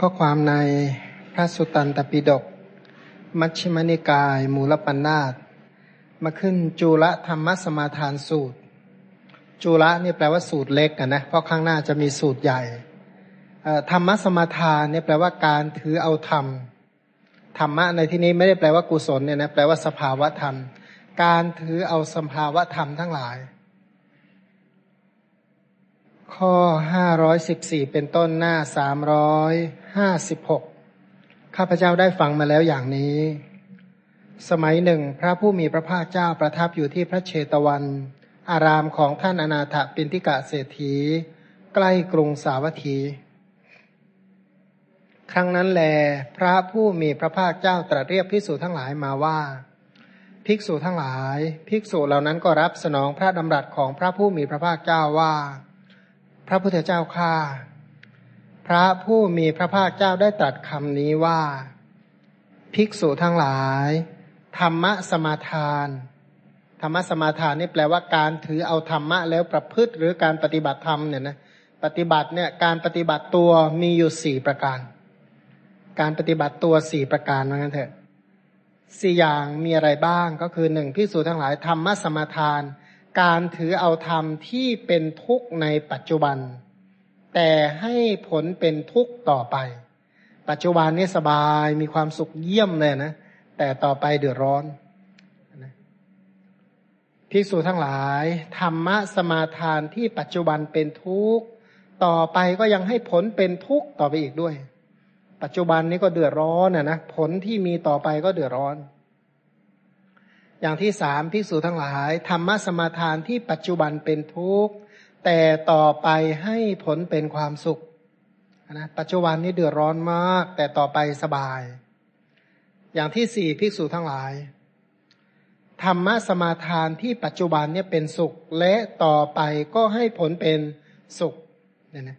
ข้อความในพระสุตันตปิฎกมัชฌิมนิกาย มูลปัญนาตมาขึ้นจุลธรรมสมาทานสูตร จุลนี่แปลว่าสูตรเล็กนะเพราะข้างหน้าจะมีสูตรใหญ่ธรรมสมาทานเนี่ยแปลว่าการถือเอาธรรมธรรมะในที่นี้ไม่ได้แปลว่ากุศลเนี่ยนะแปลว่าสภาวะธรรม การถือเอาสภาวะธรรมทั้งหลาย ข้อห้าร้อยสิบสี่เป็นต้นหน้าสามร้อย ห้าสิบหกข้าพเจ้าได้ฟังมาแล้วอย่างนี้ สมัยหนึ่งพระผู้มีพระภาคเจ้าประทับอยู่ที่พระเชตวัน อารามของท่านอนาถปินทิกะเศรษฐี ใกล้กรุงสาวัตถี ครั้งนั้นแล พระผู้มีพระภาคเจ้าตรัสเรียกภิกษุทั้งหลายมาว่า ภิกษุทั้งหลาย ภิกษุเหล่านั้นก็รับสนองพระดำรัสของพระผู้มีพระภาคเจ้าว่า พระพุทธเจ้าข้า พระผู้มีพระภาคเจ้าได้ตรัสคำนี้ว่า ภิกษุทั้งหลาย ธรรมะสมาทาน ธรรมะสมาทานนี่แปลว่าการถือเอาธรรมะแล้วประพฤติหรือการปฏิบัติธรรมเนี่ยนะปฏิบัติเนี่ยการปฏิบัติตัวมีอยู่สี่ประการ การปฏิบัติตัวสี่ประการว่างั้นเถอะสี่อย่างมีอะไรบ้างก็คือหนึ่งพิสูจทั้งหลายธรรมะสมาทาน การถือเอาธรรมที่เป็นทุกข์ในปัจจุบัน แต่ให้ผลเป็นทุกข์ต่อไป ปัจจุบันนี้สบายมีความสุขเยี่ยมเลยนะ แต่ต่อไปเดือดร้อนภิกษุทั้งหลาย ธรรมะสมาทานที่ปัจจุบันเป็นทุกข์ต่อไปก็ยังให้ผลเป็นทุกข์ต่อไปอีกด้วย ปัจจุบันนี้ก็เดือดร้อนนะนะผลที่มีต่อไปก็เดือดร้อน อย่างที่สามภิกษุทั้งหลาย ธรรมะสมาทานที่ปัจจุบันเป็นทุกข์ แต่ต่อไปให้ผลเป็นความสุขนะปัจจุบันนี้เดือดร้อนมาก แต่ต่อไปสบาย อย่างที่สี่ภิกษุทั้งหลาย ธรรมะสมาทานที่ปัจจุบันเนี่ยเป็นสุข และต่อไปก็ให้ผลเป็นสุขเนี่ยนะ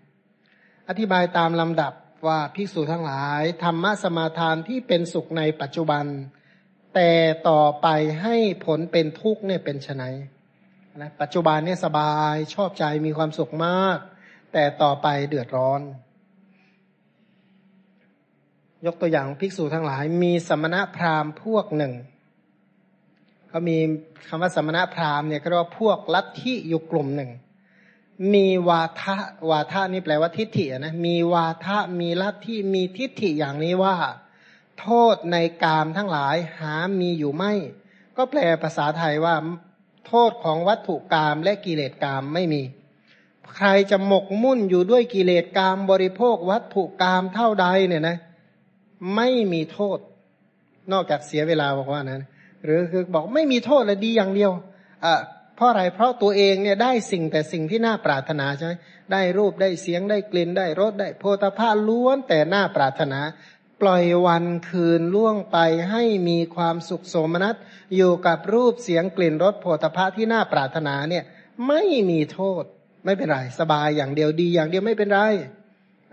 อธิบายตามลำดับว่าภิกษุทั้งหลาย ธรรมะสมาทานที่เป็นสุขในปัจจุบัน แต่ต่อไปให้ผลเป็นทุกข์เนี่ยเป็นไน นะปัจจุบันเนี่ยสบายชอบใจมีความสุขมาก แต่ต่อไปเดือดร้อน ยกตัวอย่างภิกษุทั้งหลาย มีสมณะพราหมณ์พวกหนึ่งเขามีคำว่าสมณะพราหมณ์เนี่ยก็เรียกว่าพวกลัทธิอยู่กลุ่มหนึ่ง มีวาทะวาทะนี่แปลว่าทิฏฐินะมีวาทะมีลัทธิมีทิฏฐิอย่างนี้ว่า โทษในกามทั้งหลายหามีอยู่ไม่ก็แปลภาษาไทยว่า โทษของวัตถุกามและกิเลสกามไม่มี ใครจะหมกมุ่นอยู่ด้วยกิเลสกามบริโภควัตถุกามเท่าใดเนี่ยนะ ไม่มีโทษ นอกจากเสียเวลาบอกว่านะหรือคือบอกไม่มีโทษเลยดีอย่างเดียวอะเพราะอะไรเพราะตัวเองเนี่ยได้สิ่งแต่สิ่งที่น่าปรารถนาใช่ไหมได้รูปได้เสียงได้กลิ่นได้รสได้โพธาภาล้วนแต่น่าปรารถนา ปล่อยวันคืนล่วงไปให้มีความสุขโสมนัสอยู่กับรูปเสียงกลิ่นรสโผฏฐะที่น่าปรารถนาเนี่ย ไม่มีโทษ ไม่เป็นไร สบายอย่างเดียวดีอย่างเดียวไม่เป็นไร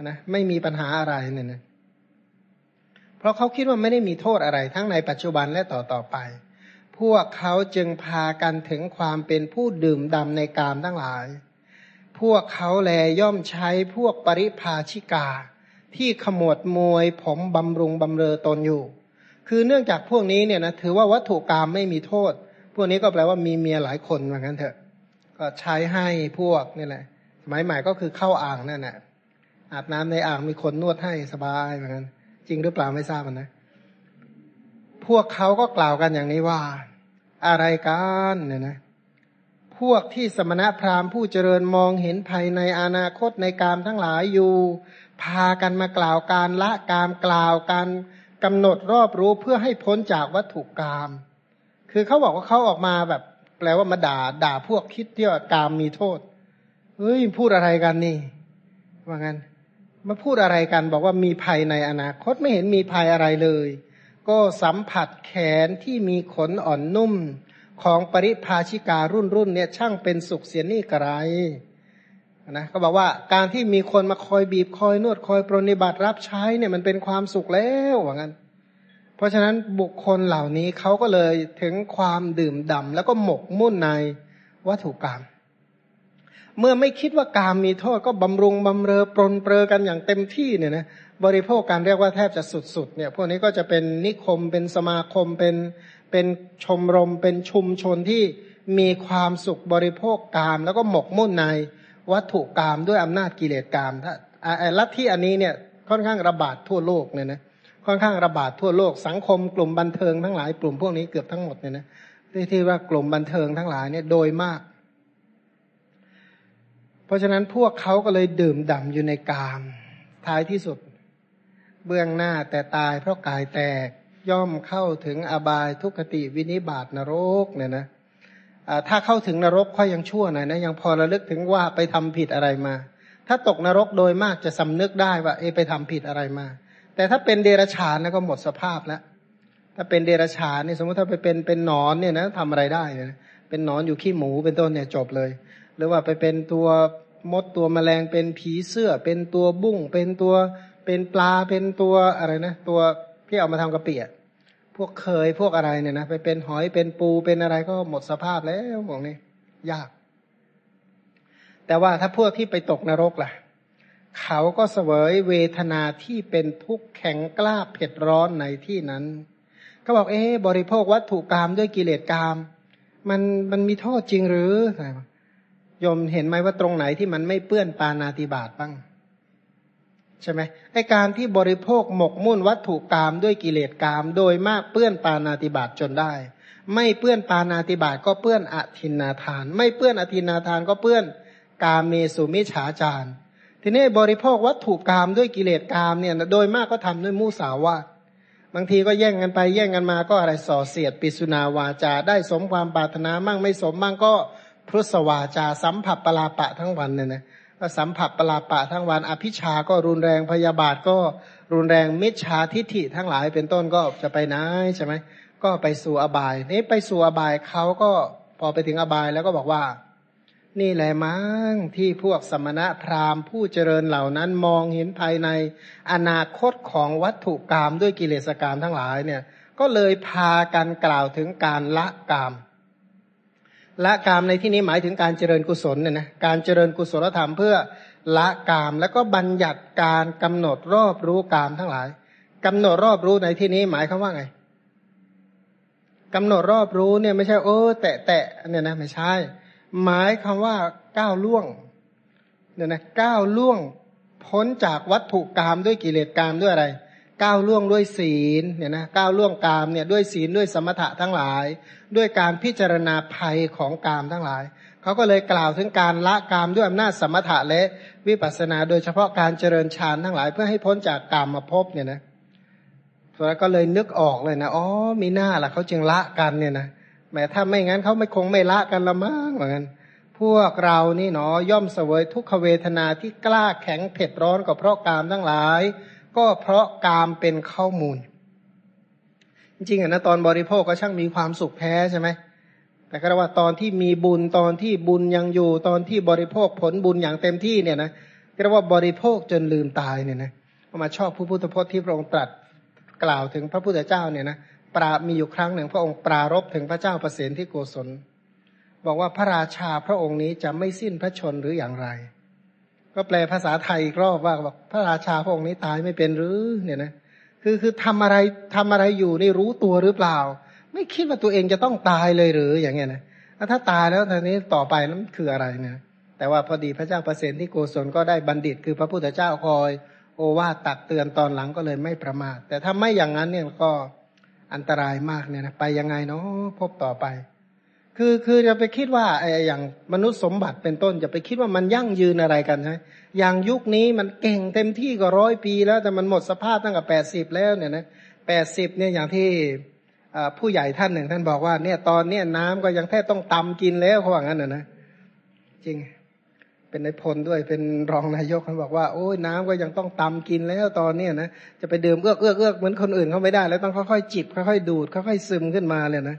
นะไม่มีปัญหาอะไรเนี่ยนะเพราะเขาคิดว่าไม่ได้มีโทษอะไร ทั้งในปัจจุบันและต่อต่อไป พวกเขาจึงพากันถึงความเป็นผู้ดื่มดำในกามทั้งหลาย พวกเขาแลย่อมใช้พวกปริภาชิกา ที่ขมวดมวยผมบำรุงบำเรอตนอยู่ คือเนื่องจากพวกนี้เนี่ยนะถือว่าวัตถุกรรมไม่มีโทษ พวกนี้ก็แปลว่ามีเมียหลายคนเหมือนกันเถอะ ก็ใช้ให้พวกนี่แหละสมัยใหม่ก็คือเข้าอ่างนั่นแหละอาบน้ำในอ่างมีคนนวดให้สบายเหมือนกันจริงหรือเปล่าไม่ทราบนะ พวกเขาก็กล่าวกันอย่างนี้ว่า อะไรกันเนี่ยนะพวกที่สมณพราหมณ์ผู้เจริญมองเห็นภายในอนาคตในกามทั้งหลายอยู่ พากันมากล่าวการละกามกล่าวการกำหนดรอบรู้เพื่อให้พ้นจากวัตถุกรรมคือเขาบอกว่าเขาออกมาแบบแปลว่ามาด่าด่าพวกคิดที่ว่ากามมีโทษเฮ้ยพูดอะไรกันนี่ ว่างั้น มาพูดอะไรกันบอกว่ามีภัยในอนาคตไม่เห็นมีภัยอะไรเลย ก็สัมผัสแขนที่มีขนอ่อนนุ่ม ของปริภาชิการุ่นรุ่นเนี่ยช่างเป็นสุขเสียนี่กระไร นะเขาบอกว่าการที่มีคนมาคอยบีบคอยนวดคอยปรนิบัติรับใช้เนี่ยมันเป็นความสุขแล้วว่างั้น เพราะฉะนั้นบุคคลเหล่านี้เขาก็เลยถึงความดื่มด่าแล้วก็หมกมุ่นในวัตถุกรรมเมื่อไม่คิดว่ากามมีโทษก็บำรุงบำเรอปรนเปรอกันอย่างเต็มที่เนี่ยนะบริโภคการเรียกว่าแทบจะสุดๆเนี่ยพวกนี้ก็จะเป็นนิคมเป็นสมาคมเป็นเป็นชมรมเป็นชุมชนที่มีความสุขบริโภคกามแล้วก็หมกมุ่นใน วัตถุกามด้วยอำนาจกิเลสกามถ้าลัทธิอันนี้เนี่ยค่อนข้างระบาดทั่วโลกเนี่ยนะค่อนข้างระบาดทั่วโลกสังคมกลุ่มบันเทิงทั้งหลายกลุ่มพวกนี้เกือบทั้งหมดเนี่ยนะที่ที่ว่ากลุ่มบันเทิงทั้งหลายเนี่ยโดยมาก เพราะฉะนั้นพวกเขาก็เลยดื่มด่ำอยู่ในกาม ท้ายที่สุด เบื้องหน้าแต่ตายเพราะกายแตกย่อมเข้าถึงอบายทุกขติวินิบาตนรกเนี่ยนะ ถ้าเข้าถึงนรกค่อยยังชั่วหน่อยนะยังพอระลึกถึงว่าไปทำผิดอะไรมา ถ้าตกนรกโดยมากจะสำนึกได้ว่า เอไปทำผิดอะไรมา แต่ถ้าเป็นเดรัจฉานนะก็หมดสภาพแล้วถ้าเป็นเดรัจฉานเนี่ยสมมติถ้าไปเป็นเป็นนอนเนี่ยนะทำอะไรได้เนี่ยเป็นนอนอยู่ขี้หมูเป็นต้นเนี่ยจบเลย หรือว่าไปเป็นตัวมดตัวแมลงเป็นผีเสื้อ เป็นตัวบุ้งเป็นตัวเป็นปลาเป็นตัวอะไรนะ ตัวที่เอามาทำกระเปีย พวกเคยพวกอะไรเนี่ยนะไปเป็นหอยเป็นปูเป็นอะไรก็หมดสภาพแล้วพวกนี้ยาก แต่ว่าถ้าพวกที่ไปตกนรกล่ะ เขาก็เสวยเวทนาที่เป็นทุกข์แข็งกล้าเผ็ดร้อนในที่นั้นเขาบอกเอ๊บริโภควัตถุกรรมด้วยกิเลสกรรมมันมันมีโทษจริงหรือยมเห็นไหมว่าตรงไหนที่มันไม่เปื้อนปานาติบาตบ้าง ใช่ไหมไอการที่บริโภคหมกมุ่นวัตถุกรรมด้วยกิเลสกรรมโดยมากเปื้อนปานาติบาตจนได้ ไม่เปื้อนปานาติบาตก็เปื้อนอธินาทาน ไม่เปื้อนอธินาทานก็เปื้อนกาเมสุมิฉาจารทีนี้บริโภควัตถุกรรมด้วยกิเลสกรรมเนี่ยโดยมากก็ทำด้วยมุสาวาทบางทีก็แย่งกันไปแย่งกันมาก็อะไรส่อเสียดปิสุนาวาจา ได้สมความปรารถนามั่งไม่สมมั่งก็พุทธวาจาสัมผัสปลาปะทั้งวันเนี่ยนะ สัมผัสปลาปะทั้งวัน อภิชาก็รุนแรงพยาบาทก็รุนแรงมิจฉาทิฐิทั้งหลายเป็นต้นก็จะไปไหนใช่ไหมก็ไปสู่อบายนี้ไปสู่อบายเขาก็พอไปถึงอบายแล้วก็บอกว่า นี่แหละมั้งที่พวกสมณะพราหมณ์ผู้เจริญเหล่านั้นมองเห็นภายในอนาคตของวัตถุกรรมด้วยกิเลสกรรมทั้งหลายเนี่ย ก็เลยพากันกล่าวถึงการละกรรม ละกามในที่นี้หมายถึงการเจริญกุศลเนี่ยนะการเจริญกุศลธรรมเพื่อละกามแล้วก็บัญญัติการกำหนดรอบรู้กามทั้งหลายกำหนดรอบรู้ในที่นี้หมายคำว่าไงกำหนดรอบรู้เนี่ยไม่ใช่โอ้แตะแตะเนี่ยนะไม่ใช่ หมายคำว่าก้าวล่วงเนี่ยนะก้าวล่วงพ้นจากวัตถุกรรมด้วยกิเลสกรรมด้วยอะไรก้าวล่วงด้วยศีลเนี่ยนะก้าวล่วงกามเนี่ยด้วยศีลด้วยสมถะทั้งหลาย ด้วยการพิจารณาภัยของกามทั้งหลาย เขาก็เลยกล่าวถึงการละกามด้วยอำนาจสมถะและวิปัสสนาโดยเฉพาะการเจริญฌานทั้งหลาย เพื่อให้พ้นจากกามมาพบเนี่ยนะแล้วก็เลยนึกออกเลยนะอ๋อมีหน้าล่ะเขาจึงละกันเนี่ยนะแม้ถ้าไม่งั้นเขาไม่คงไม่ละกันละมั้งเหมือนกันพวกเรานี่เนาะย่อมเสวยทุกขเวทนาที่กล้าแข็งเผ็ดร้อนก็เพราะกามทั้งหลาย ก็เพราะกามเป็นข้อมูล จริงๆนะตอนบริโภคก็ช่างมีความสุขแท้ใช่ไหมแต่ก็ว่าตอนที่มีบุญตอนที่บุญยังอยู่ตอนที่บริโภคผลบุญอย่างเต็มที่เนี่ยนะก็เรียกว่าบริโภคจนลืมตายเนี่ยนะมาชอบผู้พุทธพจน์ที่พระองค์ตรัสกล่าวถึงพระพุทธเจ้าเนี่ยนะปรามีอยู่ครั้งหนึ่งพระองค์ปรารบถึงพระเจ้าประเสนที่โกศล บอกว่าพระราชาพระองค์นี้จะไม่สิ้นพระชนหรืออย่างไร ก็แปลภาษาไทยอีกรอบว่าบอกพระราชาพระองค์นี้ตายไม่เป็นหรือเนี่ยนะ คือคือทำอะไรทำอะไรอยู่นี่รู้ตัวหรือเปล่า ไม่คิดว่าตัวเองจะต้องตายเลยหรืออย่างเงี้ยนะถ้าตายแล้วทีนี้ต่อไปนั้นคืออะไรเนี่ยแต่ว่าพอดีพระเจ้าประเสนที่โกศลก็ได้บัณฑิต คือพระพุทธเจ้าคอย โอวาตักเตือนตอนหลังก็เลยไม่ประมาทแต่ถ้าไม่อย่างนั้นเนี่ยก็อันตรายมากเนี่ยนะไปยังไงเนาะพบต่อไป คือคือจะไปคิดว่าไอ้อย่างมนุษย์สมบัติเป็นต้น จะไปคิดว่ามันยั่งยืนอะไรกันใช่ อย่างยุคนี้มันเก่งเต็มที่ก็ร้อยปีแล้วแต่มันหมดสภาพตั้งแต่แปดสิบแล้วเนี่ยนะแปดสิบเนี่ยอย่างที่ผู้ใหญ่ท่านหนึ่ง ท่านบอกว่าเนี่ยตอนเนี้ยน้ำก็ยังแทบต้องตำกินแล้วเขาว่างั้นนะนะจริง เป็นนายพลด้วยเป็นรองนายกเขาบอกว่าโอ้ยน้ำก็ยังต้องตำกินแล้วตอนเนี้ยนะจะไปดื่มเอื้อกเอื้อกเอื้อกเหมือนคนอื่นเขาไม่ได้ แล้วต้องค่อยๆจิบค่อยๆดูดค่อยๆซึมขึ้นมาเลยนะ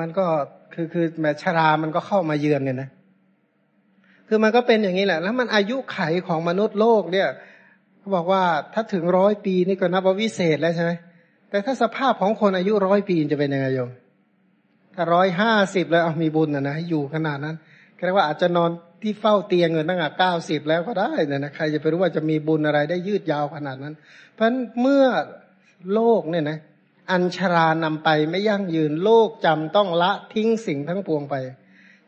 มันก็คือคือแม่ชรามันก็เข้ามาเยือนเนี่ยนะ คือมันก็เป็นอย่างนี้แหละ แล้วมันอายุไขของมนุษย์โลกเนี่ยเขาบอกว่าถ้าถึงร้อยปีนี่ก็นับว่าวิเศษแล้วใช่ไหมแต่ถ้าสภาพของคนอายุร้อยปีจะเป็นยังไงโยมถ้าร้อยห้าสิบแล้วมีบุญนะนะอยู่ขนาดนั้นเรียกว่าอาจจะนอนที่เฝ้าเตียงเงินตั้งแต่เก้าสิบแล้วก็ได้นะนะใครจะไปรู้ว่าจะมีบุญอะไรได้ยืดยาวขนาดนั้น เพราะฉะนั้นเมื่อโลกเนี่ยนะอัญชรานำไปไม่ยั่งยืนโลกจำต้องละทิ้งสิ่งทั้งปวงไป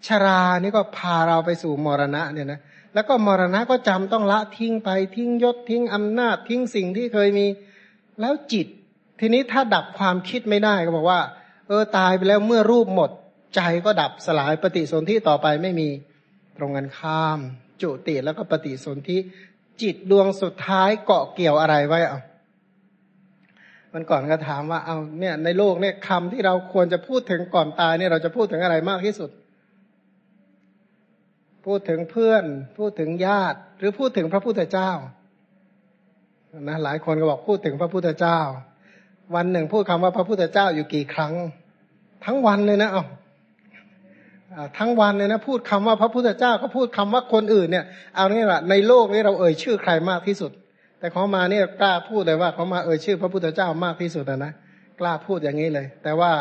ชรานี่ก็พาเราไปสู่มรณะเนี่ยนะแล้วก็มรณะก็จำต้องละทิ้งไปทิ้งยศทิ้งอำนาจทิ้งสิ่งที่เคยมี แล้วจิต ทีนี้ถ้าดับความคิดไม่ได้ก็บอกว่า เออตายไปแล้วเมื่อรูปหมด ใจก็ดับสลายปฏิสนธิต่อไปไม่มีตรงกันข้าม จุติแล้วก็ปฏิสนธิจิตดวงสุดท้ายเกาะเกี่ยวอะไรไว้อะมันก่อนก็ถามว่าเอาเนี่ยในโลกเนี่ยคำที่เราควรจะพูดถึงก่อนตายเนี่ยเราจะพูดถึงอะไรมากที่สุด พูดถึงเพื่อน พูดถึงญาติ หรือพูดถึงพระพุทธเจ้านะหลายคนก็บอกพูดถึงพระพุทธเจ้า วันหนึ่งพูดคำว่าพระพุทธเจ้าอยู่กี่ครั้ง ทั้งวันเลยนะเอาทั้งวันเลยนะพูดคำว่าพระพุทธเจ้าก็พูดคำว่าคนอื่นเนี่ยเอางี้แหละในโลกนี้เราเอ่ยชื่อใครมากที่สุด แต่เขามาเนี่ยกล้าพูดเลยว่าเขามาเอ่ยชื่อพระพุทธเจ้ามากที่สุดนะกล้าพูดอย่างนี้เลย แต่ว่า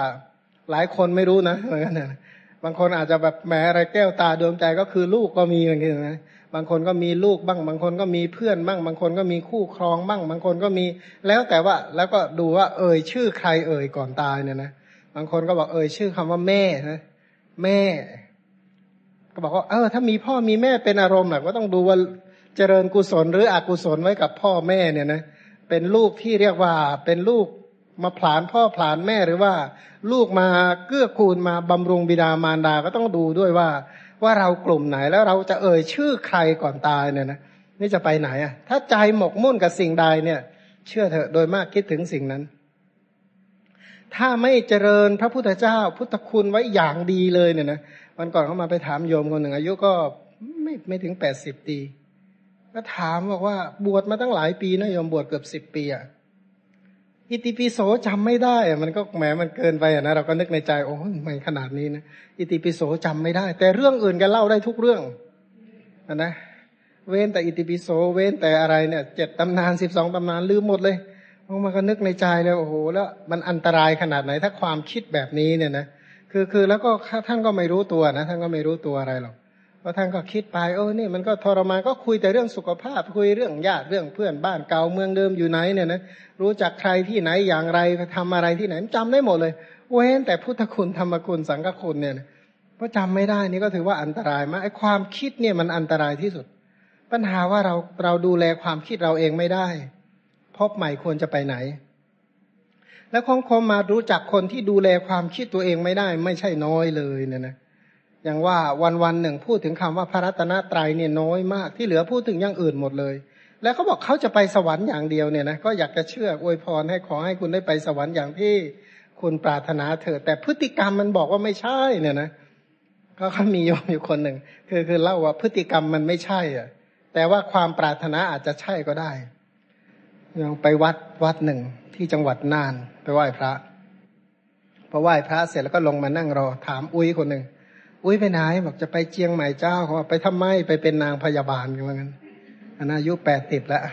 หลายคนไม่รู้นะเหมือนกันนะ บางคนอาจจะแบบแหมอะไรแก้วตาดวงใจก็คือลูกก็มีอย่างนี้นะบางคนก็มีลูกบ้าง บางคนก็มีเพื่อนบ้าง บางคนก็มีคู่ครองบ้าง บางคนก็มี แล้วแต่ว่าแล้วก็ดูว่า เอ่ยชื่อใครเอ่ยก่อนตายเนี่ยนะบางคนก็บอกเอ่ยชื่อคำว่าแม่นะแม่ ก็บอกว่าเออถ้ามีพ่อมีแม่เป็นอารมณ์แบบก็ต้องดูว่าเจริญกุศลหรืออกุศลไว้กับพ่อแม่เนี่ยนะเป็นลูกที่เรียกว่าเป็นลูก มาผลานพ่อผลานแม่หรือว่า ลูกมาเกื้อกูลมาบำรุงบิดามารดาก็ต้องดูด้วยว่า ว่าเรากลุ่มไหนแล้วเราจะเอ่ยชื่อใครก่อนตายเนี่ยนะนี่จะไปไหนอะ ถ้าใจหมกมุ่นกับสิ่งใดเนี่ย เชื่อเถอะโดยมากคิดถึงสิ่งนั้น ถ้าไม่เจริญพระพุทธเจ้า พุทธคุณไว้อย่างดีเลยเนี่ยนะวันก่อนเขามาไปถามโยมคนหนึ่งอายุก็ไม่ไม่ถึงแปดสิบปีก็ถามบอกว่าบวชมาตั้งหลายปีนะยมบวชเกือบสิบปีอะ อิติปิโสจำไม่ได้ มันก็แหมมันเกินไปนะเราก็นึกในใจโอ้ยไม่ขนาดนี้นะอิติปิโสจำไม่ได้ แต่เรื่องอื่นแกเล่าได้ทุกเรื่องนะเว้นแต่อิติปิโสเว้นแต่อะไรเนี่ยเจ็ดตำนานสิบสองตำนานลืมหมดเลยมันก็นึกในใจเลยโอ้โหแล้วมันอันตรายขนาดไหนถ้าความคิดแบบนี้เนี่ยนะคือคือแล้วก็ท่านก็ไม่รู้ตัวนะท่านก็ไม่รู้ตัวอะไรหรอก พอท่านก็คิดไปเออนี่มันก็ทรมานก็คุยแต่เรื่องสุขภาพ คุยเรื่องญาติเรื่องเพื่อนบ้านเก่าเมืองเดิมอยู่ไหนเนี่ยนะรู้จักใครที่ไหนอย่างไรทำอะไรที่ไหนจำได้หมดเลย เว้นแต่พุทธคุณธรรมคุณสังฆคุณเนี่ยเพราะจำไม่ได้นี่ก็ถือว่าอันตรายมากไอ้ความคิดเนี่ยมันอันตรายที่สุด ปัญหาว่าเราเราดูแลความคิดเราเองไม่ได้ พบใหม่ควรจะไปไหน แล้วคงคงมารู้จักคนที่ดูแลความคิดตัวเองไม่ได้ ไม่ใช่น้อยเลยเนี่ยนะ อย่างว่าวันวันหนึ่งพูดถึงคำว่าพระรัตนตรัยเนี่ยน้อยมาก ที่เหลือพูดถึงอย่างอื่นหมดเลย แล้วเขาบอกเขาจะไปสวรรค์อย่างเดียวเนี่ยนะก็อยากจะเชื่ออวยพรให้ขอให้คุณได้ไปสวรรค์อย่างที่คุณปรารถนาเถิดแต่พฤติกรรมมันบอกว่าไม่ใช่เนี่ยนะเขาเขามีโยมอยู่คนหนึ่งคือคือเล่าว่าพฤติกรรมมันไม่ใช่อะ แต่ว่าความปรารถนาอาจจะใช่ก็ได้ยังไปวัดวัดหนึ่งที่จังหวัดน่าน ไปไหว้พระพอไหว้พระเสร็จแล้วก็ลงมานั่งรอถามอุ้ยคนหนึ่ง อุ้ยไปไหนบอกจะไปเชียงใหม่เจ้าเขาไปทำไมไปเป็นนางพยาบาลกันเหมือนกันอายุแปดสิบแล้ว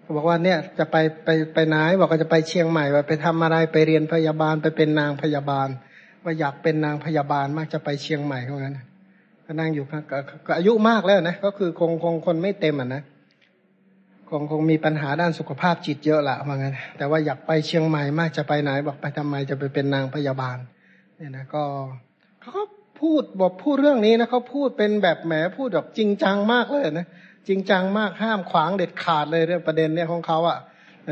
เขาบอกว่าเนี่ยจะไปไปไปไหนบอกว่าจะไปเชียงใหม่ว่าไปทำอะไรไปเรียนพยาบาลไปเป็นนางพยาบาล ว่าอยากเป็นนางพยาบาลมากจะไปเชียงใหม่เขางั้นก็นั่งอยู่ก็อายุมากแล้วนะก็คือคงคงคนไม่เต็มอะนะคงคงมีปัญหาด้านสุขภาพจิตเยอะละว่างั้นแต่ว่าอยากไปเชียงใหม่มากจะไปไหน บอกไปทำไมจะไปเป็นนางพยาบาล เนี่ยนะก็เขาก็ พูดบอกพูดเรื่องนี้นะเขาพูดเป็นแบบแหมพูดแบบจริงจังมากเลยนะจริงจังมากห้ามขวางเด็ดขาดเลยเรื่องประเด็นเนี่ยของเขาอะ่ะ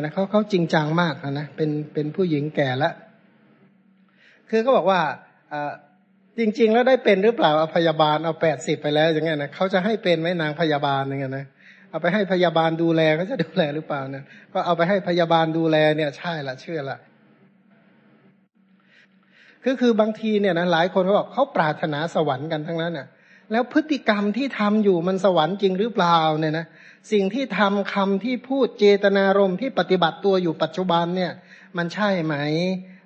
นะเขาเขาจริงจังมากนะเป็นเป็นผู้หญิงแก่แล้วคือเขาบอกว่าอ่าจริง ๆ แล้วได้เป็นหรือเปล่าเอาพยาบาลเอาแปดสิบไปแล้วอย่างเงี้ยนะเขาจะให้เป็นไหมนางพยาบาลอย่างเงี้ยนะเอาไปให้พยาบาลดูแลเขาจะดูแลหรือเปล่านี่ยก็เอาไปให้พยาบาลดูแลเนี่ยใช่ละเชื่อละ คือคือบางทีเนี่ยนะหลายคนเขาบอกเขาปรารถนาสวรรค์กันทั้งนั้นน่ะ แล้วพฤติกรรมที่ทำอยู่มันสวรรค์จริงหรือเปล่าเนี่ยนะสิ่งที่ทำคำที่พูดเจตนารมณ์ที่ปฏิบัติตัวอยู่ปัจจุบันเนี่ย มันใช่ไหม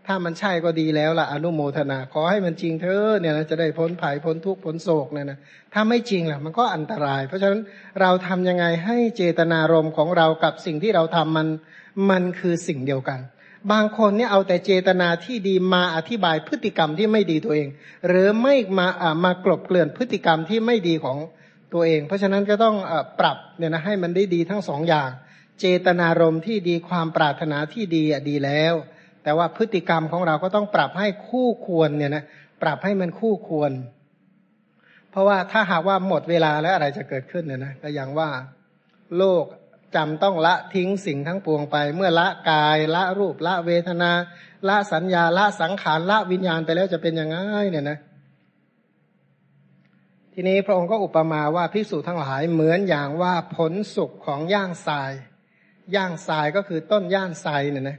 ถ้ามันใช่ก็ดีแล้วล่ะอนุโมทนา ขอให้มันจริงเถอเนี่ยนะจะได้พ้นภัยพ้นทุกข์พ้นโศกเนี่ยนะถ้าไม่จริงล่ะมันก็อันตราย เพราะฉะนั้นเราทำยังไงให้เจตนารมณ์ของเรากับสิ่งที่เราทำมันมันคือสิ่งเดียวกัน บางคนเนี่ยเอาแต่เจตนาที่ดีมาอธิบายพฤติกรรมที่ไม่ดีตัวเอง หรือไม่มาอ่ามากลบเกลื่อนพฤติกรรมที่ไม่ดีของตัวเอง เพราะฉะนั้นก็ต้องอปรับเนี่ยนะให้มันได้ดีทั้งสองอย่าง เจตนารมณ์ที่ดีความปรารถนาที่ดีอะดีแล้ว แต่ว่าพฤติกรรมของเราก็ต้องปรับให้คู่ควรเนี่ยนะปรับให้มันคู่ควร เพราะว่าถ้าหากว่าหมดเวลาแล้วอะไรจะเกิดขึ้นเนี่ยนะก็อย่างว่าโลก จำต้องละทิ้งสิ่งทั้งปวงไป เมื่อละกายละรูปละเวทนา ละสัญญาละสังขารละวิญญาณไปแล้วจะเป็นยังไงเนี่ยนะทีนี้พระองค์ก็อุปมาว่าพิสูจทั้งหลายเหมือนอย่างว่าผลสุกของย่างทราย ย่างทรายก็คือต้นย่างทรายเนี่ยนะ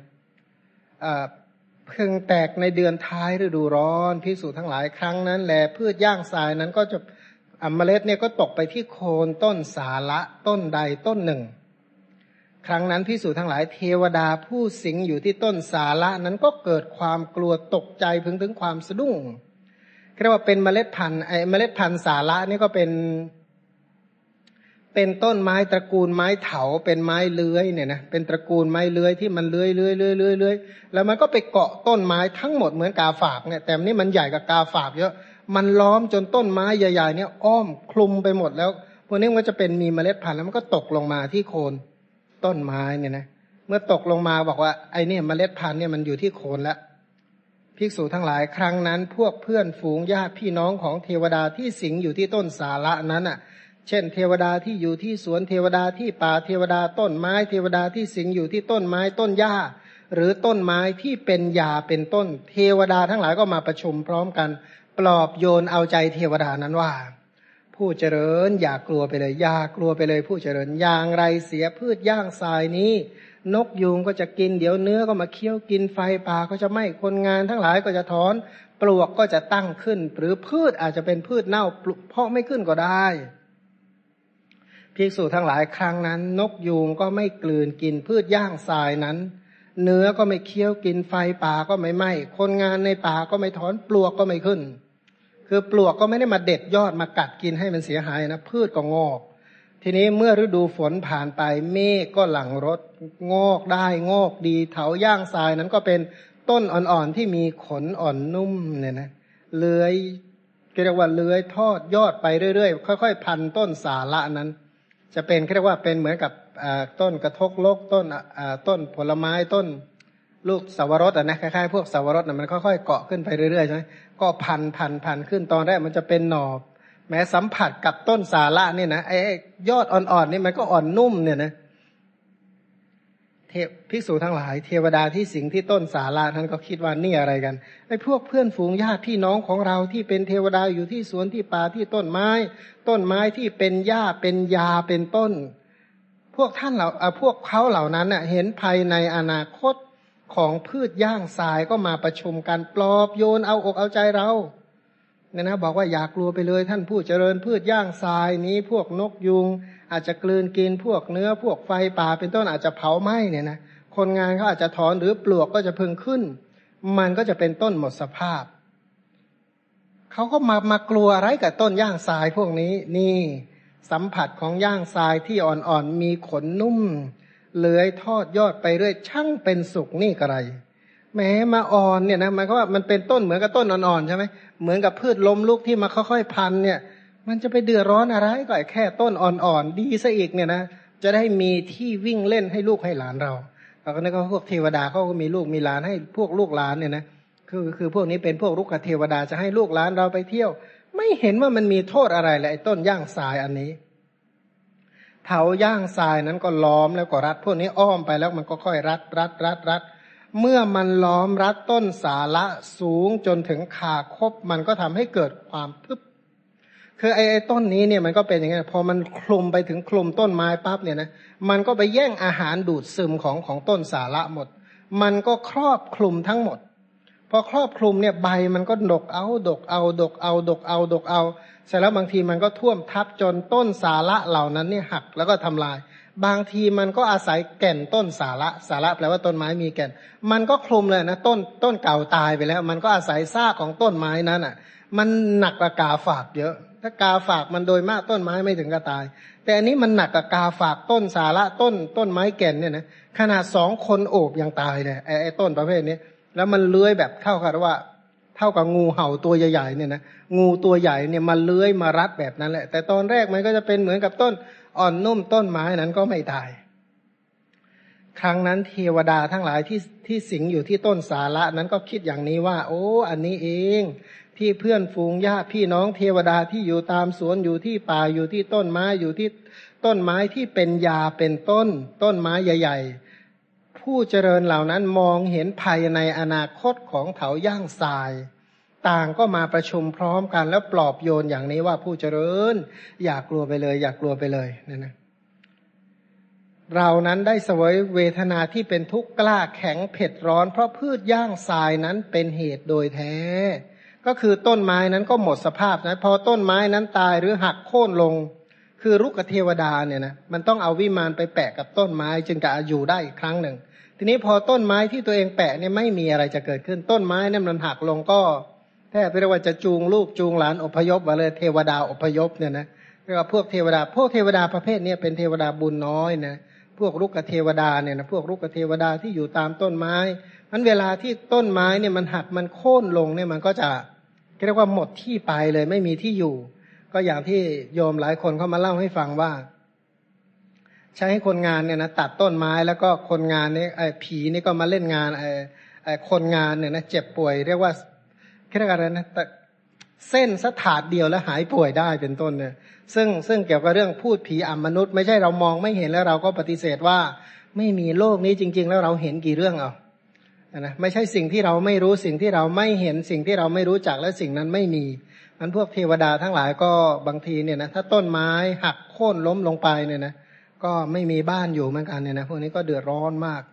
เพิ่งแตกในเดือนท้ายฤดูร้อนพิสูจทั้งหลายครั้งนั้นแหละพืชย่างทรายนั้นก็จะเมล็ดเนี่ยก็ตกไปที่โคนต้นสาละต้นใดต้นหนึ่ง ครั้งนั้นพิสูจทั้งหลายเทวดาผู้สิงอยู่ที่ต้นสาละนั้นก็เกิดความกลัวตกใจพึงถึงความสะดุ้งเรียกว่าเป็นเมล็ดพันธุ์ไอเมล็ดพันธุ์สาละนี่ก็เป็น เป็นต้นไม้ตระกูลไม้เถาเป็นไม้เลื้อยเนี่ยนะเป็นตระกูลไม้เลื้อยที่มันเลื้อยเลื้อยเลื้อยเลื้อยเลื้อยแล้วมันก็ไปเกาะต้นไม้ทั้งหมดเหมือนกาฝากเนี่ยแต่นี่มันใหญ่กับกาฝากเยอะมันล้อมจนต้นไม้ใหญ่ๆเนี่ยอ้อมคลุมไปหมดแล้วพวกนี้มันจะเป็นมีเมล็ดพันธุ์แล้วมันก็ตกลงมาที่โคน ต้นไม้เนี่ยนะ เมื่อตกลงมาบอกว่าไอ้นี่เมล็ดพันธุ์เนี่ยมันอยู่ที่โคนแล้วภิกษุทั้งหลายครั้งนั้น พวกเพื่อนฝูงญาติพี่น้องของเทวดาที่สิงอยู่ที่ต้นสาระนั้นอะ เช่น เทวดาที่อยู่ที่สวนเทวดาที่ป่าเทวดาต้นไม้ เทวดาที่สิงอยู่ที่ต้นไม้ต้นหญ้า หรือต้นไม้ที่เป็นยาเป็นต้น เทวดาทั้งหลายก็มาประชุมพร้อมกัน ปลอบโยนเอาใจเทวดานั้นว่า ผู้เจริญ อย่ากลัวไปเลย อย่ากลัวไปเลย ผู้เจริญอย่างไรเสียพืชย่างทรายนี้ นกยุงก็จะกิน เดี๋ยวเนื้อก็มาเคี้ยวกินไฟป่าก็จะไหม้คนงานทั้งหลายก็จะถอน ปลวกก็จะตั้งขึ้น หรือพืชอาจจะเป็นพืชเน่าเพาะไม่ขึ้นก็ได้ภิกษุทั้งหลายครั้งนั้น นกยูงก็ไม่กลืนกินพืชย่างทรายนั้น เนื้อก็ไม่เคี้ยวกินไฟป่าก็ไม่ไหม้คนงานในป่าก็ไม่ถอนปลวกก็ไม่ขึ้น คือปลวกก็ไม่ได้มาเด็ดยอดมากัดกินให้มันเสียหายนะพืชก็งอก ทีนี้เมื่อฤดูฝนผ่านไปเมฆก็หลังรถงอกได้งอกดีเถาย่างทรายนั้นก็เป็นต้นอ่อนๆที่มีขนอ่อนนุ่มเนี่ยนะเลื้อยเรียกว่าเลื้อยทอดยอดไปเรื่อยๆ ค่อยๆ พันต้นสาละนั้น จะเป็นเรียกว่าเป็นเหมือนกับต้นกระทกโลกต้นต้นผลไม้ต้น ลูกสวรสอะนะคล้ายๆพวกสวรสน่ะมันค่อยๆเกาะขึ้นไปเรื่อยๆใช่ไหมก็พันพันพันขึ้นตอนแรกมันจะเป็นหนอบแม้สัมผัสกับต้นสาระเนี่ยนะไอ้ยอดอ่อนๆนี่มันก็อ่อนนุ่มเนี่ยนะเทพภิกษุทั้งหลาย เทวดาที่สิงที่ต้นสาระท่านก็คิดว่านี่อะไรกันไอ้พวกเพื่อนฝูงญาติพี่น้องของเราที่เป็นเทวดาอยู่ที่สวนที่ป่าที่ต้นไม้ ต้นไม้ที่เป็นหญ้าเป็นยาเป็นต้น พวกท่านเราพวกเขาเหล่านั้นเน่ะเห็นภายในอนาคต ของพืชย่างทรายก็มาประชุมกันปลอบโยนเอาอกเอาใจเราเนี่ยนะบอกว่าอย่ากลัวไปเลยท่านผู้เจริญพืชย่างทรายนี้พวกนกยุง อาจจะกลืนกินพวกเนื้อพวกไฟป่าเป็นต้นอาจจะเผาไหม้เนี่ยนะคนงานเขาอาจจะถอนหรือปลวกก็จะพึงขึ้น มันก็จะเป็นต้นหมดสภาพเขาก็มามากลัวอะไรกับต้นย่างทรายพวกนี้นี่สัมผัสของย่างทรายที่อ่อนๆมีขนนุ่ม เลื้อยทอดยอดไปเรื่อยช่างเป็นสุขนี่กระไรแม้มาอ่อนเนี่ยนะมันก็ว่ามันเป็นต้นเหมือนกับต้นอ่อนๆใช่ไหมเหมือนกับพืชล้มลุกที่มาค่อยๆพันเนี่ย มันจะไปเดือดร้อนอะไรก็แค่ต้นอ่อนๆดีซะอีกเนี่ยนะจะได้มีที่วิ่งเล่นให้ลูกให้หลานเราเราก็นึกว่าพวกเทวดาเขาก็มีลูกมีหลานให้พวกลูกหลานเนี่ยนะคือคือพวกนี้เป็นพวกลูกเทวดาจะให้ลูกหลานเราไปเที่ยว ไม่เห็นว่ามันมีโทษอะไรเลยไอ้ต้นย่างทรายอันนี้ เถาย่างทรายนั้นก็ล้อมแล้วก็รัด พวกนี้อ้อมไปแล้วมันก็ค่อยรัดรัดรัดรัดเมื่อมันล้อมรัดต้นสาละสูงจนถึงขาคบมันก็ทำให้เกิดความพึบคือไอ้ไอ้ต้นนี้เนี่ยมันก็เป็นอย่างนี้พอมันคลุมไปถึงคลุมต้นไม้ปั๊บเนี่ยนะมันก็ไปแย่งอาหารดูดซึมของของต้นสาละหมด มันก็ครอบคลุมทั้งหมด พอครอบคลุมเนี่ยใบมันก็ดกเอาดกเอาดกเอาดกเอาดกเอา เสร็จแล้วบางทีมันก็ท่วมทับจนต้นสาระเหล่านั้นเนี่ยหักแล้วก็ทำลาย บางทีมันก็อาศัยแก่นต้นสาระสาระแปลว่าต้นไม้มีแก่น มันก็คลุมเลยนะต้นต้นเก่าตายไปแล้ว มันก็อาศัยซากของต้นไม้นั้นอะ มันหนักกว่ากาฝากเยอะ ถ้ากาฝากมันโดยมากต้นไม้ไม่ถึงกับตาย แต่อันนี้มันหนักกับกาฝากต้นสาระต้นต้นไม้แก่นเนี่ยนะขนาดสองคนโอบยังตายเลยไอ้ต้นประเภทนี้แล้วมันเลื้อยแบบเท่ากับว่า เท่ากับงูเห่าตัวใหญ่ๆเนี่ยนะงูตัวใหญ่เนี่ยมันเลื้อยมารัดแบบนั้นแหละ แต่ตอนแรกมันก็จะเป็นเหมือนกับต้นอ่อนนุ่มต้นไม้นั้นก็ไม่ตาย ครั้งนั้นเทวดาทั้งหลายที่ที่สิงอยู่ที่ต้นสาระนั้นก็คิดอย่างนี้ว่า โอ้อันนี้เองที่เพื่อนฝูงญาติพี่น้องเทวดาที่อยู่ตามสวนอยู่ที่ป่าอยู่ที่ต้นไม้อยู่ที่ต้นไม้ที่เป็นยาเป็นต้น ต้นไม้ใหญ่ ๆ ผู้เจริญเหล่านั้นมองเห็นภายในอนาคตของเถาย่างทราย ต่างก็มาประชุมพร้อมกันแล้วปลอบโยนอย่างนี้ว่าผู้เจริญ อย่ากลัวไปเลย อย่ากลัวไปเลยนี่นะเรานั้นได้เสวยเวทนาที่เป็นทุกข์กล้าแข็งเผ็ดร้อน เพราะพืชย่างทรายนั้นเป็นเหตุโดยแท้ ก็คือต้นไม้นั้นก็หมดสภาพนะพอต้นไม้นั้นตายหรือหักโค่นลง คือรุกเทวดาเนี่ยนะมันต้องเอาวิมานไปแปะกับต้นไม้จึงจะอยู่ได้อีกครั้งหนึ่ง ทีนี้พอต้นไม้ที่ตัวเองแปะเนี่ยไม่มีอะไรจะเกิดขึ้นต้นไม้เนี่ยมันหักลงก็แทบเรียกว่าจะจูงลูกจูงหลานอพยพมาเลยเทวดาอพยพเนี่ยนะเรียกว่าพวกเทวดา พวกเทวดาประเภทนี้เป็นเทวดาบุญน้อยนะพวกรุกเทวดาเนี่ยนะพวกรุกเทวดาที่อยู่ตามต้นไม้มันเวลาที่ต้นไม้เนี่ยมันหักมันโค่นลงเนี่ยมันก็จะเรียกว่าหมดที่ไปเลยไม่มีที่อยู่ ก็อย่างที่โยมหลายคนเข้ามาเล่าให้ฟังว่า ใช้ให้คนงานเนี่ยนะตัดต้นไม้แล้วก็คนงานนี่ไอ้ผีนี่ก็มาเล่นงานไอ้ไอ้คนงานเนี่ยนะเจ็บป่วยเรียกว่าเรียกอะไรนะเส้นสถาดเดียวแล้วหายป่วยได้เป็นต้นเนี่ยซึ่งซึ่งเกี่ยวกับเรื่องพูดผีอมนุษย์ ไม่ใช่เรามองไม่เห็นแล้วเราก็ปฏิเสธว่าไม่มีโลกนี้จริง ๆ แล้วเราเห็นกี่เรื่องเอานะไม่ใช่สิ่งที่เราไม่รู้สิ่งที่เราไม่เห็นสิ่งที่เราไม่รู้จักและสิ่งนั้นไม่มีมันพวกเทวดาทั้งหลายก็บางทีเนี่ยนะถ้าต้นไม้หักโค่นล้มลงไปเนี่ยนะ ก็ไม่มีบ้านอยู่เหมือนกันเนี่ยนะพวกนี้ก็เดือดร้อนมาก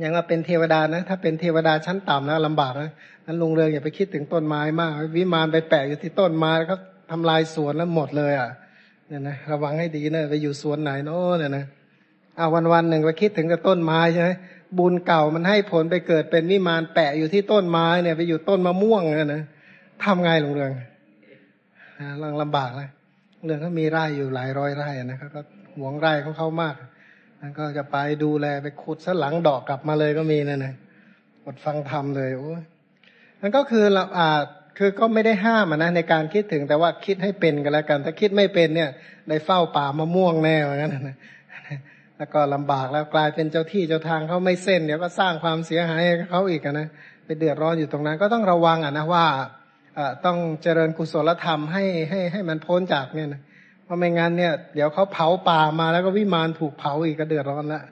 อย่างว่าเป็นเทวดานะ ถ้าเป็นเทวดาชั้นต่ำนะลำบากนะนั้นลุงเรืองอย่าไปคิดถึงต้นไม้มาก วิมานไปแปะอยู่ที่ต้นไม้แล้วทำลายสวนแล้วหมดเลยอะเนี่ยนะระวังให้ดีนะไปอยู่สวนไหนโน้เนี่ยนะเอาวันวันหนึ่งไปคิดถึงแต่ต้นไม้ใช่ไหมบุญเก่ามันให้ผลไปเกิดเป็นวิมานแปะอยู่ที่ต้นไม้เนี่ย ไปอยู่ต้นมะม่วงเนี่ยนะทำไงลวงเรืองลังลำบากเลย เรื่องเขามีไร่อยู่หลายร้อยไร่นะครับก็หวงไร่ของเขามากแล้วก็จะไปดูแลไปขุดซะหลังดอกกลับมาเลยก็มีนั่นนะอดฟังธรรมเลยโอ้ยนั่นก็คือเราอ่าคือก็ไม่ได้ห้ามนะในการคิดถึงแต่ว่าคิดให้เป็นกันแล้วกัน ถ้าคิดไม่เป็นเนี่ย ได้เฝ้าป่ามะม่วงแน่เหมือนกันนะแล้วก็ลำบากแล้วกลายเป็นเจ้าที่เจ้าทางเขาไม่เส้นเดี๋ยวก็สร้างความเสียหายให้เขาอีกนะไปเดือดร้อนอยู่ตรงนั้น ก็ต้องระวังอะนะว่า ต้องเจริญกุศลธรรมให้ให้ให้มันพ้นจากเนี่ยนะเพราะไม่งั้นเนี่ย เดี๋ยวเขาเผาป่ามาแล้วก็วิมานถูกเผาอีกก็เดือดร้อนละ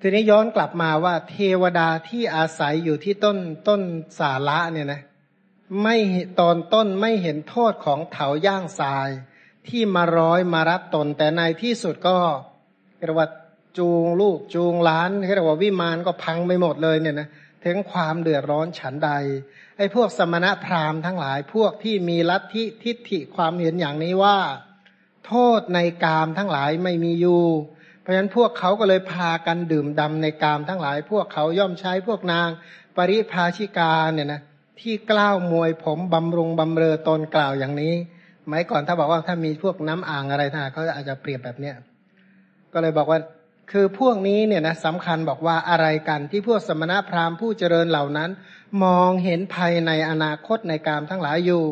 ทีนี้ย้อนกลับมาว่าเทวดาที่อาศัยอยู่ที่ต้นต้นสาระเนี่ยนะไม่ตอนต้นไม่เห็นโทษของเถาย่างทราย ที่มาร้อยมารับตน แต่ในที่สุดก็เรียกว่าจูงลูกจูงล้านเรียกว่าวิมานก็พังไปหมดเลยเนี่ยนะ ถึงความเดือดร้อนฉันใด ไอ้พวกสมณะพราหมณ์ทั้งหลายพวกที่มีลัทธิทิฏฐิความเห็นอย่างนี้ว่า โทษในกามทั้งหลายไม่มีอยู่ เพราะฉะนั้นพวกเขาก็เลยพากันดื่มดำในกามทั้งหลาย พวกเขาย่อมใช้พวกนางปริภาชิกาเนี่ยนะที่กล้าวมวยผมบำรุงบำเรอตนกล่าวอย่างนี้หมายก่อนถ้าบอกว่าถ้ามีพวกน้ำอ่างอะไรท่านเขาอาจจะเปรียบแบบเนี้ยก็เลยบอกว่า คือพวกนี้เนี่ยนะสำคัญบอกว่าอะไรกันที่พวกสมณพราหมณ์ผู้เจริญเหล่านั้น มองเห็นภัยในอนาคตในกามทั้งหลายอยู่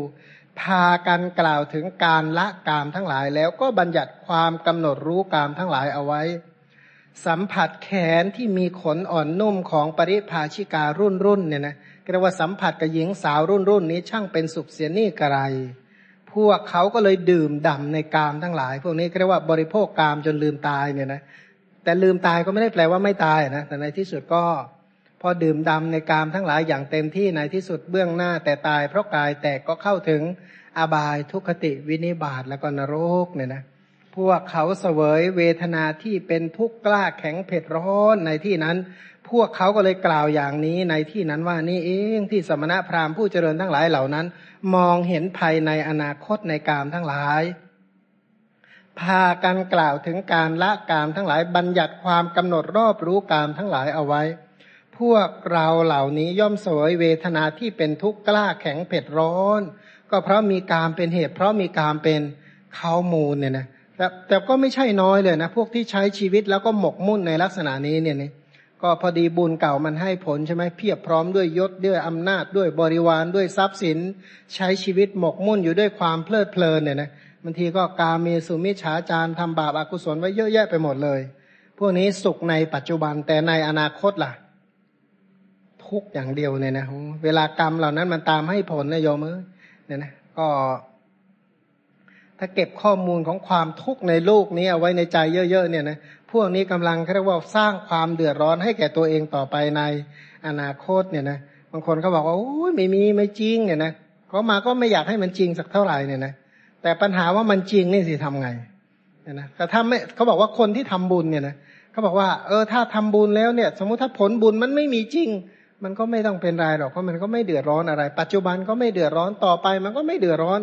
พากันกล่าวถึงการละกามทั้งหลาย แล้วก็บัญญัติความกำหนดรู้กามทั้งหลายเอาไว้ สัมผัสแขนที่มีขนอ่อนนุ่มของปริภาชิการุ่นรุ่นเนี่ยนะเรียกว่าสัมผัสกับหญิงสาวรุ่นรุ่นนี้ช่างเป็นสุขเสียนี่กระไรพวกเขาก็เลยดื่มด่าในกามทั้งหลาย พวกนี้เรียกว่าบริโภคกามจนลืมตายเนี่ยนะ แต่ลืมตายก็ไม่ได้แปลว่าไม่ตายนะแต่ในที่สุดก็ พอดื่มดำในกามทั้งหลายอย่างเต็มที่ในที่สุดเบื้องหน้าแต่ตาย เพราะกายแตกก็เข้าถึงอบายทุกขติวินิบาตแล้วก็นรกเนี่ยนะพวกเขาเสวยเวทนาที่เป็นทุกข์กล้าแข็งเผ็ดร้อนในที่นั้น พวกเขาก็เลยกล่าวอย่างนี้ในที่นั้นว่านี่เองที่สมณะพราหมณ์ผู้เจริญทั้งหลายเหล่านั้น มองเห็นภายในอนาคตในกามทั้งหลาย พากันกล่าวถึงการละกามทั้งหลายบัญญัติความกำหนดรอบรู้กามทั้งหลายเอาไว้ พวกเราเหล่านี้ย่อมสวยเวทนาที่เป็นทุกข์กล้าแข็งเผ็ดร้อน ก็เพราะมีกามเป็นเหตุ เพราะมีกามเป็นเขามูลเนี่ยนะแต่แต่ก็ไม่ใช่น้อยเลยนะพวกที่ใช้ชีวิตแล้วก็หมกมุ่นในลักษณะนี้เนี่ยนี่ก็พอดีบุญเก่ามันให้ผลใช่ไหมเพียบพร้อมด้วยยศด้วยอำนาจด้วยบริวารด้วยทรัพย์สิน ใช้ชีวิตหมกมุ่นอยู่ด้วยความเพลิดเพลินเนี่ยนะ บางทีก็กาเมสุมิฉาจารทำบาปอากุศลไว้เยอะแยะไปหมดเลย พวกนี้สุขในปัจจุบันแต่ในอนาคตล่ะ ทุกอย่างเดียวเนี่ยนะเวลากรรมเหล่านั้นมันตามให้ผลนะโยมเอ้ยเนี่ยนะก็ถ้าเก็บข้อมูลของความทุกข์ในโลกนี้เอาไว้ในใจเยอะๆเนี่ยนะพวกนี้กำลังเรียกว่าสร้างความเดือดร้อนให้แก่ตัวเองต่อไปในอนาคตเนี่ยนะบางคนเขาบอกว่าโอ้ยไม่มีไม่จริงเนี่ยนะเขามาก็ไม่อยากให้มันจริงสักเท่าไหร่เนี่ยนะ แต่ปัญหาว่ามันจริงนี่สิทำไงนะแต่ถ้าไม่เขาบอกว่าคนที่ทำบุญเนี่ยนะเขาบอกว่าเออถ้าทำบุญแล้วเนี่ย สมมุติถ้าผลบุญมันไม่มีจริง มันก็ไม่ต้องเป็นไรหรอกเพราะมันก็ไม่เดือดร้อนอะไร ปัจจุบันก็ไม่เดือดร้อนต่อไป มันก็ไม่เดือดร้อน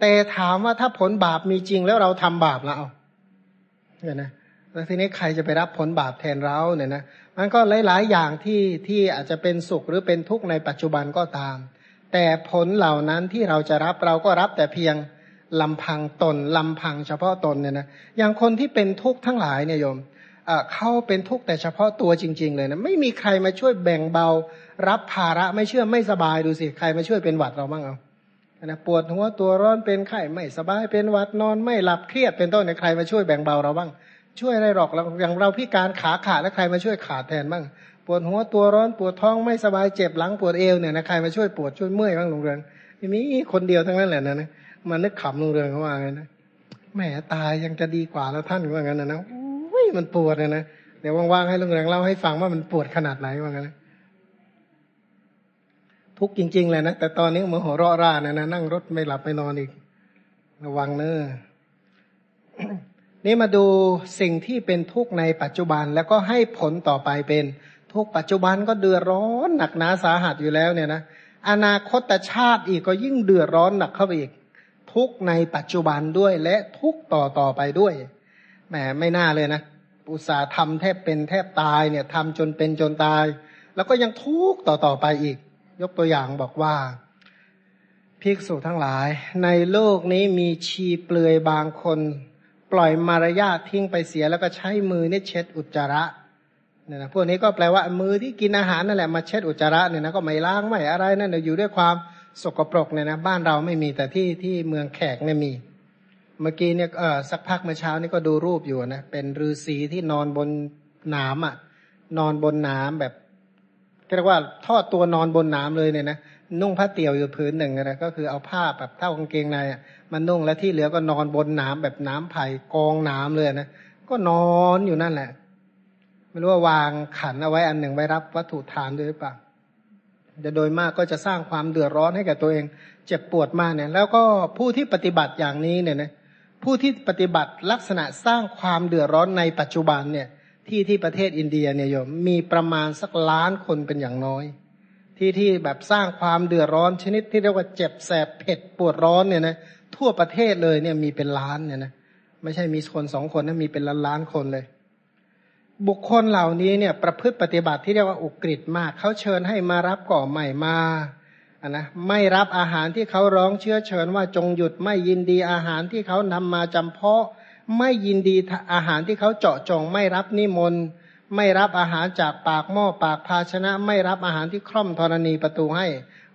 แต่ถามว่าถ้าผลบาปมีจริงแล้วเราทำบาปแล้วเอาเนี่ยนะแล้วทีนี้ใครจะไปรับผลบาปแทนเราเนี่ยนะมันก็หลายๆอย่างที่ที่อาจจะเป็นสุขหรือเป็นทุกข์ในปัจจุบันก็ตาม แต่ผลเหล่านั้นที่เราจะรับเราก็รับแต่เพียง ลำพังตนลำพังเฉพาะตนเนี่ยนะอย่างคนที่เป็นทุกข์ทั้งหลายเนี่ยโยมเขาเป็นทุกข์แต่เฉพาะตัวจริง ๆ เลยนะไม่มีใครมาช่วยแบ่งเบา รับภาระไม่เชื่อไม่สบายดูสิใครมาช่วยเป็นหวัดเราบ้างเอานะปวดหัวตัวร้อนเป็นไข้ไม่สบายเป็นหวัดนอน ไม่หลับเครียดเป็นต้นในใครมาช่วยแบ่งเบาเราบ้าง ช่วยอะไรหรอกเราอย่างเราพิการขาขาดแล้วใครมาช่วยขาดแทนบ้าง ปวดหัวตัวร้อนปวดท้องไม่สบายเจ็บหลังปวดเอวเนี่ยนะใครมาช่วยปวดช่วยเมื่อยบ้างลุงเรืองมีคนเดียวทั้งนั้นแหละนะนะ มันนึกขำลุงเรืองเขาว่าไงนะแหมตายยังจะดีกว่าแล้วท่านว่างั้นนะนะโอ้ยมันปวดเลยนะเดี๋ยวว่างๆให้ลุงเรืองเล่าให้ฟังว่ามันปวดขนาดไหนว่างั้นนะทุกจริงๆเลยนะแต่ตอนนี้มือหัวเราะร่านะนะนั่งรถไม่หลับไม่นอนอีก ระวังเนอะนี่มาดูสิ่งที่เป็นทุกข์ในปัจจุบันแล้วก็ให้ผลต่อไปเป็นทุกปัจจุบันก็เดือดร้อนหนักหนาสาหัสอยู่แล้วเนี่ยนะอนาคตชาติอีกก็ยิ่งเดือดร้อนหนักเข้าไปอีก ทุกในปัจจุบันด้วย และทุกต่อต่อไปด้วยแหมไม่น่าเลยนะอุตสาห์ทำแทบเป็นแทบตายเนี่ยทำจนเป็นจนตาย แล้วก็ยังทุกต่อต่อไปอีก ยกตัวอย่างบอกว่าภิกษุทั้งหลาย ในโลกนี้มีชีเปลือยบางคน ปล่อยมารยาททิ้งไปเสียแล้วก็ใช้มือเนี่ยเช็ดอุจจาระเนี่ยนะพวกนี้ก็แปลว่ามือที่กินอาหารนั่นแหละมาเช็ดอุจจาระเนี่ยนะก็ไม่ล้างไม่อะไรนั่นอยู่ด้วยความ สกปรกเนี่ยนะบ้านเราไม่มีแต่ที่ที่เมืองแขกเนี่ยมี เมื่อกี้เนี่ยเออสักพักเมื่อเช้านี่ก็ดูรูปอยู่นะเป็นฤาษีที่นอนบนนามอะ นอนบนนามแบบเรียกว่าทอดตัวนอนบนนามเลยเนี่ยนะนุ่งผ้าเตี่ยวอยู่พื้นหนึ่งนะก็คือเอาผ้าแบบเท่ากางเกงในอะมันนุ่งแล้วที่เหลือก็นอนบนน้ำแบบน้ำไผ่กองน้ำเลยนะก็นอนอยู่นั่นแหละ ไม่รู้ว่าวางขันเอาไว้อันหนึ่งไว้รับวัตถุทานด้วยหรือเปล่า โดยมากก็จะสร้างความเดือดร้อนให้กับตัวเอง เจ็บปวดมากเนี่ย แล้วก็ผู้ที่ปฏิบัติอย่างนี้เนี่ยนะผู้ที่ปฏิบัติลักษณะสร้างความเดือดร้อนในปัจจุบันเนี่ย ที่ที่ประเทศอินเดียเนี่ยโยมมีประมาณสักล้านคนเป็นอย่างน้อย ที่ที่แบบสร้างความเดือดร้อนชนิดที่เรียกว่าเจ็บแสบเผ็ดปวดร้อนเนี่ยนะทั่วประเทศเลยเนี่ยมีเป็นล้านเนี่ยนะไม่ใช่มีคนสองคนนะมีเป็นล้านล้านคนเลย บุคคลเหล่านี้เนี่ยประพฤติปฏิบัติที่เรียกว่าอุกฤษมาก เขาเชิญให้มารับก่อใหม่มาอะนะไม่รับอาหารที่เขาร้องเชื้อเชิญว่าจงหยุดไม่ยินดีอาหารที่เขานำมาจำเพาะ ไม่ยินดีอาหารที่เขาเจาะจง ไม่รับนิมนต์ไม่รับอาหารจากปากหม้อปากภาชนะ ไม่รับอาหารที่คร่อมธรณีประตูให้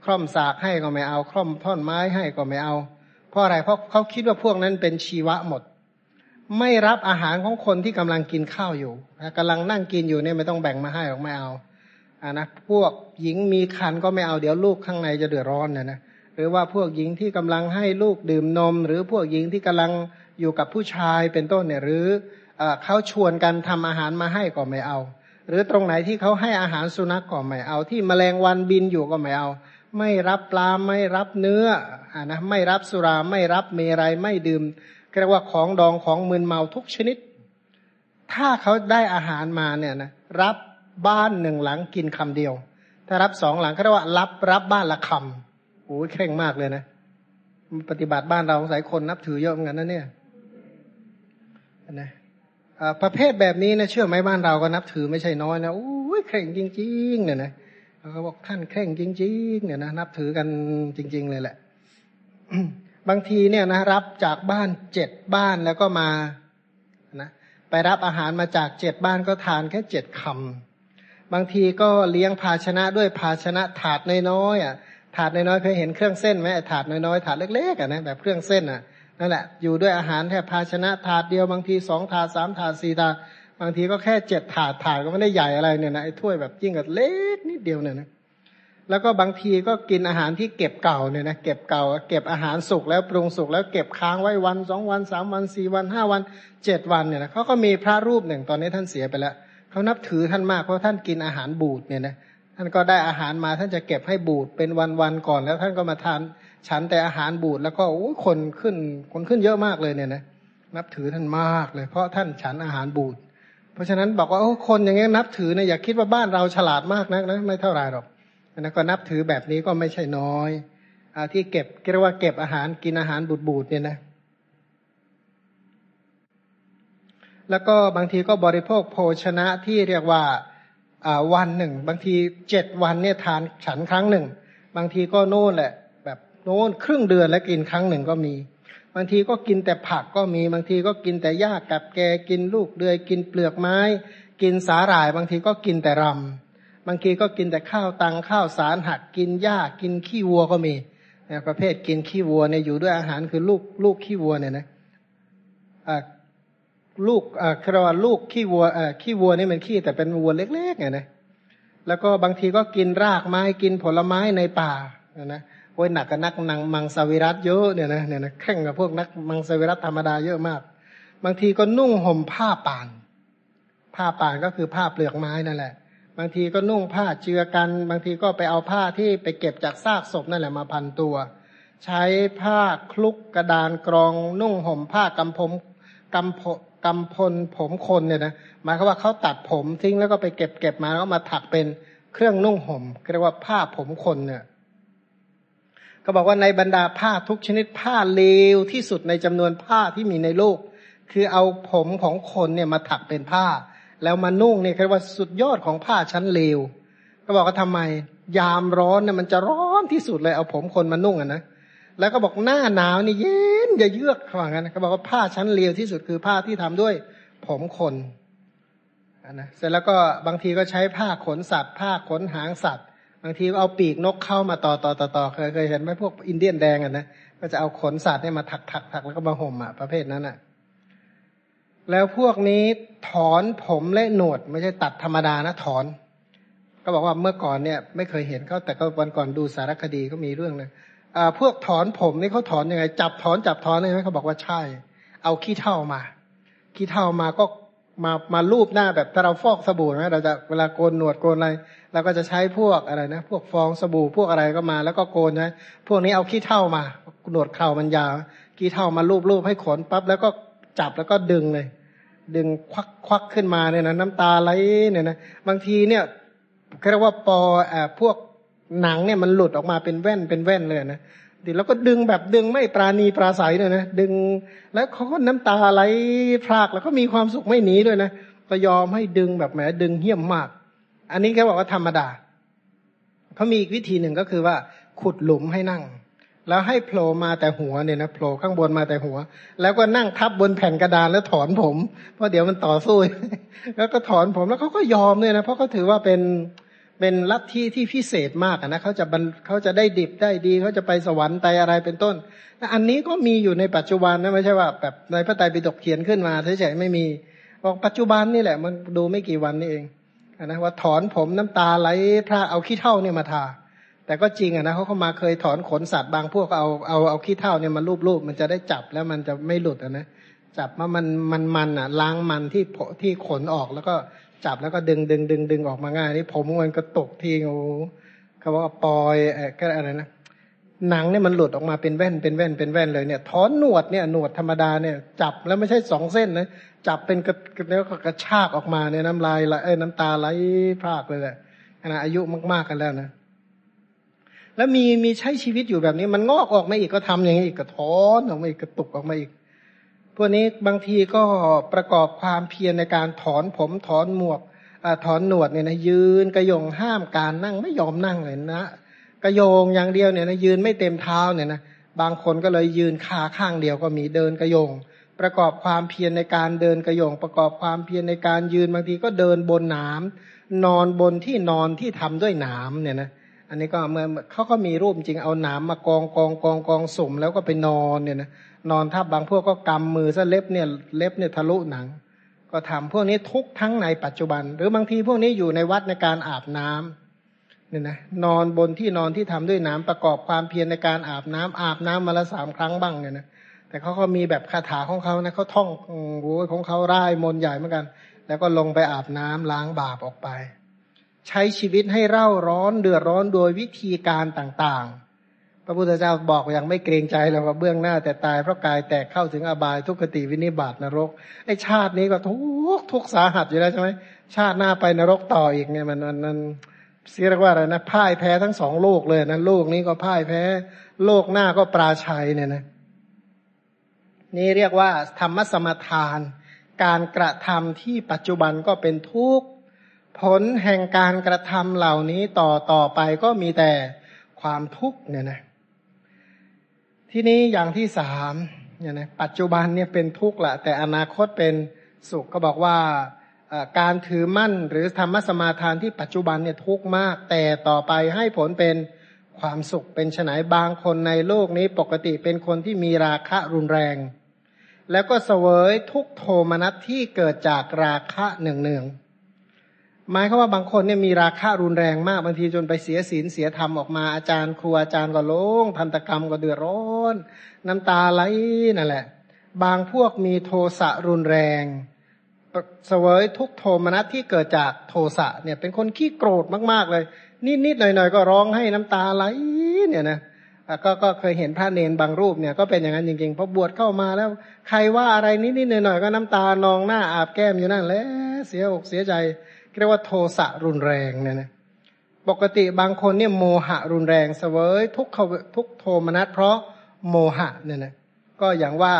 คร่อมสากให้ก็ไม่เอา คร่อมท่อนไม้ให้ก็ไม่เอา เพราะอะไรเพราะเขาคิดว่าพวกนั้นเป็นชีวะหมด ไม่รับอาหารของคนที่กำลังกินข้าวอยู่กำลังนั่งกินอยู่เนี่ยไม่ต้องแบ่งมาให้หรอกไม่เอาอ่านะพวกหญิงมีคันก็ไม่เอาเดี๋ยวลูกข้างในจะเดือดร้อนเนี่ยนะหรือว่าพวกหญิงที่กำลังให้ลูกดื่มนม หรือพวกหญิงที่กำลังอยู่กับผู้ชายเป็นต้นเนี่ยหรือเขาชวนกันทำอาหารมาให้ก็ไม่เอา หรือตรงไหนที่เขาให้อาหารสุนัขกก็ไม่เอา ที่แมลงวันบินอยู่ก็ไม่เอา ไม่รับปลาไม่รับเนื้ออ่านะไม่รับสุราไม่รับเมรัยไม่ดื่ม เรียกว่าของดองของมึนเมาทุกชนิด ถ้าเขาได้อาหารมาเนี่ยนะรับบ้านหนึ่งหลังกินคำเดียว ถ้ารับสองหลังเขาเรียกว่ารับรับบ้านละคำโอ้ยเข่งมากเลยนะ ปฏิบัติบ้านเราสายคนนับถือเยอะเหมือนกันนะเนี่ยนะประเภทแบบนี้นะเชื่อไหมบ้านเราก็นับถือไม่ใช่น้อยนะโอ้ยเคร่งจริง ๆ เนี่ยนะเขาบอกท่านเคร่งจริง ๆ เนี่ยนะนับถือกันจริง ๆ เลยแหละ บางทีเนี่ยนะรับจากบ้านเจ็ดบ้านแล้วก็มานะไปรับอาหารมาจากเจ็ดบ้านก็ทานแค่เจ็ดคำบางทีก็เลี้ยงภาชนะด้วยภาชนะถาดน้อยๆอะถาดน้อยๆเคยเห็นเครื่องเส้นไหมถาดน้อยๆถาดเล็กๆอะนะแบบเครื่องเส้นอะนั่นแหละอยู่ด้วยอาหารแค่ภาชนะถาดเดียวบางทีสองถาดสามถาดสี่ถาดบางทีก็แค่เจ็ดถาดถาดก็ไม่ได้ใหญ่อะไรเนี่ยนะไอ้ถ้วยแบบยิ่งกับเล็กนิดเดียวเนี่ยนะ แล้วก็บางทีก็กินอาหารที่เก็บเก่าเนี่ยนะเก็บเก่า เก็บอาหารสุกแล้วปรุงสุกแล้วเก็บค้างไว้วันสองวันสามวันสี่วันห้าวันเจ็ดวันเนี่ยนะเขาก็มีพระรูปหนึ่งตอนนี้ท่านเสียไปแล้วเขานับถือท่านมากเพราะท่านกินอาหารบูดเนี่ยนะท่านก็ได้อาหารมาท่านจะเก็บให้บูดเป็นวันวันก่อนแล้วท่านก็มาทานฉันแต่อาหารบูดแล้วก็โอ้คนขึ้นคนขึ้นเยอะมากเลยเนี่ยนะนับถือท่านมากเลย เพราะท่านฉันอาหารบูดเพราะฉะนั้นบอกว่าโอ้คนอย่างเงี้ยนับถือเนี่ยอย่าคิดว่าบ้านเราฉลาดมากนักนะไม่เท่าไรหรอก นะก็นับถือแบบนี้ก็ไม่ใช่น้อยอที่เก็บเรียกว่าเก็บอาหารกินอาหารบูดบูดเนี่ยนะ แล้วก็บางทีก็บริโภคโภชนะที่เรียกว่าวันหนึ่ง บางทีเจ็ดวันเนี่ยทานฉันครั้งหนึ่ง บางทีก็โน่นแหละ แบบโน่นครึ่งเดือนแล้วกินครั้งหนึ่งก็มี บางทีก็กินแต่ผักก็มี บางทีก็กินแต่หญ้ากับแกกินลูกเดือย กินเปลือกไม้ กินสาหร่าย บางทีก็กินแต่รำ บางทีก็กินแต่ข้าวตังข้าวสารหักกินหญ้ากินขี้วัวก็มีนี่ยประเภทกินขี้วัวเนี่ยอยู่ด้วยอาหารคือลูกลูกขี้วัวเนี่ยนะอ่าลูกอ่าครว่าลูกขี้วัวอ่าขี้วัวนี่มันขี้แต่เป็นวัวเล็กๆไงนะแล้วก็บางทีก็กินรากไม้กินผลไม้ในป่านะโอ้ยหนักกับนักนังมังสวิรัตเยอะเนี่ยนะเนี่ยนะแข่งกับพวกนักมังสวิรัตธรรมดาเยอะมาก บางทีก็นุ่งห่มผ้าป่าน ผ้าป่านก็คือผ้าเปลือกไม้นั่นแหละ บางทีก็นุ่งผ้าเจือกัน บางทีก็ไปเอาผ้าที่ไปเก็บจากซากศพนั่นแหละมาพันตัว ใช้ผ้าคลุกกระดานกรอง นุ่งห่มผ้ากำผมกำพกำพลผมคนเนี่ยนะหมายความว่าเขาตัดผมทิ้งแล้วก็ไปเก็บเก็บมาแล้วมาถักเป็นเครื่องนุ่งห่มเรียกว่าผ้าผมคนเนี่ยก็บอกว่าในบรรดาผ้าทุกชนิดผ้าเลวที่สุดในจำนวนผ้าที่มีในโลก คือเอาผมของคนเนี่ยมาถักเป็นผ้า แล้วมานุ่งเนี่ยคือว่าสุดยอดของผ้าชั้นเลว ก็บอกว่าทำไม ยามร้อนเนี่ยมันจะร้อนที่สุดเลยเอาผมคนมานุ่งอะนะแล้วก็บอกหน้าหนาวนี่เย็นอย่าเยือกเขาบอกงั้นเขาบอกว่าผ้าชั้นเลวที่สุดคือผ้าที่ทำด้วยผมคนนะเสร็จแล้วก็บางทีก็ใช้ผ้าขนสัตว์ ผ้าขนหางสัตว์ บางทีก็เอาปีกนกเข้ามาต่อต่อต่อต่อเคยเคยเห็นไหมพวกอินเดียนแดงอะนะก็จะเอาขนสัตว์เนี่ยมาถักถักถักแล้วก็มาห่มอะประเภทนั้นอะ แล้วพวกนี้ถอนผมและหนวด ไม่ใช่ตัดธรรมดานะถอน ก็บอกว่าเมื่อก่อนเนี่ย ไม่เคยเห็นเขาแต่ก็วันก่อนดูสารคดีก็มีเรื่องเลยอ่าพวกถอนผมนี่เขาถอนยังไง จับถอนจับถอนเลยไหมเขาบอกว่าใช่ เอาขี้เท่ามา ขี้เท่ามาก็มามาลูบหน้าแบบถ้าเราฟอกสบู่นะเราจะเวลาโกนหนวดโกนอะไรเราก็จะใช้พวกอะไรนะ พวกฟองสบู่พวกอะไรก็มา แล้วก็โกนนะพวกนี้เอาขี้เท่ามาหนวดเข่ามันยาวขี้เท่ามาลูบลูบให้ขนปั๊บแล้วก็ จับแล้วก็ดึงเลย ดึงควักควักขึ้นมาเนี่ยนะน้ำตาไหลเนี่ยนะบางทีเนี่ยเรียกว่าปอแอบพวกหนังเนี่ยมันหลุดออกมาเป็นแว่นเป็นแว่นเลยนะดิแล้วก็ดึงแบบดึงไม่ปราณีปราศัยเลยนะดึงแล้วเขาก็น้ำตาไหลพรากแล้วก็มีความสุขไม่หนีด้วยนะก็ยอมให้ดึงแบบแหมดึงเหี้ยมมาก อันนี้แค่บอกว่าธรรมดาเขามีอีกวิธีหนึ่งก็คือว่า ขุดหลุมให้นั่ง แล้วให้โผล่มาแต่หัวเนี่ยนะโผล่ข้างบนมาแต่หัว แล้วก็นั่งทับบนแผ่นกระดานแล้วถอนผม เพราะเดี๋ยวมันต่อสู้ แล้วก็ถอนผมแล้วเขาก็ยอมเนี่ยนะเพราะเขาถือว่าเป็นเป็นลัทธิที่พิเศษมากนะเขาจะเขาจะได้ดิบได้ดีเขาจะไปสวรรค์ไปอะไรเป็นต้นอันนี้ก็มีอยู่ในปัจจุบันนะไม่ใช่ว่าแบบในพระไตรปิฎกเขียนขึ้นมาเฉยๆไม่มีบอกปัจจุบันนี่แหละมันดูไม่กี่วันนี่เองนะว่าถอนผมน้ำตาไหลพระเอาขี้เท่าเนี่ยมาทา แต่ก็จริงอะนะเขาเข้ามาเคยถอนขนสัตว์บางพวกเอาเอาเอาขี้เท่าเนี่ยมาลูบๆมันจะได้จับแล้วมันจะไม่หลุดอะนะจับมามันมันมันอะล้างมันที่ที่ขนออกแล้วก็จับแล้วก็ดึงดึงดึงดึงออกมาง่ายนี่ผมมันก็ตกทีโอ้เขาว่าปล่อยเออก็อะไรนะหนังเนี่ยมันหลุดออกมาเป็นแว่นเป็นแว่นเป็นแว่นเลยเนี่ยถอนหนวดเนี่ยหนวดธรรมดาเนี่ยจับแล้วไม่ใช่สองเส้นนะจับเป็นกระแล้วก็กระชากออกมาเนี่ยน้ำลายไหลเอ้น้ำตาไหลพรากเลยแหละขณะอายุมากๆกันแล้วนะ แล้วมีมีใช้ชีวิตอยู่แบบนี้ มันงอกออกมาอีกก็ทำอย่างนี้อีกก็ถอนออกมาอีกกระตุกออกมาอีก พวกนี้บางทีก็ประกอบความเพียรในการถอนผมถอนหมวกอถอนหนวดเนี่ยนะยืนกระยงห้ามการนั่งไม่ยอมนั่งเลยนะกระโยงอย่างเดียวเนี่ยนะยืนไม่เต็มเท้าเนี่ยนะบางคนก็เลยยืนขาข้างเดียวก็มีเดินกระยง ประกอบความเพียรในการเดินกระยง ประกอบความเพียรในการยืนบางทีก็เดินบนหนามนอนบนที่นอนที่ทำด้วยหนามเนี่ยนะ อันนี้ก็เมื่อเขาก็มีรูปจริงเอาหนามมากองกองกองกองสุ่มแล้วก็ไปนอนเนี่ยนะนอนทับบางพวกก็กำมือซะเล็บเนี่ยเล็บเนี่ยทะลุหนัง ก็ทำพวกนี้ทุกทั้งในปัจจุบัน หรือบางทีพวกนี้อยู่ในวัดในการอาบน้ำเนี่ยนะนอนบนที่นอนที่ทำด้วยน้ำประกอบความเพียรในการอาบน้ำอาบน้ำมาละสามครั้งบ้างเนี่ยนะแต่เขาก็มีแบบคาถาของเขานะเขาท่องโอ้ของเขาร่ายมนใหญ่เหมือนกัน แล้วก็ลงไปอาบน้ำล้างบาปออกไป ใช้ชีวิตให้เร่าร้อนเดือดร้อนโดยวิธีการต่างๆ พระพุทธเจ้าบอกอย่างไม่เกรงใจเลยว่าเบื้องหน้าแต่ตายเพราะกายแตกเข้าถึงอบายทุกขติวินิบาตนรกไอชาตินี้ก็ทุกทุกสาหัสอยู่แล้วใช่ไหมชาติหน้าไปนรกต่ออีกเนี่ยมันมันมันเสียกว่าอะไรนะพ่ายแพ้ทั้งสองโลกเลยนะโลกนี้ก็พ่ายแพ้ โลกหน้าก็ปราชัยเนี่ยนะนี่เรียกว่าธรรมสมทาน การกระทำที่ปัจจุบันก็เป็นทุกข์ ผลแห่งการกระทำเหล่านี้ต่อต่อไปก็มีแต่ความทุกข์เนี่ยนะที่นี้อย่างที่สามเนี่ยนะปัจจุบันเนี่ยเป็นทุกข์ละแต่อนาคตเป็นสุขก็บอกว่าการถือมั่นหรือธรรมสมาทานที่ปัจจุบันเนี่ยทุกข์มาก แต่ต่อไปให้ผลเป็นความสุขเป็นฉนัยบางคนในโลกนี้ปกติเป็นคนที่มีราคะรุนแรง แล้วก็เสวยทุกโทมนัสที่เกิดจากราคะเนืองๆ หมายคือว่าบางคนเนี่ยมีราคะรุนแรงมากบางทีจนไปเสียศีลเสียธรรมออกมาอาจารย์ครูอาจารย์ก็โลงทันตกรรมก็เดือดร้อน น้ำตาไหลนั่นแหละ บางพวกมีโทสะรุนแรงเสวยทุกโทมนัสที่เกิดจากโทสะเนี่ยเป็นคนขี้โกรธมากๆเลย นิดๆหน่อยๆก็ร้องให้น้ำตาไหลเนี่ยนะก็ก็เคยเห็นพระเนนบางรูปเนี่ยก็เป็นอย่างนั้นจริงๆพอบวชเข้ามาแล้ว ใครว่าอะไรนิดๆหน่อยๆก็น้ำตานองหน้าอาบแก้มอยู่นั่นแหละเสียอกเสียใจ เรียกว่าโทสะรุนแรงเนี่ยนะปกติบางคนเนี่ยโมหะรุนแรงเสวยทุกขทุกโทมนัสเพราะโมหะเนี่ยนะก็อย่างว่า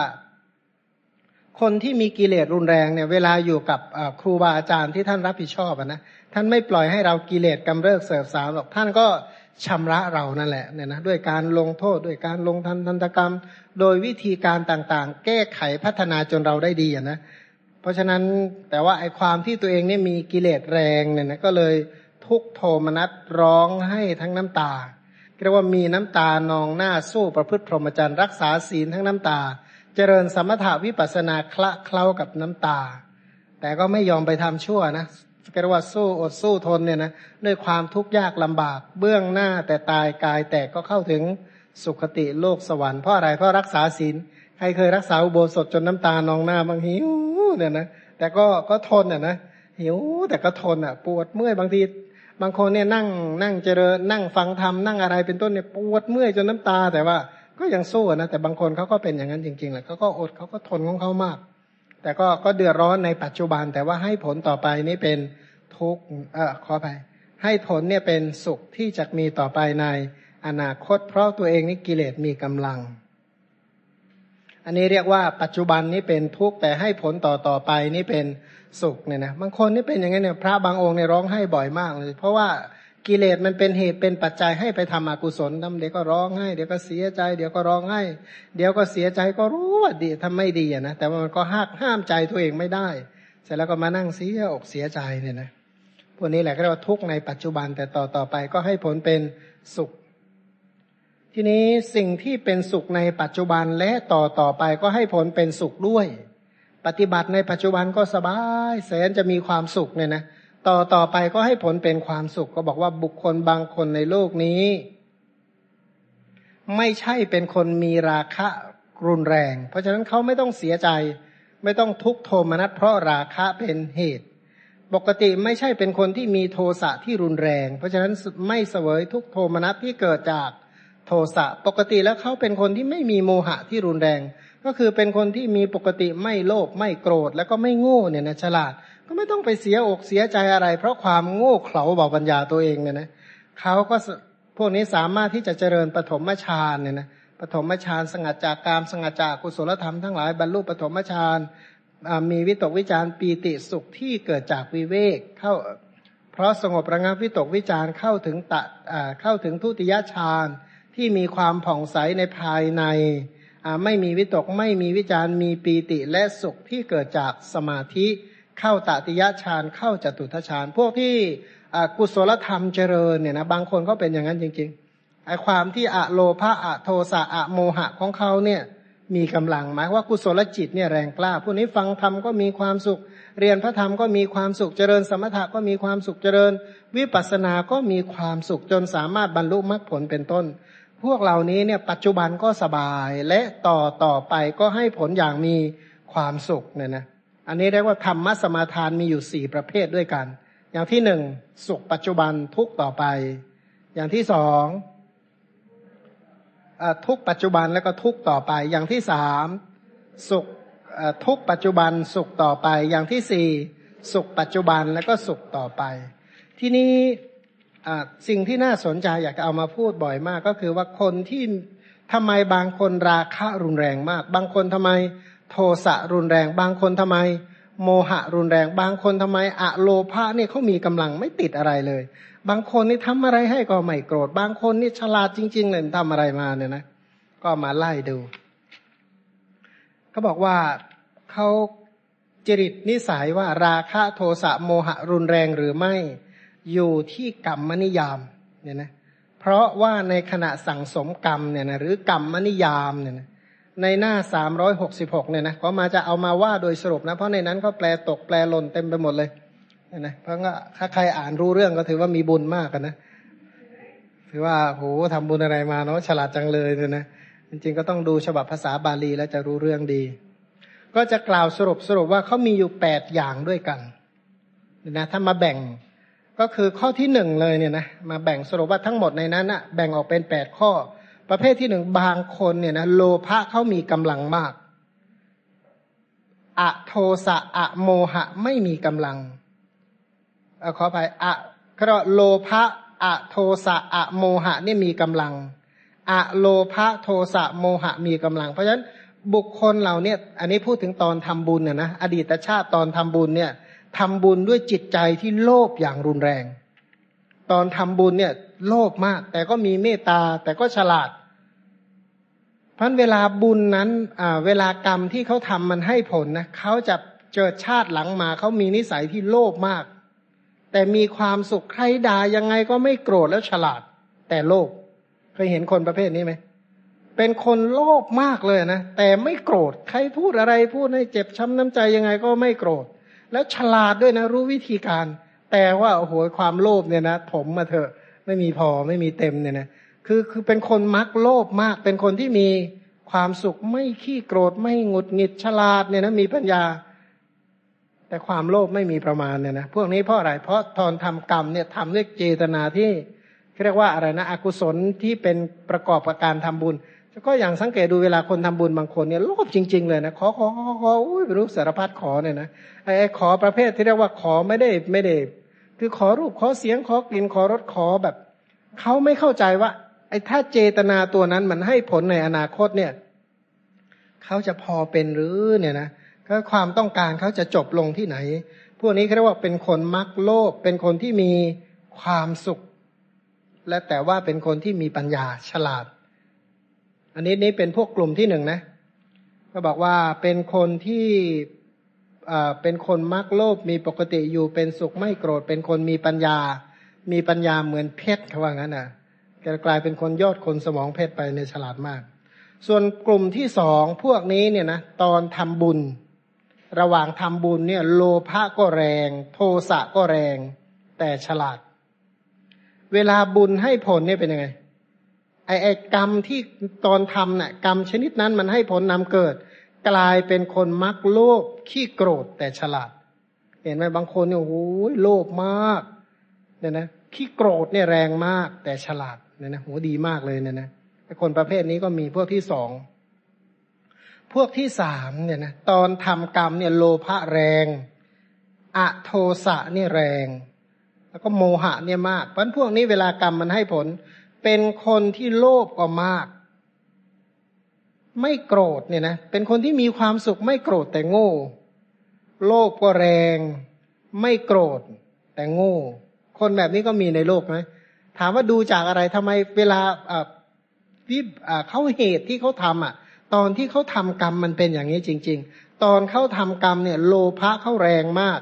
คนที่มีกิเลสรุนแรงเนี่ยเวลาอยู่กับครูบาอาจารย์ที่ท่านรับผิดชอบนะท่านไม่ปล่อยให้เรากิเลสกำเริบเสบสาวหรอกท่านก็ชำระเรานั่นแหละเนี่ยนะด้วยการลงโทษด้วยการลงทันทันตกรรม โดยวิธีการต่างๆ แก้ไขพัฒนาจนเราได้ดีนะ เพราะฉะนั้นแต่ว่าไอ้ความที่ตัวเองเนี่ยมีกิเลสแรงเนี่ยนะก็เลยทุกโทมนัสร้องให้ทั้งน้ำตาเรียกว่ามีน้ำตานองหน้าสู้ประพฤติพรหมจรรย์รักษาศีลทั้งน้ำตา เจริญสมถาวิปัสนาคละเคล้ากับน้ำตา แต่ก็ไม่ยอมไปทำชั่วนะเรียกว่าสู้อดสู้ทนเนี่ยนะด้วยความทุกข์ยากลำบาก เบื้องหน้าแต่ตายกายแตกก็เข้าถึงสุคติโลกสวรรค์เพราะอะไรเพราะรักษาศีล ใครเคยรักษาอุโบสถจนน้ำตานองหน้าบางหิวเนี่ยนะแต่ก็ก็ทนอะนะหิวแต่ก็ทนอะ ปวดเมื่อยบางทีบางคนเนี่ยนั่งนั่งเจริญนั่งฟังธรรมนั่งอะไรเป็นต้นเนี่ยปวดเมื่อยจนน้ำตา แต่ว่าก็ยังสู้นะแต่บางคนเขาก็เป็นอย่างนั้นจริงๆแหละเขาก็อดเขาก็ทนของเขามาก แต่ก็ก็เดือดร้อนในปัจจุบัน แต่ว่าให้ผลต่อไปนี่เป็นทุกข์เออขอไปให้ผลเนี่ยเป็นสุขที่จะมีต่อไปในอนาคต เพราะตัวเองนี่กิเลสมีกำลัง อันนี้เรียกว่าปัจจุบันนี้เป็นทุกข์แต่ให้ผลต่อต่อไปนี่เป็นสุขเนี่ยนะบางคนนี่เป็นอย่างนี้เนี่ยพระบางองค์เนี่ยร้องไห้บ่อยมากเลย เพราะว่ากิเลสมันเป็นเหตุเป็นปัจจัยให้ไปทำอกุศลทำเดี๋ยวก็ร้องไห้เดี๋ยวก็เสียใจ เดี๋ยวก็ร้องไห้ เดี๋ยวก็เสียใจก็รู้ว่าดีทำไม่ดีอะนะแต่ว่ามันก็ห้ามห้ามใจตัวเองไม่ได้ เสร็จแล้วก็มานั่งเสียอกเสียใจเนี่ยนะพวกนี้แหละก็เรียกว่าทุกข์ในปัจจุบันแต่ต่อต่อไปก็ให้ผลเป็นสุข ทีนี้สิ่งที่เป็นสุขในปัจจุบันและต่อต่อไปก็ให้ผลเป็นสุขด้วย ปฏิบัติในปัจจุบันก็สบายแสนจะมีความสุขเนี่ยนะต่อต่อไปก็ให้ผลเป็นความสุขก็บอกว่าบุคคลบางคนในโลกนี้ ไม่ใช่เป็นคนมีราคะรุนแรง เพราะฉะนั้นเขาไม่ต้องเสียใจ ไม่ต้องทุกโทมนัสเพราะราคะเป็นเหตุ ปกติไม่ใช่เป็นคนที่มีโทสะที่รุนแรง เพราะฉะนั้นไม่เสวยทุกโทมนัสที่เกิดจาก โทสะปกติแล้วเขาเป็นคนที่ไม่มีโมหะที่รุนแรง ก็คือเป็นคนที่มีปกติไม่โลภไม่โกรธแล้วก็ไม่โง่เนี่ยนะฉลาด ก็ไม่ต้องไปเสียอกเสียใจอะไร เพราะความโง่เขลาเบาปัญญาตัวเองเนี่ยนะเขาก็พวกนี้สามารถที่จะเจริญปฐมฌานเนี่ยนะปฐมฌานสงัดจากกามสงัดจากกุศลธรรมทั้งหลายบรรลุปฐมฌานมีวิตกวิจารปีติสุขที่เกิดจากวิเวกเข้าเพราะสงบระงับวิตกวิจารเข้าถึงตะเข้าถึงทุติยฌาน ที่มีความผ่องใสในภายใน ไม่มีวิตกไม่มีวิจารมีปีติและสุขที่เกิดจากสมาธิเข้าตติยฌานเข้าจตุทฌานพวกที่กุศลธรรมเจริญเนี่ยนะบางคนก็เป็นอย่างนั้นจริงๆไอ้ความที่อะโลภะอะโทสะอะโมหะของเขาเนี่ยมีกำลังหมายว่ากุศลจิตเนี่ยแรงกล้าผู้นี้ฟังธรรมก็มีความสุข เรียนพระธรรมก็มีความสุขเจริญ สมถะก็มีความสุขเจริญ วิปัสสนาก็มีความสุขจนสามารถบรรลุมรรคผลเป็นต้น พวกเหล่านี้เนี่ยปัจจุบันก็สบายและต่อต่อไปก็ให้ผลอย่างมีความสุขเนี่ยนะอันนี้เรียกว่าธรรมสมาทานมีอยู่สี่ประเภทด้วยกัน อย่างที่หนึ่งสุขปัจจุบันทุกต่อไป อย่างที่สองทุกปัจจุบันแล้วก็ทุกต่อไป อย่างที่สามสุขทุกปัจจุบันสุขต่อไป อย่างที่สี่สุขปัจจุบันแล้วก็สุขต่อไป ที่นี้ สิ่งที่น่าสนใจอยากจะเอามาพูดบ่อยมาก ก็คือว่าคนที่ทำไมบางคนราคะรุนแรงมาก บางคนทำไมโทสะรุนแรง บางคนทำไมโมหะรุนแรง บางคนทำไมอะโลภะเนี่ยเขามีกำลังไม่ติดอะไรเลย บางคนนี่ทำอะไรให้ก็ไม่โกรธ บางคนนี่ฉลาดจริง ๆ เลยทำอะไรมาเนี่ยนะ ก็มาไล่ดูเขาบอกว่าเขาจริตนิสัยว่าราคะโทสะโมหะรุนแรงหรือไม่ อยู่ที่กรรมมนิยามเนี่ยนะเพราะว่าในขณะสั่งสมกรรมเนี่ยนะหรือกรรมมนิยามเนี่ยนะในหน้าสามร้อยหกสิบหกเนี่ยนะเขามาจะเอามาว่าโดยสรุปนะ เพราะในนั้นเขาแปลตกแปลหล่นเต็มไปหมดเลยนะเพราะว่าถ้าใครอ่านรู้เรื่องก็ถือว่ามีบุญมากกันนะถือว่าโหทำบุญอะไรมาเนาะฉลาดจังเลยเลยนะจริงๆก็ต้องดูฉบับภาษาบาลีแล้วจะรู้เรื่องดี ก็จะกล่าวสรุปสรุปว่าเขามีอยู่แปดอย่างด้วยกันนะถ้ามาแบ่ง ก็คือข้อที่หนึ่งเลยเนี่ยนะมาแบ่งสรุปว่าทั้งหมดในนั้นอะแบ่งออกเป็นแปดข้อ ประเภทที่หนึ่งบางคนเนี่ยนะโลภะเขามีกำลังมากอะโทสะอะโมหะไม่มีกำลังอขอไปอะเพราะโลภะอะโทสะอะโมหะนี่มีกำลังอะโลภะโทสะโมหะมีกำลัง เพราะฉะนั้นบุคคลเหล่านี้อันนี้พูดถึงตอนทำบุญเนี่ยนะอดีตชาติตอนทำบุญเนี่ย ทำบุญด้วยจิตใจที่โลภอย่างรุนแรง ตอนทำบุญเนี่ย โลภมาก แต่ก็มีเมตตาแต่ก็ฉลาดเพราะเวลาบุญนั้นอ่าเวลากรรมที่เขาทำมันให้ผลนะเขาจะเจอชาติหลังมาเขามีนิสัยที่โลภมาก แต่มีความสุขใครด่ายังไงก็ไม่โกรธแล้วฉลาด แต่โลภเคยเห็นคนประเภทนี้ไหมเป็นคนโลภมากเลยนะแต่ไม่โกรธใครพูดอะไรพูดให้เจ็บช้ำน้ำใจยังไงก็ไม่โกรธ แล้วฉลาดด้วยนะรู้วิธีการ แต่ว่าโอ้โหความโลภเนี่ยนะถมมาเถอะไม่มีพอไม่มีเต็มเนี่ยนะคือคือเป็นคนมักโลภมาก เป็นคนที่มีความสุขไม่ขี้โกรธไม่หงุดหงิดฉลาดเนี่ยนะมีปัญญา แต่ความโลภไม่มีประมาณเนี่ยนะพวกนี้เพราะอะไรเพราะตอนทำกรรมเนี่ยทำด้วยเจตนาที่เรียกว่าอะไรนะอกุศลที่เป็นประกอบกับการทำบุญ ก็อย่างสังเกตดูเวลาคนทำบุญบางคนเนี่ยโลภจริง ๆ เลยนะขอขอขอขออุ้ยไม่รู้สารพัดขอเนี่ยนะไอ้ขอประเภทที่เรียกว่าขอไม่ได้ไม่ได้ คือขอรูปขอเสียงขอกลิ่นขอรสขอแบบเขาไม่เข้าใจว่า ไอ้ถ้าเจตนาตัวนั้นมันให้ผลในอนาคตเนี่ยเขาจะพอเป็นหรือเนี่ยนะก็ความต้องการเขาจะจบลงที่ไหน พวกนี้เขาเรียกว่าเป็นคนมักโลภเป็นคนที่มีความสุข และแต่ว่าเป็นคนที่มีปัญญาฉลาด อันนี้นี้เป็นพวกกลุ่มที่หนึ่งนะ ก็บอกว่าเป็นคนที่เป็นคนมักโลภมีปกติอยู่เป็นสุขไม่โกรธ เป็นคนมีปัญญา มีปัญญาเหมือนเพชรเขาว่างั้นน่ะแกกลายเป็นคนยอดคนสมองเพชรไปในฉลาดมาก ส่วนกลุ่มที่สองพวกนี้เนี่ยนะตอนทำบุญ ระหว่างทำบุญเนี่ยโลภะก็แรง โทสะก็แรง แต่ฉลาด เวลาบุญให้ผลเนี่ยเป็นยังไง ไอไอกรรมที่ตอนทำน่ะกรรมชนิดนั้นมันให้ผลนำเกิด กลายเป็นคนมักโลภขี้โกรธแต่ฉลาด เห็นไหมบางคนเนี่ยโอ้ยโลภมากเนี่ยนะขี้โกรธเนี่ยแรงมากแต่ฉลาดเนี่ยนะโหดีมากเลยเนี่ยนะคนประเภทนี้ก็มีพวกที่สองพวกที่สามเนี่ยนะตอนทำกรรมเนี่ยโลภะแรงอะโทสะเนี่ยแรง แล้วก็โมหะเนี่ยมากเพราะพวกนี้เวลากรรมมันให้ผล เป็นคนที่โลภก็มาก ไม่โกรธเนี่ยนะเป็นคนที่มีความสุขไม่โกรธแต่โง่ โลภก็แรง ไม่โกรธแต่โง่ คนแบบนี้ก็มีในโลกไหมถามว่าดูจากอะไรทำไมเวลาวิเขาเหตุที่เขาทำอะ ตอนที่เขาทำกรรมมันเป็นอย่างนี้จริง ๆ ตอนเขาทำกรรมเนี่ย โลภะเขาแรงมาก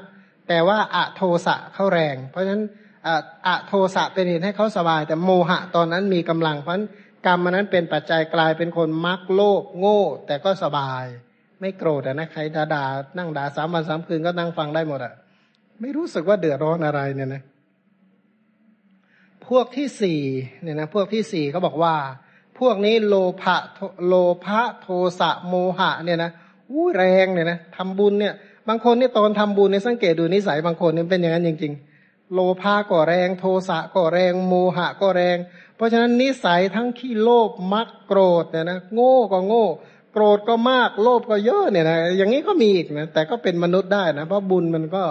แต่ว่าอะโทสะเขาแรง เพราะฉะนั้น อะโทสะเป็นเหตุให้เขาสบาย แต่โมหะตอนนั้นมีกำลังเพราะกรรมมันนั้นเป็นปัจจัยกลายเป็นคนมักโลภโง่ แต่ก็สบาย ไม่โกรธนะใครด่าด่านั่งด่าสามวันสามคืนก็นั่งฟังได้หมดอะไม่รู้สึกว่าเดือดร้อนอะไรเนี่ยนะพวกที่สี่เนี่ยนะพวกที่สี่เขาบอกว่า พวกนี้โลภะโลภะโทสะโมหะเนี่ยนะอู้แรงเนี่ยนะทำบุญเนี่ย บางคนเนี่ยตอนทำบุญเนี่ยสังเกตดูนิสัยบางคนเนี่ยเป็นอย่างนั้นจริง ๆ โลภะก็แรง โทสะก็แรง โมหะก็แรง เพราะฉะนั้นนิสัยทั้งขี้โลภมักโกรธเนี่ยนะโง่ก็โง่ โกรธก็มากโลภก็เยอะเนี่ยนะอย่างนี้ก็มีอีกนะแต่ก็เป็นมนุษย์ได้นะเพราะบุญมันก็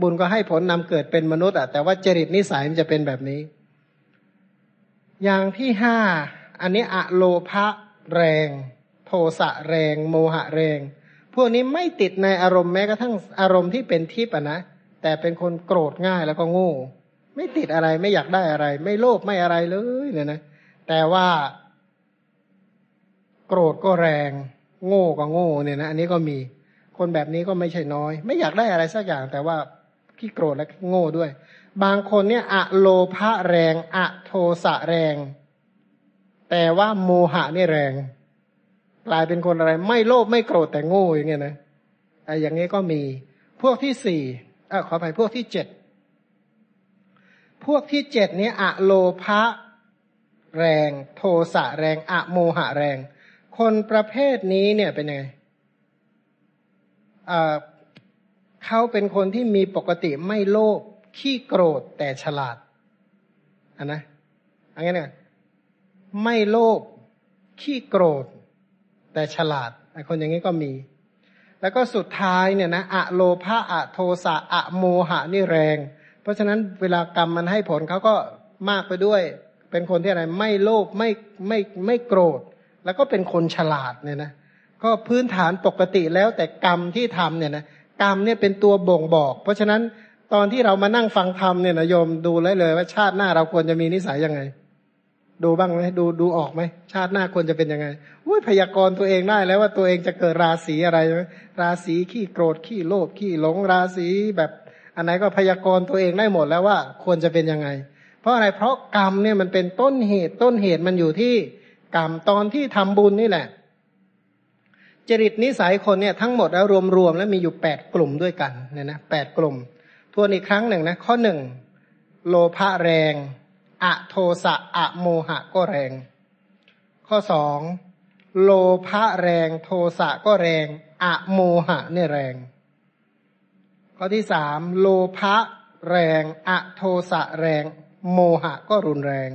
บุญก็ให้ผลนำเกิดเป็นมนุษย์อะแต่ว่าจริตนิสัยมันจะเป็นแบบนี้ อย่างที่ห้าอันนี้อะโลภะแรง โทสะแรง โมหะแรง พวกนี้ไม่ติดในอารมณ์แม้กระทั่งอารมณ์ที่เป็นทิพย์นะ แต่เป็นคนโกรธง่ายแล้วก็โง่ ไม่ติดอะไรไม่อยากได้อะไร ไม่โลภไม่อะไรเลยเนี่ยนะ แต่ว่าโกรธก็แรง โง่ก็โง่เนี่ยนะอันนี้ก็มีคนแบบนี้ก็ไม่ใช่น้อย ไม่อยากได้อะไรสักอย่าง แต่ว่าขี้โกรธและโง่ด้วย บางคนเนี่ยอะโลภะแรงอะโทสะแรง แต่ว่าโมหะนี่แรง กลายเป็นคนอะไร ไม่โลภไม่โกรธแต่โง่อย่างเงี้ยนะไอ้อย่างงี้ก็มี พวกที่สี่ อขอไปพวกที่เจ็ด พวกที่เจ็ดนี้อะโลภะแรง โทสะแรง อะโมหะแรง คนประเภทนี้เนี่ยเป็นยังไงเขาเป็นคนที่มีปกติไม่โลภขี้โกรธแต่ฉลาดอันนะอันนี้เนี่ยไม่โลภขี้โกรธ แต่ฉลาดคนอย่างนี้ก็มี แล้วก็สุดท้ายเนี่ยนะอะโลภะอะโทสะอะโมหะนี่แรง เพราะฉะนั้นเวลากรรมมันให้ผลเขาก็มากไปด้วย เป็นคนที่อะไรไม่โลภไม่ไม่ไม่โกรธ แล้วก็เป็นคนฉลาดเนี่ยนะก็พื้นฐานปกติแล้วแต่กรรมที่ทำเนี่ยนะกรรมเนี่ยเป็นตัวบ่งบอก เพราะฉะนั้นตอนที่เรามานั่งฟังธรรมเนี่ยนะโยมดูเลยเลยว่าชาติหน้าเราควรจะมีนิสัยยังไง ดูบ้างไหมดูดูออกไหมชาติหน้าควรจะเป็นยังไงอุ้ยพยากรณ์ตัวเองได้แล้วว่าตัวเองจะเกิดราศีอะไรไหมราศีขี้โกรธขี้โลภขี้หลงราศีแบบอันไหนก็พยากรณ์ตัวเองได้หมดแล้วว่าควรจะเป็นยังไง เพราะอะไรเพราะกรรมเนี่ยมันเป็นต้นเหตุต้นเหตุมันอยู่ที่กรรมตอนที่ทำบุญนี่แหละ จริตนิสัยคนเนี่ยทั้งหมดแล้วรวมๆแล้วมีอยู่แปดกลุ่มด้วยกันเนี่ยนะแปดกลุ่มทวนอีกครั้งหนึ่งนะข้อหนึ่งโลภะแรง อะโทสะอะโมหะก็แรง ข้อสองโลภะแรง โทสะก็แรงอะโมหะเนี่ยแรง ข้อที่สามโลภะแรงอะโทสะแรง โมหะก็รุนแรง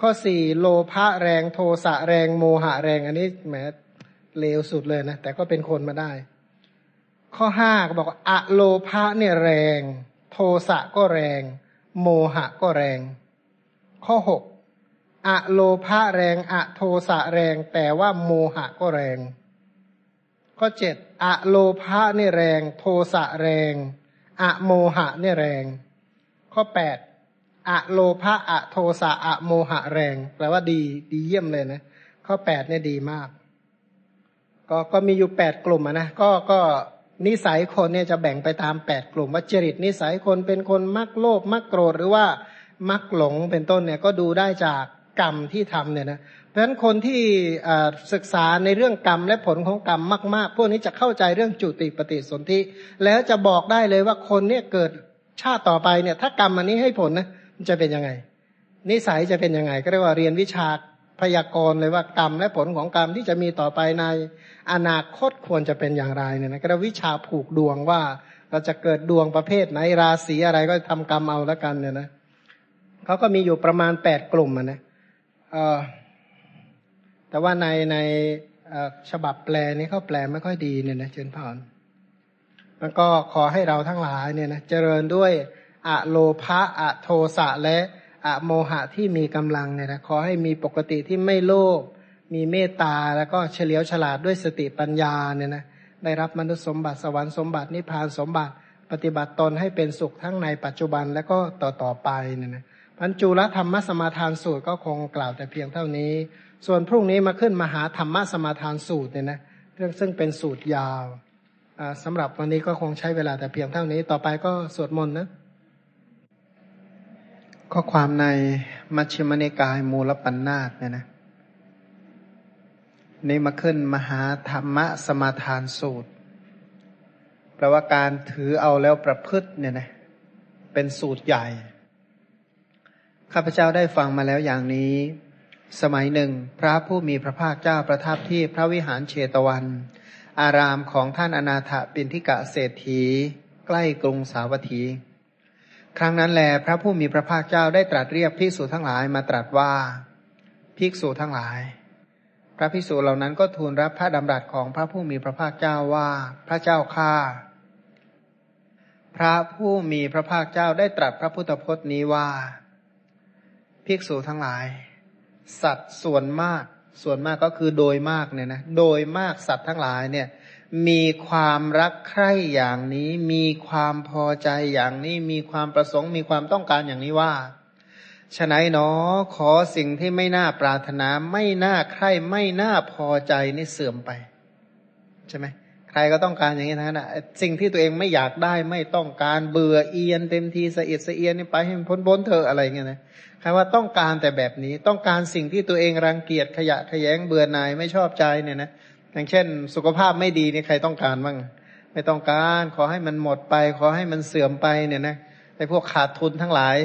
ข้อสี่โลภะแรงโทสะแรงโมหะแรง อันนี้แหมเลวสุดเลยนะ แต่ก็เป็นคนมาได้ ข้อห้าก็บอกว่าอะโลภะเนี่ยแรง โทสะก็แรง โมหะก็แรง ข้อหกอะโลภะแรงอะโทสะแรง แต่ว่าโมหะก็แรง ข้อเจ็ดอะโลภะเนี่ยแรง โทสะแรงอะโมหะเนี่ยแรง ข้อแปดอะโลภะอะโทสะอะโมหะแรง แปลว่าดี ดีเยี่ยมเลยนะ ข้อแปดเนี่ยดีมาก ก็ก็มีอยู่แปดกลุ่มนะก็ก็นิสัยคนเนี่ยจะแบ่งไปตามแปดกลุ่มว่าจริตนิสัยคนเป็นคนมักโลภมักโกรธหรือว่า มักหลงเป็นต้นเนี่ยก็ดูได้จากกรรมที่ทำเนี่ยนะเพราะฉะนั้นคนที่ศึกษาในเรื่องกรรมและผลของกรรมมาก ๆ พวกนี้จะเข้าใจเรื่องจุติปฏิสนธิแล้วจะบอกได้เลยว่าคนเนี่ยเกิดชาติต่อไปเนี่ย ถ้ากรรมอันนี้ให้ผลนะมันจะเป็นยังไง นิสัยจะเป็นยังไง ก็เรียกว่าเรียนวิชาพยากรณ์เลยว่ากรรมและผลของกรรมที่จะมีต่อไปในอนาคตควรจะเป็นอย่างไรเนี่ยนะก็วิชาผูกดวงว่า เราจะเกิดดวงประเภทไหนราศีอะไรก็ทำกรรมเอาแล้วกันเนี่ยนะ เขาก็มีอยู่ประมาณแปดกลุ่มนะอแต่ว่าในในฉบับแปลนี้เขาแปลไม่ค่อยดีเนี่ยนะเชิญพรมันก็ขอให้เราทั้งหลายเนี่ยนะเจริญด้วยอะโลภะอะโทสะและอะโมหะที่มีกำลังเนี่ยนะขอให้มีปกติที่ไม่โลภมีเมตตาแล้วก็เฉลียวฉลาดด้วยสติปัญญาเนี่ยนะได้รับมนุษย์สมบัติสวรรค์สมบัตินิพพานสมบัติ ปฏิบัติตนให้เป็นสุขทั้งในปัจจุบันและก็ต่อต่อไปเนี่ยนะ พันจุลธรรมสมาทานสูตรก็คงกล่าวแต่เพียงเท่านี้ ส่วนพรุ่งนี้มาขึ้นมหาธรรมสมาทานสูตรเนี่ยนะเรื่องซึ่งเป็นสูตรยาวสำหรับวันนี้ก็คงใช้เวลาแต่เพียงเท่านี้ต่อไปก็สวดมนต์นะข้อความในมัชฌิมนิกายมูลปัญนาตเนี่ยนะนี่มาขึ้นมหาธรรมสมาทานสูตรแปลว่าการถือเอาแล้วประพฤติเนี่ยนะเป็นสูตรใหญ่ ข้าพเจ้าได้ฟังมาแล้วอย่างนี้ สมัยหนึ่ง พระผู้มีพระภาคเจ้าประทับที่พระวิหารเชตวัน อารามของท่านอนาถปินทิกะเศรษฐี ใกล้กรุงสาวัตถี ครั้งนั้นแลพระผู้มีพระภาคเจ้าได้ตรัสเรียกภิกษุทั้งหลายมาตรัสว่าภิกษุทั้งหลาย พระพิสุเหล่านั้นก็ทูลรับพระดำรัสของพระผู้มีพระภาคเจ้าว่าพระเจ้าข้าพระผู้มีพระภาคเจ้าได้ตรัสพระพุทธพจน์นี้ว่า ภิกษุทั้งหลาย สัตว์ส่วนมาก ส่วนมากก็คือโดยมากเนี่ยนะโดยมากสัตว์ทั้งหลายเนี่ยมีความรักใคร่อย่างนี้ มีความพอใจอย่างนี้ มีความประสงค์ มีความต้องการอย่างนี้ว่าฉะนั้นเนาะขอสิ่งที่ไม่น่าปรารถนาไม่น่าใคร่ไม่น่าพอใจนี่เสื่อมไป ใช่ไหมใครก็ต้องการอย่างนี้นะนะสิ่งที่ตัวเองไม่อยากได้ไม่ต้องการเบื่อเอียนเต็มทีเสียดเสียนนี่ไปให้มันพ้นพ้นเถอะอะไรเงี้ยนะ ครว่าต้องการแต่แบบนี้ต้องการสิ่งที่ตัวเองรังเกียจขยะขยงเบื่อหน่ายไม่ชอบใจเนี่ยนะอย่างเช่น สุขภาพไม่ดีนี่ใครต้องการบ้างไม่ต้องการขอให้มันหมดไป ขอให้มันเสื่อมไปเนี่ยนะไอ้พวกขาดทุนทั้งหลาย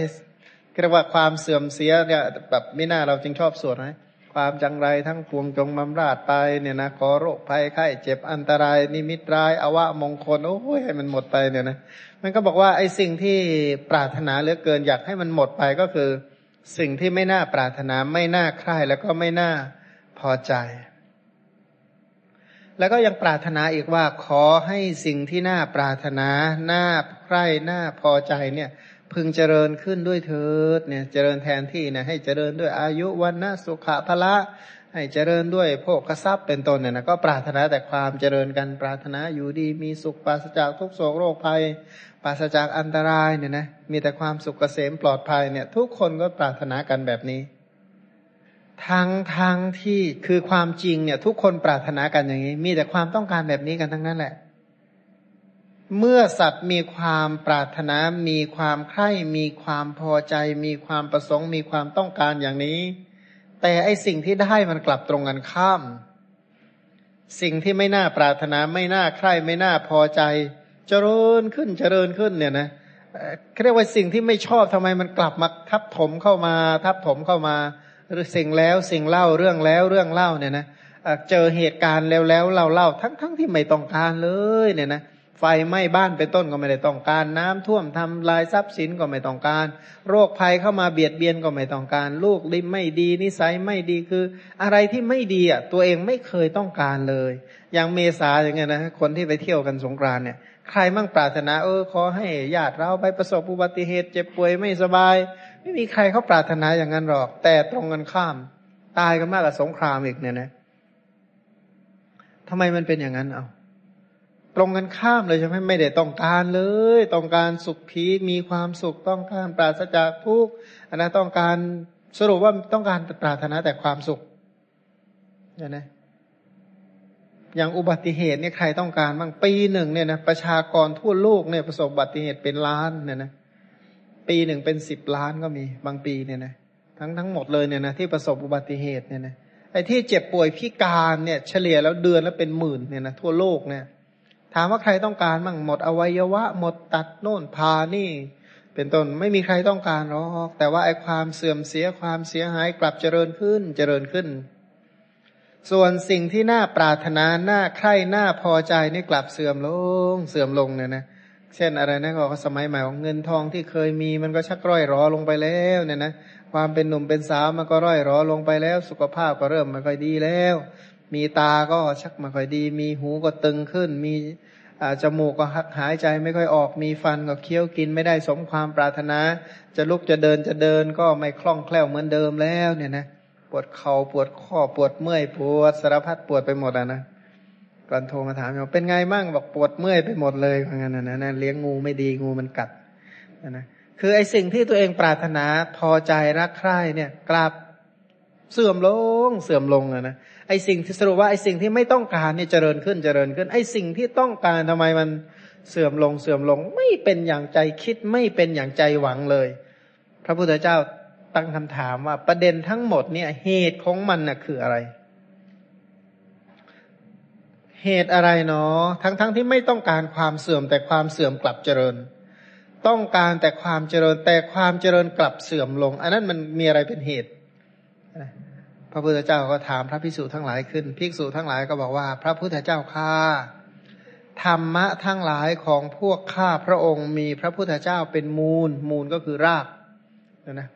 เรียกว่าความเสื่อมเสียเนี่ยแบบไม่น่าเราจึงชอบสวดนะความจังไรทั้งปวงจงบำราดไปเนี่ยนะขอโรคภัยไข้เจ็บอันตราย นิมิตร้ายอวะมงคลโอ้ยให้มันหมดไปเนี่ยนะมันก็บอกว่าไอ้สิ่งที่ปรารถนาเหลือเกินอยากให้มันหมดไปก็คือ สิ่งที่ไม่น่าปรารถนาไม่น่าใคร่แล้วก็ไม่น่าพอใจ แล้วก็ยังปรารถนาอีกว่าขอให้สิ่งที่น่าปรารถนาน่าใคร่น่าพอใจเนี่ย พึงเจริญขึ้นด้วยเถิดเนี่ยเจริญแทนที่นะให้เจริญด้วยอายุวันนะสุขะพละให้เจริญด้วยโภคทรัพย์เป็นต้นเนี่ยนะก็ปรารถนาแต่ความเจริญกันปรารถนาอยู่ดีมีสุขปราศจากทุกโศกโรคภัย ปราศจากอันตรายเนี่ยนะมีแต่ความสุขเกษมปลอดภัยเนี่ย ทุกคนก็ปรารถนากันแบบนี้ ทั้งทั้งที่คือความจริงเนี่ย ทุกคนปรารถนากันอย่างนี้ มีแต่ความต้องการแบบนี้กันทั้งนั้นแหละ เมื่อสัตว์มีความปรารถนา มีความใคร่มีความพอใจ มีความประสงค์ มีความต้องการอย่างนี้ แต่ไอสิ่งที่ได้มันกลับตรงกันข้าม สิ่งที่ไม่น่าปรารถนาไม่น่าใคร่ไม่น่าพอใจ เจริญขึ้นเจริญขึ้นเนี่ยนะเรียกว่าสิ่งที่ไม่ชอบทำไมมันกลับมาทับถมเข้ามา ทับถมเข้ามาหรือสิ่งแล้วสิ่งเล่าเรื่องแล้วเรื่องเล่าเนี่ยนะเจอเหตุการณ์แล้วแล้วเล่าเล่าทั้งทั้งที่ไม่ต้องการเลยเนี่ยนะไฟไหม้บ้านเป็นต้นก็ไม่ได้ต้องการ น้ำท่วมทำลายทรัพย์สินก็ไม่ต้องการ โรคภัยเข้ามาเบียดเบียนก็ไม่ต้องการ ลูกลิ้มไม่ดีนิสัยไม่ดีคือ อะไรที่ไม่ดีอะตัวเองไม่เคยต้องการเลย อย่างเมษาอย่างเงี้ยนะคนที่ไปเที่ยวกันสงกรานเนี่ย ใครมั่งปรารถนา เออขอให้ญาติเราไปประสบอุบัติเหตุเจ็บป่วยไม่สบาย ไม่มีใครเขาปรารถนาอย่างนั้นหรอก แต่ตรงกันข้าม ตายกันมากกว่าสงครามอีกเนี่ยนะทำไมมันเป็นอย่างนั้นเอาตรงกันข้ามเลยใช่ไหมไม่ได้ต้องการเลย ต้องการสุขผีมีความสุขต้องการปราศจากทุกข์อันนั้นต้องการสรุปว่าต้องการปรารถนาแต่ความสุขเห็นไหม อย่างอุบัติเหตุเนี่ยใครต้องการบ้างปีหนึ่งเนี่ยนะประชากรทั่วโลกเนี่ยประสบอุบัติเหตุเป็นล้านเนี่ยนะปีหนึ่งเป็นสิบล้านก็มีบางปีเนี่ยนะทั้งทั้งหมดเลยเนี่ยนะที่ประสบอุบัติเหตุเนี่ยนะไอ้ที่เจ็บป่วยพิการเนี่ย เฉลี่ยแล้วเดือนแล้วเป็นหมื่นเนี่ยนะทั่วโลกเนี่ย ถามว่าใครต้องการมั่งหมดอวัยวะ หมดตัดโน่นพานี่ เป็นต้นไม่มีใครต้องการหรอกแต่ว่าไอ้ความเสื่อมเสียความเสียหายกลับเจริญขึ้นเจริญขึ้น ส่วนสิ่งที่น่าปรารถนาน่าใคร่น่าพอใจนี่กลับเสื่อมลงเสื่อมลงเนี่ยนะเช่นอะไรนะก็สมัยใหม่ของเงินทองที่เคยมีมันก็ชักร่อยรอลงไปแล้วเนี่ยนะความเป็นหนุ่มเป็นสาวมันก็ร่อยรอลงไปแล้ว สุขภาพก็เริ่มไม่ค่อยดีแล้ว มีตาก็ชักไม่ค่อยดี มีหูก็ตึงขึ้น มีจมูกก็หักหายใจไม่ค่อยออกมีฟันก็เคี้ยวกินไม่ได้สมความปรารถนา จะลุกจะเดินจะเดินก็ไม่คล่องแคล่วเหมือนเดิมแล้วเนี่ยนะ ปวดเขา่าปวดข้อปวดเมื่อยปวดสารพัดปวดไปหมดอะนะก่อนโทรมาถามว่าเป็นไงมั่งบอกปวดเมื่อยไปหมดเลยเพราะงั้นนะนะเลี้ยงงูไม่ดีงูมันกัดนะคือไอ้สิ่งที่ตัวเองปรารถนาพอใจรักใคร่เนี่ยกลับเสื่อมลงเสื่อมลงอะนะไอ้สิ่งที่สรุปว่าไอ้สิ่งที่ไม่ต้องการเนี่ยเจริญขึ้นเจริญขึ้น ไอ้สิ่งที่ต้องการทำไมมันเสื่อมลงเสื่อมลง ไม่เป็นอย่างใจคิดไม่เป็นอย่างใจหวังเลย พระพุทธเจ้า ตั้งคำถามว่าประเด็นทั้งหมดเนี่ย เหตุของมันน่ะคืออะไร เหตุอะไรเนาะทั้งๆทที่ไม่ต้องการความเสื่อมแต่ความเสื่อมกลับเจริญ ต้องการแต่ความเจริญแต่ความเจริญกลับเสื่อมลง อันนั้นมันมีอะไรเป็นเหตุพระพุทธเจ้าก็ถามพระภิกษุทั้งหลายขึ้นภิกษุทั้งหลายก็บอกว่า พระพุทธเจ้าข้าธรรมะทั้งหลายของพวกข้าพระองค์มีพระพุทธเจ้าเป็นมูล มูลก็คือรากนะนะ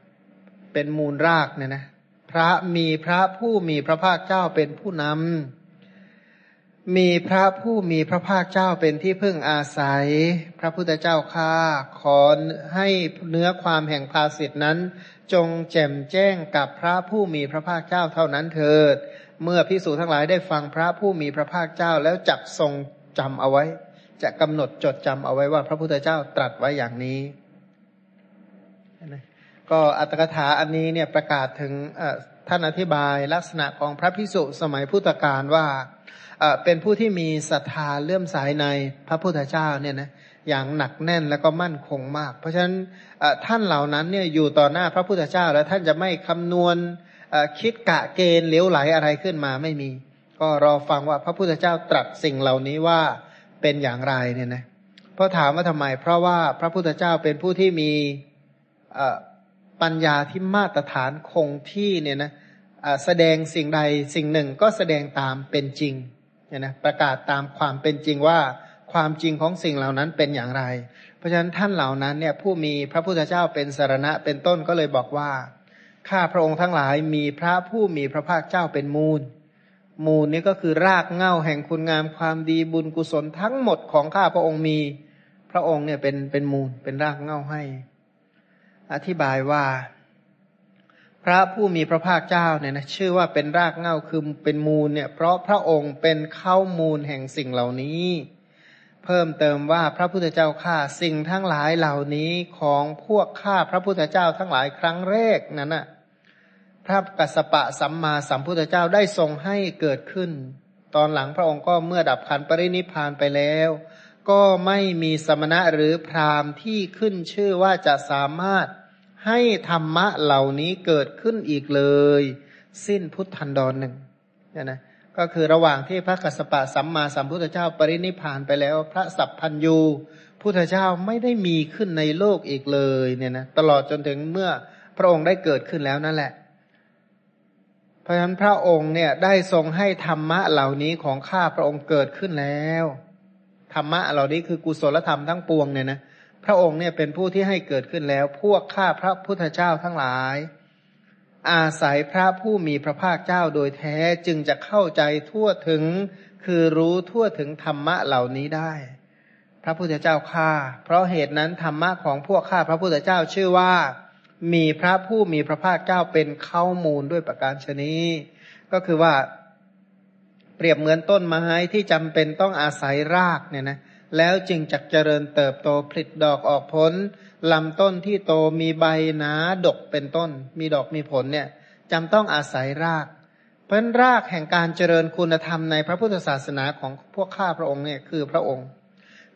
เป็นมูลรากเนี่ยนะ พระมีพระผู้มีพระภาคเจ้าเป็นผู้นำ มีพระผู้มีพระภาคเจ้าเป็นที่พึ่งอาศัย พระพุทธเจ้าข้าขอให้เนื้อความแห่งภาสิทธนั้น จงแจ่มแจ้งกับพระผู้มีพระภาคเจ้าเท่านั้นเถิด เมื่อพิสูจทั้งหลายได้ฟังพระผู้มีพระภาคเจ้าแล้วจักทรงจำเอาไว้ จะกำหนดจดจำเอาไว้ว่าพระพุทธเจ้าตรัสไว้อย่างนี้ ก็อัตถกถาอันนี้เนี่ยประกาศถึงท่านอธิบายลักษณะของพระพิสุสมัยพุทธกาลว่าเป็นผู้ที่มีศรัทธาเลื่อมสายในพระพุทธเจ้าเนี่ยนะอย่างหนักแน่นแล้วก็มั่นคงมาก เพราะฉะนั้นท่านเหล่านั้นเนี่ยอยู่ต่อหน้าพระพุทธเจ้า แล้วท่านจะไม่คำนวณคิดกะเกณฑ์เลี้ยวไหลอะไรขึ้นมาไม่มี ก็รอฟังว่าพระพุทธเจ้าตรัสสิ่งเหล่านี้ว่าเป็นอย่างไรเนี่ยนะเพราะถามว่าทำไม เพราะว่าพระพุทธเจ้าเป็นผู้ที่มี ปัญญาที่มาตรฐานคงที่เนี่ยนะแสดงสิ่งใดสิ่งหนึ่งก็แสดงตามเป็นจริงเนี่ยนะประกาศตามความเป็นจริงว่าความจริงของสิ่งเหล่านั้นเป็นอย่างไร เพราะฉะนั้นท่านเหล่านั้นเนี่ยผู้มีพระพุทธเจ้าเป็นสารณะเป็นต้นก็เลยบอกว่าข้าพระองค์ทั้งหลายมีพระผู้มีพระภาคเจ้าเป็นมูล มูลนี้ก็คือรากเง่าแห่งคุณงามความดีบุญกุศลทั้งหมดของข้าพระองค์มีพระองค์เนี่ยเป็นเป็นมูลเป็นรากเง่าให้ อธิบายว่า พระผู้มีพระภาคเจ้าเนี่ยนะชื่อว่าเป็นรากเง้าคือเป็นมูลเนี่ยเพราะพระองค์เป็นเข้ามูลแห่งสิ่งเหล่านี้ เพิ่มเติมว่าพระพุทธเจ้าข้าสิ่งทั้งหลายเหล่านี้ของพวกข้าพระพุทธเจ้าทั้งหลายครั้งแรกนั้นน่ะพระกัสสปะสัมมาสัมพุทธเจ้าได้ทรงให้เกิดขึ้น ตอนหลังพระองค์ก็เมื่อดับขันปรินิพานไปแล้ว ก็ไม่มีสมณะหรือพราหมณ์ที่ขึ้นชื่อว่าจะสามารถให้ธรรมะเหล่านี้เกิดขึ้นอีกเลย สิ้นพุทธันดรหนึ่งเนี่ยนะก็คือระหว่างที่พระกัสสปะสัมมาสัมพุทธเจ้าปรินิพานไปแล้ว พระสัพพัญยูพุทธเจ้าไม่ได้มีขึ้นในโลกอีกเลยเนี่ยนะตลอดจนถึงเมื่อพระองค์ได้เกิดขึ้นแล้วนั่นแหละ เพราะฉะนั้นพระองค์เนี่ยได้ทรงให้ธรรมะเหล่านี้ของข้าพระองค์เกิดขึ้นแล้ว รรมะเหล่านี้คือกุศลธรรมทั้งปวงเนี่ยนะพระองค์เนี่ยเป็นผู้ที่ให้เกิดขึ้นแล้ว พวกข้าพระพุทธเจ้าทั้งหลาย อาศัยพระผู้มีพระภาคเจ้าโดยแท้จึงจะเข้าใจทั่วถึง คือรู้ทั่วถึงธรรมะเหล่านี้ได้ พระพุทธเจ้าข้าเพราะเหตุนั้นธรรมะของพวกข้าพระพุทธเจ้าชื่อว่า มีพระผู้มีพระภาคเจ้าเป็นเข้ามูลด้วยประการชนีก็คือว่า เปรียบเหมือนต้นไม้ที่จำเป็นต้องอาศัยรากเนี่ยนะแล้วจึงจักเจริญเติบโตผลิดอกออกผลลำต้นที่โตมีใบหนาดกเป็นต้น มีดอกมีผลเนี่ยจำต้องอาศัยราก เพราะรากแห่งการเจริญคุณธรรมในพระพุทธศาสนาของพวกข้าพระองค์เนี่ยคือพระองค์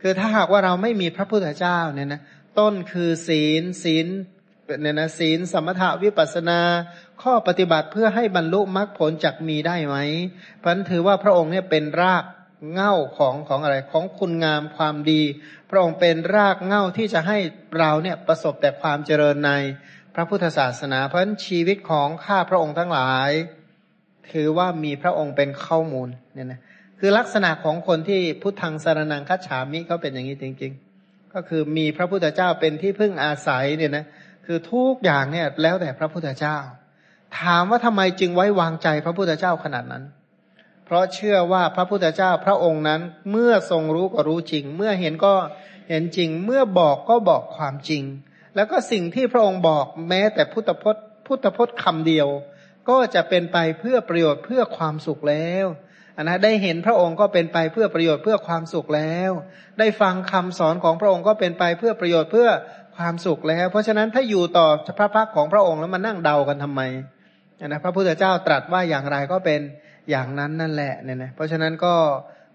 คือถ้าหากว่าเราไม่มีพระพุทธเจ้าเนี่ยนะต้นคือศีลศีล เนี่ยนะศีลสมถาวิปัสนา ข้อปฏิบัติเพื่อให้บรรลุมรรคผลจักมีได้ไหมเพราะนั้นถือว่าพระองค์เนี่ยเป็นรากเง่าของของอะไรของคุณงามความดี พระองค์เป็นรากเง่าที่จะให้เราเนี่ยประสบแต่ความเจริญในพระพุทธศาสนาเพราะนั้นชีวิตของข้าพระองค์ทั้งหลาย ถือว่ามีพระองค์เป็นข้อมูลเนี่ยนะคือลักษณะของคนที่พุทธังสารนังคัจฉามิเขาเป็นอย่างนี้จริง ๆ ก็คือมีพระพุทธเจ้าเป็นที่พึ่งอาศัยเนี่ยนะ คือทุกอย่างเนี่ยแล้วแต่พระพุทธเจ้า ถามว่าทำไมจึงไว้วางใจพระพุทธเจ้าขนาดนั้น เพราะเชื่อว่าพระพุทธเจ้าพระองค์นั้นเมื่อทรงรู้ก็รู้จริง เมื่อเห็นก็เห็นจริง เมื่อบอกก็บอกความจริง แล้วก็สิ่งที่พระองค์บอกแม้แต่พุทธพจน์พุทธพจน์คำเดียว ก็จะเป็นไปเพื่อประโยชน์เพื่อความสุขแล้วนนะได้เห็นพระองค์ก็เป็นไปเพื่อประโยชน์เพื่อความสุขแล้ว ได้ฟังคำสอนของพระองค์ก็เป็นไปเพื่อประโยชน์เพื่อ ความสุขแล้ว เพราะฉะนั้นถ้าอยู่ต่อพระพักของพระองค์แล้วมานั่งเดากันทำไมนะพระพุทธเจ้าตรัสว่าอย่างไรก็เป็นอย่างนั้นนั่นแหละเนี่ยนะเพราะฉะนั้นก็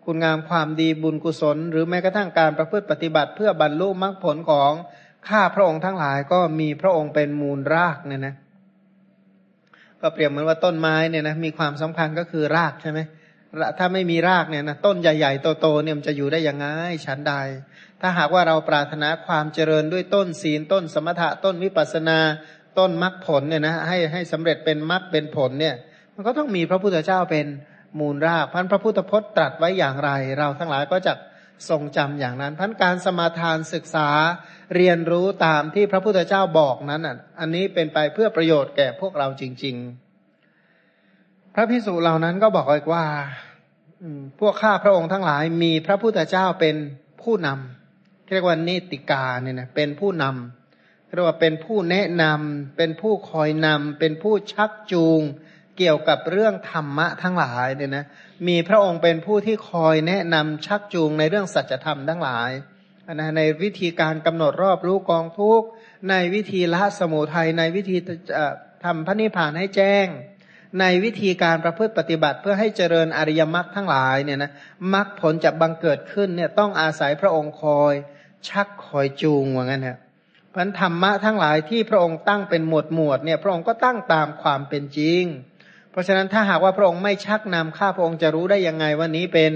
คุณงามความดีบุญกุศล หรือแม้กระทั่งการประพฤติปฏิบัติ เพื่อบรรลุมรรคผลของข้าพระองค์ทั้งหลายก็มีพระองค์เป็นมูลรากเนี่ยนะก็เปรียบเหมือนว่าต้นไม้เนี่ยนะมีความสำคัญก็คือรากใช่ไหมถ้าไม่มีรากเนี่ยนะต้นใหญ่ๆโตๆเนี่ยมันจะอยู่ได้ยังไงฉันใด ถ้าหากว่าเราปรารถนาความเจริญด้วยต้นศีลต้นสมถะต้นวิปัสนา ต้นมรรคผลเนี่ยนะให้ให้สำเร็จเป็นมรรคเป็นผลเนี่ย มันก็ต้องมีพระพุทธเจ้าเป็นมูลรากพันพระพุทธพจน์ตรัสไว้อย่างไร เราทั้งหลายก็จะทรงจำอย่างนั้นพันการสมาทานศึกษาเรียนรู้ตามที่พระพุทธเจ้าบอกนั้นอะอันนี้เป็นไปเพื่อประโยชน์แก่พวกเราจริง ๆ พระพิสุเหล่านั้นก็บอกอีกว่าพวกข้าพระองค์ทั้งหลายมีพระพุทธเจ้าเป็นผู้นำ เรียกว่าเนติกาเนี่ยนะเป็นผู้นำเรียกว่าเป็นผู้แนะนำเป็นผู้คอยนำเป็นผู้ชักจูง เกี่ยวกับเรื่องธรรมะทั้งหลายเนี่ยนะมีพระองค์เป็นผู้ที่คอยแนะนำชักจูงในเรื่องสัจธรรมทั้งหลายนะในวิธีการกำหนดรอบรู้กองทุกในวิธีละสมุทัยในวิธีทำพระนิพพานให้แจ้ง ในวิธีการประพฤติปฏิบัติเพื่อให้เจริญอริยมรรคทั้งหลายเนี่ยนะมรรคผลจะบังเกิดขึ้นเนี่ยต้องอาศัยพระองค์คอย ชักคอยจูงว่างั้นฮะพันธรรมะทั้งหลายที่พระองค์ตั้งเป็นหมวดหมวดเนี่ย พระองค์ก็ตั้งตามความเป็นจริง เพราะฉะนั้นถ้าหากว่าพระองค์ไม่ชักนำข้าพระองค์จะรู้ได้ยังไงว่านี้เป็น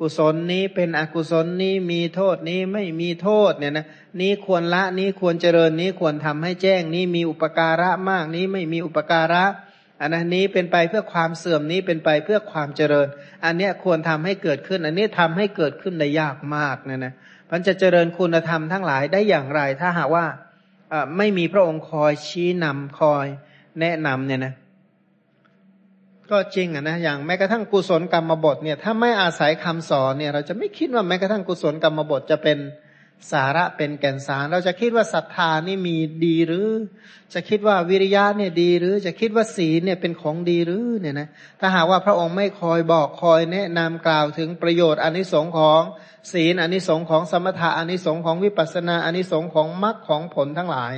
กุศลนี้เป็นอกุศลนี้มีโทษนี้ไม่มีโทษเนี่ยนะนี้ควรละนี้ควรเจริญนี้ควรทำให้แจ้งนี้มีอุปการะมากนี้ไม่มีอุปการะอันนี้เป็นไปเพื่อความเสื่อมนี้เป็นไปเพื่อความเจริญ อันเนี้ยควรทำให้เกิดขึ้น อันนี้ทำให้เกิดขึ้นได้ยากมากเนี่ยนะ มันจะเจริญคุณธรรมทั้งหลายได้อย่างไร ถ้าหากว่าไม่มีพระองค์คอยชี้นำคอยแนะนำเนี่ยนะ ก็จริงอะนะอย่างแม้กระทั่งกุศลกรรมบทเนี่ย ถ้าไม่อาศัยคำสอนเนี่ย เราจะไม่คิดว่าแม้กระทั่งกุศลกรรมบทจะเป็น สาระเป็นแก่นสาร เราจะคิดว่าศรัทธานี่มีดีหรือ จะคิดว่าวิริยะเนี่ยดีหรือ จะคิดว่าศีลเนี่ยเป็นของดีหรือเนี่ยนะถ้าหากว่าพระองค์ไม่คอยบอกคอยแนะนำกล่าวถึงประโยชน์อนนิสงค์ของศีลอนนิสงค์ของสมถะอนนิสงค์ของวิปัสสนาอนนิสงค์ของมรรคของผลทั้งหลาย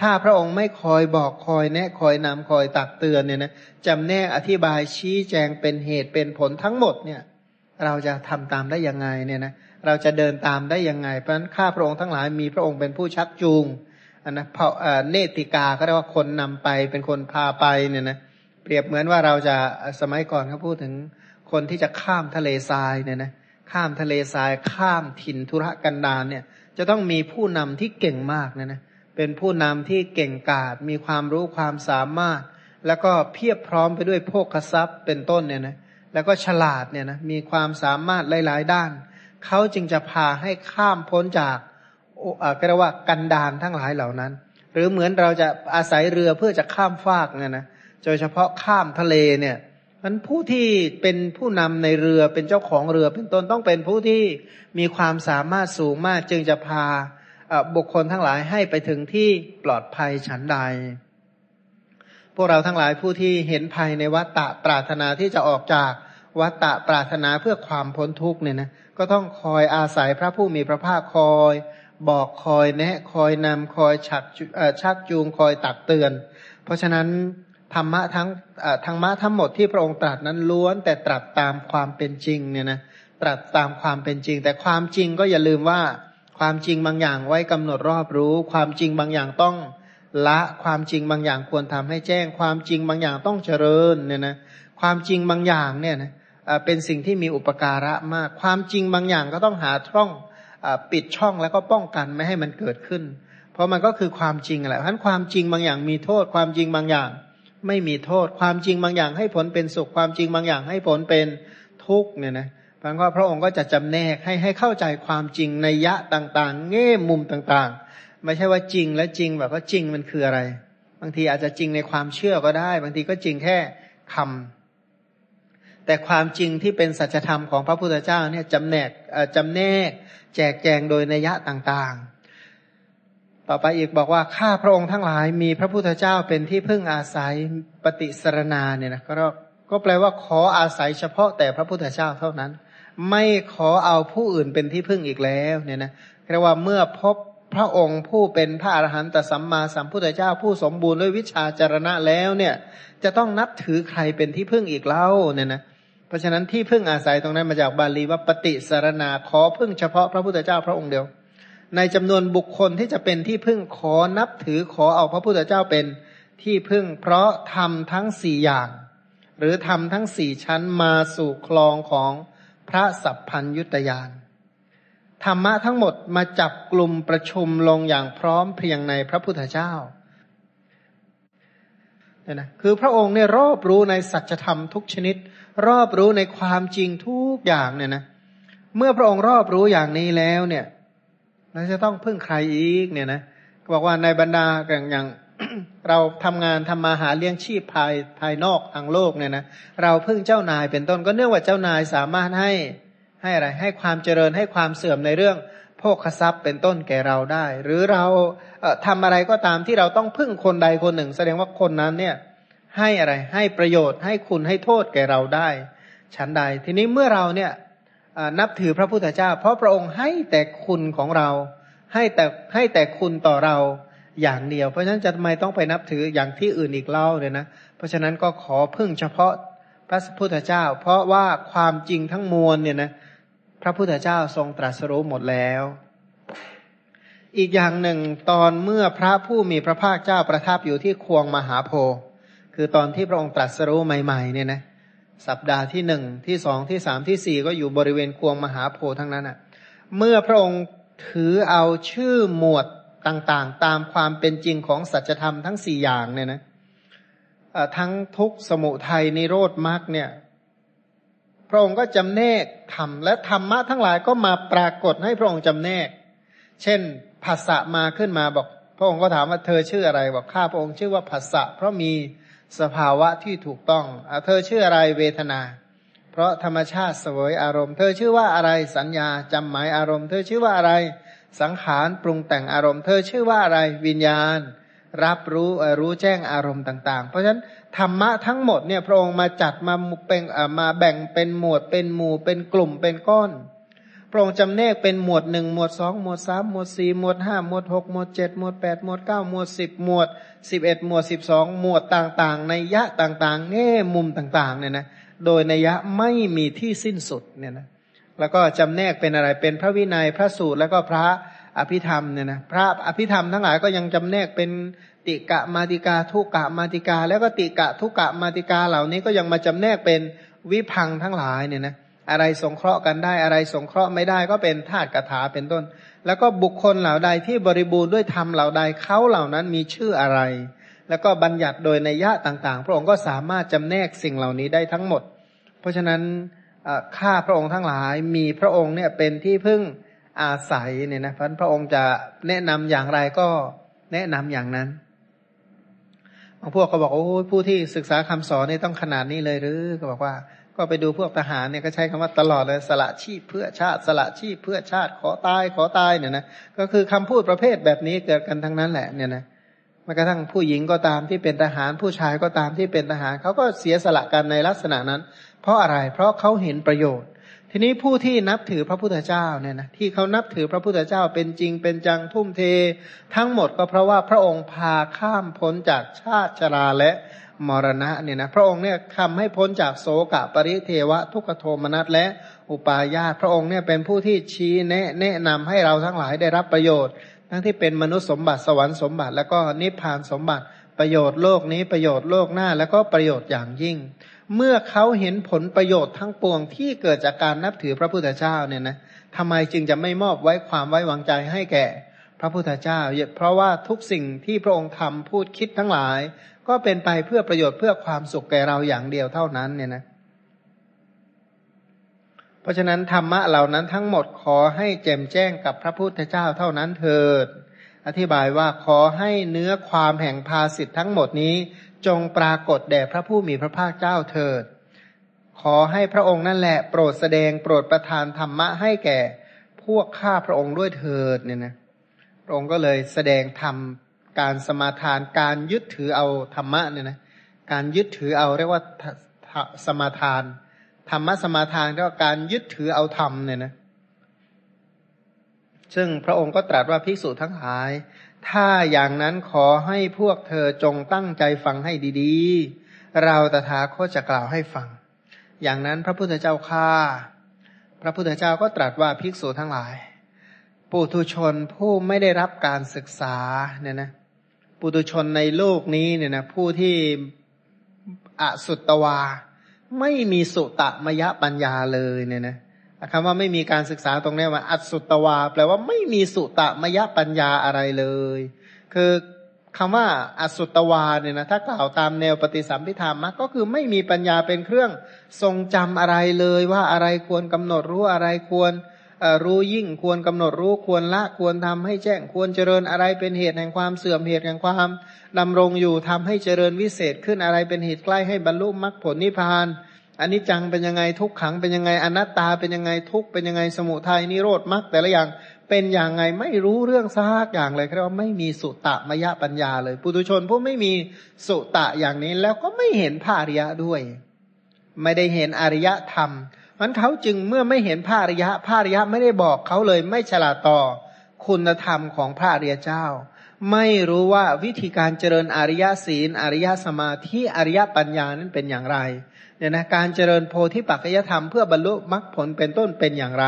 ถ้าพระองค์ไม่คอยบอกคอยแนะคอยนำคอยตักเตือนเนี่ยนะจำแนกอธิบายชี้แจงเป็นเหตุเป็นผลทั้งหมดเนี่ย เราจะทำตามได้ยังไงเนี่ยนะ เราจะเดินตามได้ยังไง เพราะฉะนั้นข้าพระองค์ทั้งหลายมีพระองค์เป็นผู้ชักจูงอันนะเพราะเนติกาเขาเรียกว่าคนนำไปเป็นคนพาไปเนี่ยนะเปรียบเหมือนว่าเราจะสมัยก่อนเขาพูดถึงคนที่จะข้ามทะเลทรายเนี่ยนะข้ามทะเลทรายข้ามถิ่นธุรกันดารเนี่ย จะต้องมีผู้นำที่เก่งมากเนะนะเป็นผู้นำที่เก่งกาจมีความรู้ความสามารถ แล้วก็เพียบพร้อมไปด้วยโภคทรัพย์เป็นต้นเนี่ยนะแล้วก็ฉลาดเนี่ยนะมีความสามารถหลาย ๆ ด้าน เขาจึงจะพาให้ข้ามพ้นจากก็เรียกว่ากันดานทั้งหลายเหล่านั้น หรือเหมือนเราจะอาศัยเรือเพื่อจะข้ามฟากเนี่ยนะโดยเฉพาะข้ามทะเลเนี่ยมันผู้ที่เป็นผู้นำในเรือเป็นเจ้าของเรือเป็นต้นต้องเป็นผู้ที่มีความสามารถสูงมากจึงจะพาบุคคลทั้งหลายให้ไปถึงที่ปลอดภัยฉันใด พวกเราทั้งหลายผู้ที่เห็นภัยในวัฏฏะปรารถนาที่จะออกจากวัฏฏะปรารถนาเพื่อความพ้นทุกข์เนี่ยนะ ก็ต้องคอยอาศัยพระผู้มีพระภาคคอย บอกคอยแนะคอยนำคอยชักชักจูงคอยตักเตือน เพราะฉะนั้นธรรมะทั้งธรรมะทั้งหมดที่พระองค์ตรัสนั้นล้วนแต่ตรัสตามความเป็นจริงเนี่ยนะตรัสตามความเป็นจริง แต่ความจริงก็อย่าลืมว่าความจริงบางอย่างไว้กำหนดรอบรู้ ความจริงบางอย่างต้องละความจริงบางอย่างควรทำให้แจ้ง ความจริงบางอย่างต้องเจริญเนี่ยนะความจริงบางอย่างเนี่ยนะ เป็นสิ่งที่มีอุปการะมาก ความจริงบางอย่างก็ต้องหาช่องปิดช่องแล้วก็ป้องกันไม่ให้มันเกิดขึ้น เพราะมันก็คือความจริงแหละเพราะความจริงบางอย่างมีโทษ ความจริงบางอย่าง ไม่มีโทษ ความจริงบางอย่างให้ผลเป็นสุข ความจริงบางอย่างให้ผลเป็นทุกข์เนี่ยนะพังก็พระองค์ก็จะจำแนกให้ให้เข้าใจความจริงในยะต่างๆแง่มุมต่างๆ ไม่ใช่ว่าจริงและจริงแบบว่าจริงมันคืออะไร บางทีอาจจะจริงในความเชื่อก็ได้ บางทีก็จริงแค่คำ แต่ความจริงที่เป็นสัจธรรมของพระพุทธเจ้าเนี่ยจำแนกจำแนก แจกแจงโดยนัยะต่างๆ ต่อไปอีกบอกว่าข้าพระองค์ทั้งหลายมีพระพุทธเจ้าเป็นที่พึ่งอาศัยปฏิสรณาเนี่ยนะก็ก็แปลว่าขออาศัยเฉพาะแต่พระพุทธเจ้าเท่านั้น ไม่ขอเอาผู้อื่นเป็นที่พึ่งอีกแล้วเนี่ยนะเรียกว่าเมื่อพบพระองค์ผู้เป็นพระอรหันตสัมมาสัมพุทธเจ้าผู้สมบูรณ์ด้วยวิชาจารณะแล้วเนี่ย จะต้องนับถือใครเป็นที่พึ่งอีกเล่าเนี่ยนะเราะฉะนั้นที่พึ่งอาศัยตรงนั้นมาจากบาลีว่าปฏิสารนาขอพึ่งเฉพาะพระพุทธเจ้าพระองค์เดียว ในจำนวนบุคคลที่จะเป็นที่พึ่งขอนับถือขอเอาพระพุทธเจ้าเป็นที่พึ่ง เพราะทำทั้งสี่อย่าง หรือทำทั้งสี่ชั้นมาสู่คลองของพระสัพพัญยุตยานธรรมะทั้งหมดมาจับกลุ่มประชุมลงอย่างพร้อมเพียงในพระพุทธเจ้าเนี่ยนะคือพระองค์เนี่ยรอบรู้ในสัจธรรมทุกชนิด รอบรู้ในความจริงทุกอย่างเนี่ยนะ เมื่อพระองค์รอบรู้อย่างนี้แล้วเนี่ยเราจะต้องพึ่งใครอีกเนี่ยนะบอกว่าในบรรดาอย่างเราทำงานทำมาหาเลี้ยงชีพภายภายนอกทางโลกเนี่ยนะเราพึ่งเจ้านายเป็นต้นก็เนื่องว่าเจ้านายสามารถให้ให้อะไรให้ความเจริญให้ความเสื่อมในเรื่องโภคทรัพย์เป็นต้นแก่เราได้ หรือเราเทำอะไรก็ตามที่เราต้องพึ่งคนใดคนหนึ่ง แสดงว่าคนนั้นเนี่ย ให้อะไร ให้ประโยชน์ ให้คุณให้โทษแก่เราได้ ฉันใด ทีนี้เมื่อเราเนี่ยนับถือพระพุทธเจ้า เพราะพระองค์ให้แต่คุณของเรา ให้แต่ให้แต่คุณต่อเราอย่างเดียว เพราะฉะนั้นจะทำไมต้องไปนับถืออย่างที่อื่นอีกเล่าเลยนะ เพราะฉะนั้นก็ขอพึ่งเฉพาะพระพุทธเจ้า เพราะว่าความจริงทั้งมวลเนี่ยนะพระพุทธเจ้าทรงตรัสรู้หมดแล้ว อีกอย่างหนึ่งตอนเมื่อพระผู้มีพระภาคเจ้าประทับอยู่ที่ควงมหาโพธิ์ คือตอนที่พระองค์ตรัสรู้ใหม่ ๆ เนี่ยนะสัปดาห์ที่หนึ่งที่สองที่สามที่สี่ก็อยู่บริเวณควงมหาโพธิ์ทั้งนั้นอะ เมื่อพระองค์ถือเอาชื่อหมวดต่างๆ ตามความเป็นจริงของสัจธรรมทั้งสี่อย่างเนี่ยนะทั้งทุกสมุทัยนิโรธมรรคเนี่ย พระองค์ก็จำแนกธรรมและธรรมะทั้งหลายก็มาปรากฏให้พระองค์จำแนก เช่นภาษะมาขึ้นมาบอก พระองค์ก็ถามว่าเธอชื่ออะไรบอกข้าพระองค์ชื่อว่าภาษะเพราะมี สภาวะที่ถูกต้องอเธอชื่ออะไรเวทนา เพราะธรรมชาติสวยอารมณ์ เธอชื่อว่าอะไรสัญญาจำหมายอารมณ์ เธอชื่อว่าอะไร สังขารปรุงแต่งอารมณ์ เธอชื่อว่าอะไรวิญญาณ รับรู้รู้แจ้งอารมณ์ต่าง ๆ เพราะฉะนั้นธรรมะทั้งหมดเนี่ยพระองค์มาจัดมาเป็นมาแบ่งเป็นหมวดเป็นหมู่เป็นกลุ่มเป็นก้อน ระองค์จำแนกเป็นหมวดหนึ่งหมวดสองหมวดสามหมวดสี่หมวดห้าหมวดหกหมวดเจ็ดหมวดแปดหมวดเก้าหมวดสิบหมวดสิบเอ็ดหมวดสิบสองหมวดต่างๆ ในยะต่างๆ แง่มุมต่างๆเนี่ยนะโดยในยะไม่มีที่สิ้นสุดเนี่ยนะแล้วก็จำแนกเป็นอะไรเป็นพระวินัยพระสูตรแล้วก็พระอภิธรรมเนี่ยนะพระอภิธรรมทั้งหลายก็ยังจำแนกเป็นติกะมาติกาทุกะมาติกา แล้วก็ติกะทุกะมาติกาเหล่านี้ก็ยังมาจำแนกเป็นวิพังทั้งหลายเนี่ยนะ อะไรสงเคราะห์กันได้อะไรสงเคราะห์ไม่ได้ก็เป็นธาตุกถาเป็นต้น แล้วก็บุคคลเหล่าใดที่บริบูรณ์ด้วยธรรมเหล่าใดเขาเหล่านั้นมีชื่ออะไร แล้วก็บัญญัติโดยในยะต่างๆ พระองค์ก็สามารถจำแนกสิ่งเหล่านี้ได้ทั้งหมด เพราะฉะนั้นข้าพระองค์ทั้งหลายมีพระองค์เนี่ยเป็นที่พึ่งอาศัยเนี่ยนะพระองค์จะแนะนำอย่างไรก็แนะนำอย่างนั้นบางพวกก็บอกโอ้ผู้ที่ศึกษาคำสอนนี่ต้องขนาดนี้เลยหรือก็บอกว่า ก็ไปดูพวกทหารเนี่ยก็ใช้คำว่าตลอดเลยสละชีพเพื่อชาติ สละชีพเพื่อชาติขอตายขอตายเนี่ยนะก็คือคำพูดประเภทแบบนี้เกิดกันทั้งนั้นแหละเนี่ยนะแม้กระทั่งผู้หญิงก็ตามที่เป็นทหารผู้ชายก็ตามที่เป็นทหารเขาก็เสียสละกันในลักษณะนั้น เพราะอะไรเพราะเขาเห็นประโยชน์ ทีนี้ผู้ที่นับถือพระพุทธเจ้าเนี่ยนะที่เขานับถือพระพุทธเจ้าเป็นจริงเป็นจังทุ่มเท ทั้งหมดก็เพราะว่าพระองค์พาข้ามพ้นจากชาติชราและ มรณะเนี่ยนะพระองค์เนี่ยทำให้พ้นจากโศกะปริเทวะ ทุกขโทมนัสและอุปาญาตพระองค์เนี่ยเป็นผู้ที่ชี้แนะแนะนำให้เราทั้งหลายได้รับประโยชน์ ทั้งที่เป็นมนุษย์สมบัติสวรรค์สมบัติ แล้วก็นิพพานสมบัติประโยชน์โลกนี้ประโยชน์โลกหน้าแล้วก็ประโยชน์อย่างยิ่ง เมื่อเขาเห็นผลประโยชน์ทั้งปวงที่เกิดจากการนับถือพระพุทธเจ้าเนี่ยนะทำไมจึงจะไม่มอบไว้ความไว้วางใจให้แก่พระพุทธเจ้า เพราะว่าทุกสิ่งที่พระองค์ทำพูดคิดทั้งหลาย ก็เป็นไปเพื่อประโยชน์เพื่อความสุขแก่เราอย่างเดียวเท่านั้นเนี่ยนะ เพราะฉะนั้นธรรมะเหล่านั้นทั้งหมดขอให้แจ่มแจ้งกับพระพุทธเจ้าเท่านั้นเถิด อธิบายว่าขอให้เนื้อความแห่งภาสิทธ์ทั้งหมดนี้จงปรากฏแด่พระผู้มีพระภาคเจ้าเถิด ขอให้พระองค์นั่นแหละโปรดแสดงโปรดประทานธรรมะให้แก่พวกข้าพระองค์ด้วยเถิดเนี่ยนะพระองค์ก็เลยแสดงธรรม การสมาทานการยึดถือเอาธรรมะเนี่ยนะการยึดถือเอาเรียกว่าสมาทาน ธรรมะสมาทานเรียกว่าการยึดถือเอาธรรมเนี่ยนะซึ่งพระองค์ก็ตรัสว่าภิกษุทั้งหลาย ถ้าอย่างนั้นขอให้พวกเธอจงตั้งใจฟังให้ดีๆ เราตถาคตจะกล่าวให้ฟัง อย่างนั้นพระพุทธเจ้าข้าพระพุทธเจ้าก็ตรัสว่าภิกษุทั้งหลาย ปุถุชนผู้ไม่ได้รับการศึกษาเนี่ยนะ ปุถุชนในโลกนี้เนี่ยนะผู้ที่อสุตวา ไม่มีสุตมยปัญญาเลยเนี่ยนะคำว่าไม่มีการศึกษาตรงนี้ว่าอัสุตวา แปลว่าไม่มีสุตมยปัญญาอะไรเลย คือคำว่าอสุตวาเนี่ยนะถ้ากล่าวตามแนวปฏิสัมพิธามะก็คือไม่มีปัญญาเป็นเครื่องทรงจำอะไรเลยว่าอะไรควรกำหนดรู้อะไรควร รู้ยิ่งควรกำหนดรู้ควรละควรทำให้แจ้งควรเจริญอะไรเป็นเหตุแห่งความเสื่อมเหตุแห่งความดำรงอยู่ทำให้เจริญวิเศษขึ้นอะไรเป็นเหตุใกล้ให้บรรลุมรรคผลนิพพานอันนี้จังเป็นยังไงทุกขังเป็นยังไงอนัตตาเป็นยังไงทุกเป็นยังไงสมุทัยนิโรธมรรคแต่ละอย่างเป็นอย่างไงไม่รู้เรื่องซากอย่างเลยเรียกว่าไม่มีสุตตะมยปัญญาเลย ปุถุชนผู้ไม่มีสุตะอย่างนี้แล้วก็ไม่เห็นพระอริยะด้วย ไม่ได้เห็นอริยธรรม มันเขาจึงเมื่อไม่เห็นพระอริยะพระอริยะไม่ได้บอกเขาเลยไม่ฉลาดต่อคุณธรรมของพระอริยเจ้า ไม่รู้ว่าวิธีการเจริญอริยศีล อริยสมาธิอริยปัญญานั้นเป็นอย่างไรเนี่ยนะการเจริญโพธิปัจจยธรรมเพื่อบรรลุมรรคผลเป็นต้นเป็นอย่างไร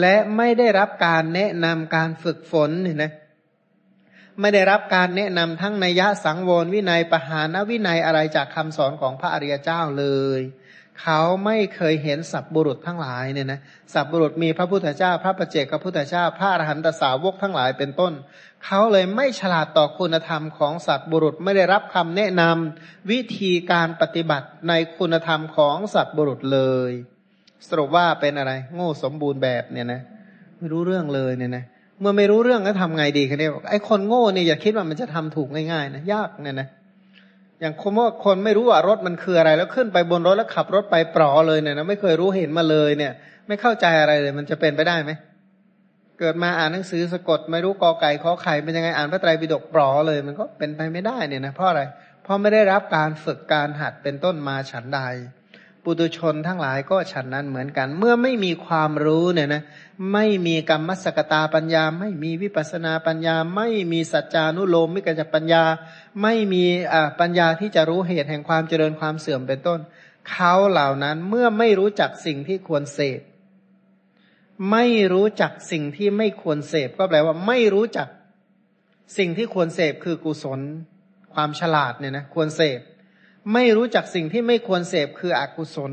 และไม่ได้รับการแนะนำการฝึกฝนเนี่ยนะไม่ได้รับการแนะนำทั้งนัยยะสังวรวินัยปหานวินัยอะไรจากคำสอนของพระอริยเจ้าเลย เขาไม่เคยเห็นสัพบุรุษทั้งหลายเนี่ยนะสัพบุรุษมีพระพุทธเจ้า พระประเจกพระพุทธเจ้า พระอรหันตสาวกทั้งหลายเป็นต้น เขาเลยไม่ฉลาดต่อคุณธรรมของสัตบุรุษไม่ได้รับคำแนะนำวิธีการปฏิบัติในคุณธรรมของสัตบุรุษเลย สรุปว่าเป็นอะไร โง่สมบูรณ์แบบเนี่ยนะ ไม่รู้เรื่องเลยเนี่ยนะเมื่อไม่รู้เรื่องก็ทำไงดีคะเนี่ยไอ้คนโง่เนี่ยอย่าคิดว่ามันจะทำถูกง่ายๆนะยากเนี่ยนะ อย่างคนว่าคนไม่รู้ว่ารถมันคืออะไร แล้วขึ้นไปบนรถแล้วขับรถไปปลอเลยเนี่ยนะไม่เคยรู้เห็นมาเลยเนี่ย ไม่เข้าใจอะไรเลย มันจะเป็นไปได้ไหมเกิดมาอ่านหนังสือสะกด ไม่รู้กอไก่ขอไข่เป็นยังไงอ่านพระไตรปิฎกปลอเลย มันก็เป็นไปไม่ได้เนี่ยนะเพราะอะไรเพราะไม่ได้รับการฝึกการหัดเป็นต้นมาฉันใด ปุตุชนทั้งหลายก็ฉันนั้นเหมือนกัน เมื่อไม่มีความรู้เนี่ยนะไม่มีกรรมสกตาปัญญา ไม่มีวิปัสนาปัญญา ไม่มีสัจจานุโลมมิกจัปัญญา ไม่มีปัญญาที่จะรู้เหตุแห่งความเจริญความเสื่อมเป็นต้น เขาเหล่านั้นเมื่อไม่รู้จักสิ่งที่ควรเสพไม่รู้จักสิ่งที่ไม่ควรเสพก็แปลว่าไม่รู้จักสิ่งที่ควรเสพคือกุศล ความฉลาดเนี่ยนะควรเสพ ไม่รู้จักสิ่งที่ไม่ควรเสพคืออกุศล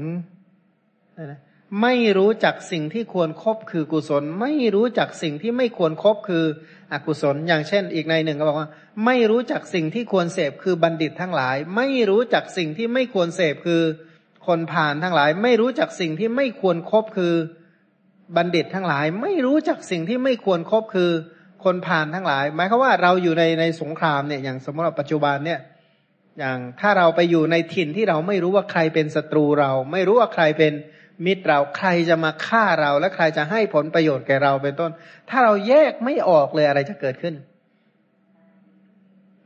ไม่รู้จักสิ่งที่ควรครบคือกุศล ไม่รู้จักสิ่งที่ไม่ควรครบคืออกุศล อย่างเช่น อีกในหนึ่งก็บอกว่า ไม่รู้จักสิ่งที่ควรเสพคือบัณฑิตทั้งหลาย ไม่รู้จักสิ่งที่ไม่ควรเสพคือคนผ่านทั้งหลาย ไม่รู้จักสิ่งที่ไม่ควรครบคือบัณฑิตทั้งหลาย ไม่รู้จักสิ่งที่ไม่ควรครบคือ คนผ่านทั้งหลาย หมายความว่าเราอยู่ในในสงครามเนี่ยอย่างสมมติว่าปัจจุบันเนี่ย อย่างถ้าเราไปอยู่ในถิ่นที่เราไม่รู้ว่าใครเป็นศัตรูเรา ไม่รู้ว่าใครเป็นมิตรเราใครจะมาฆ่าเราและใครจะให้ผลประโยชน์แก่เราเป็นต้น ถ้าเราแยกไม่ออกเลยอะไรจะเกิดขึ้น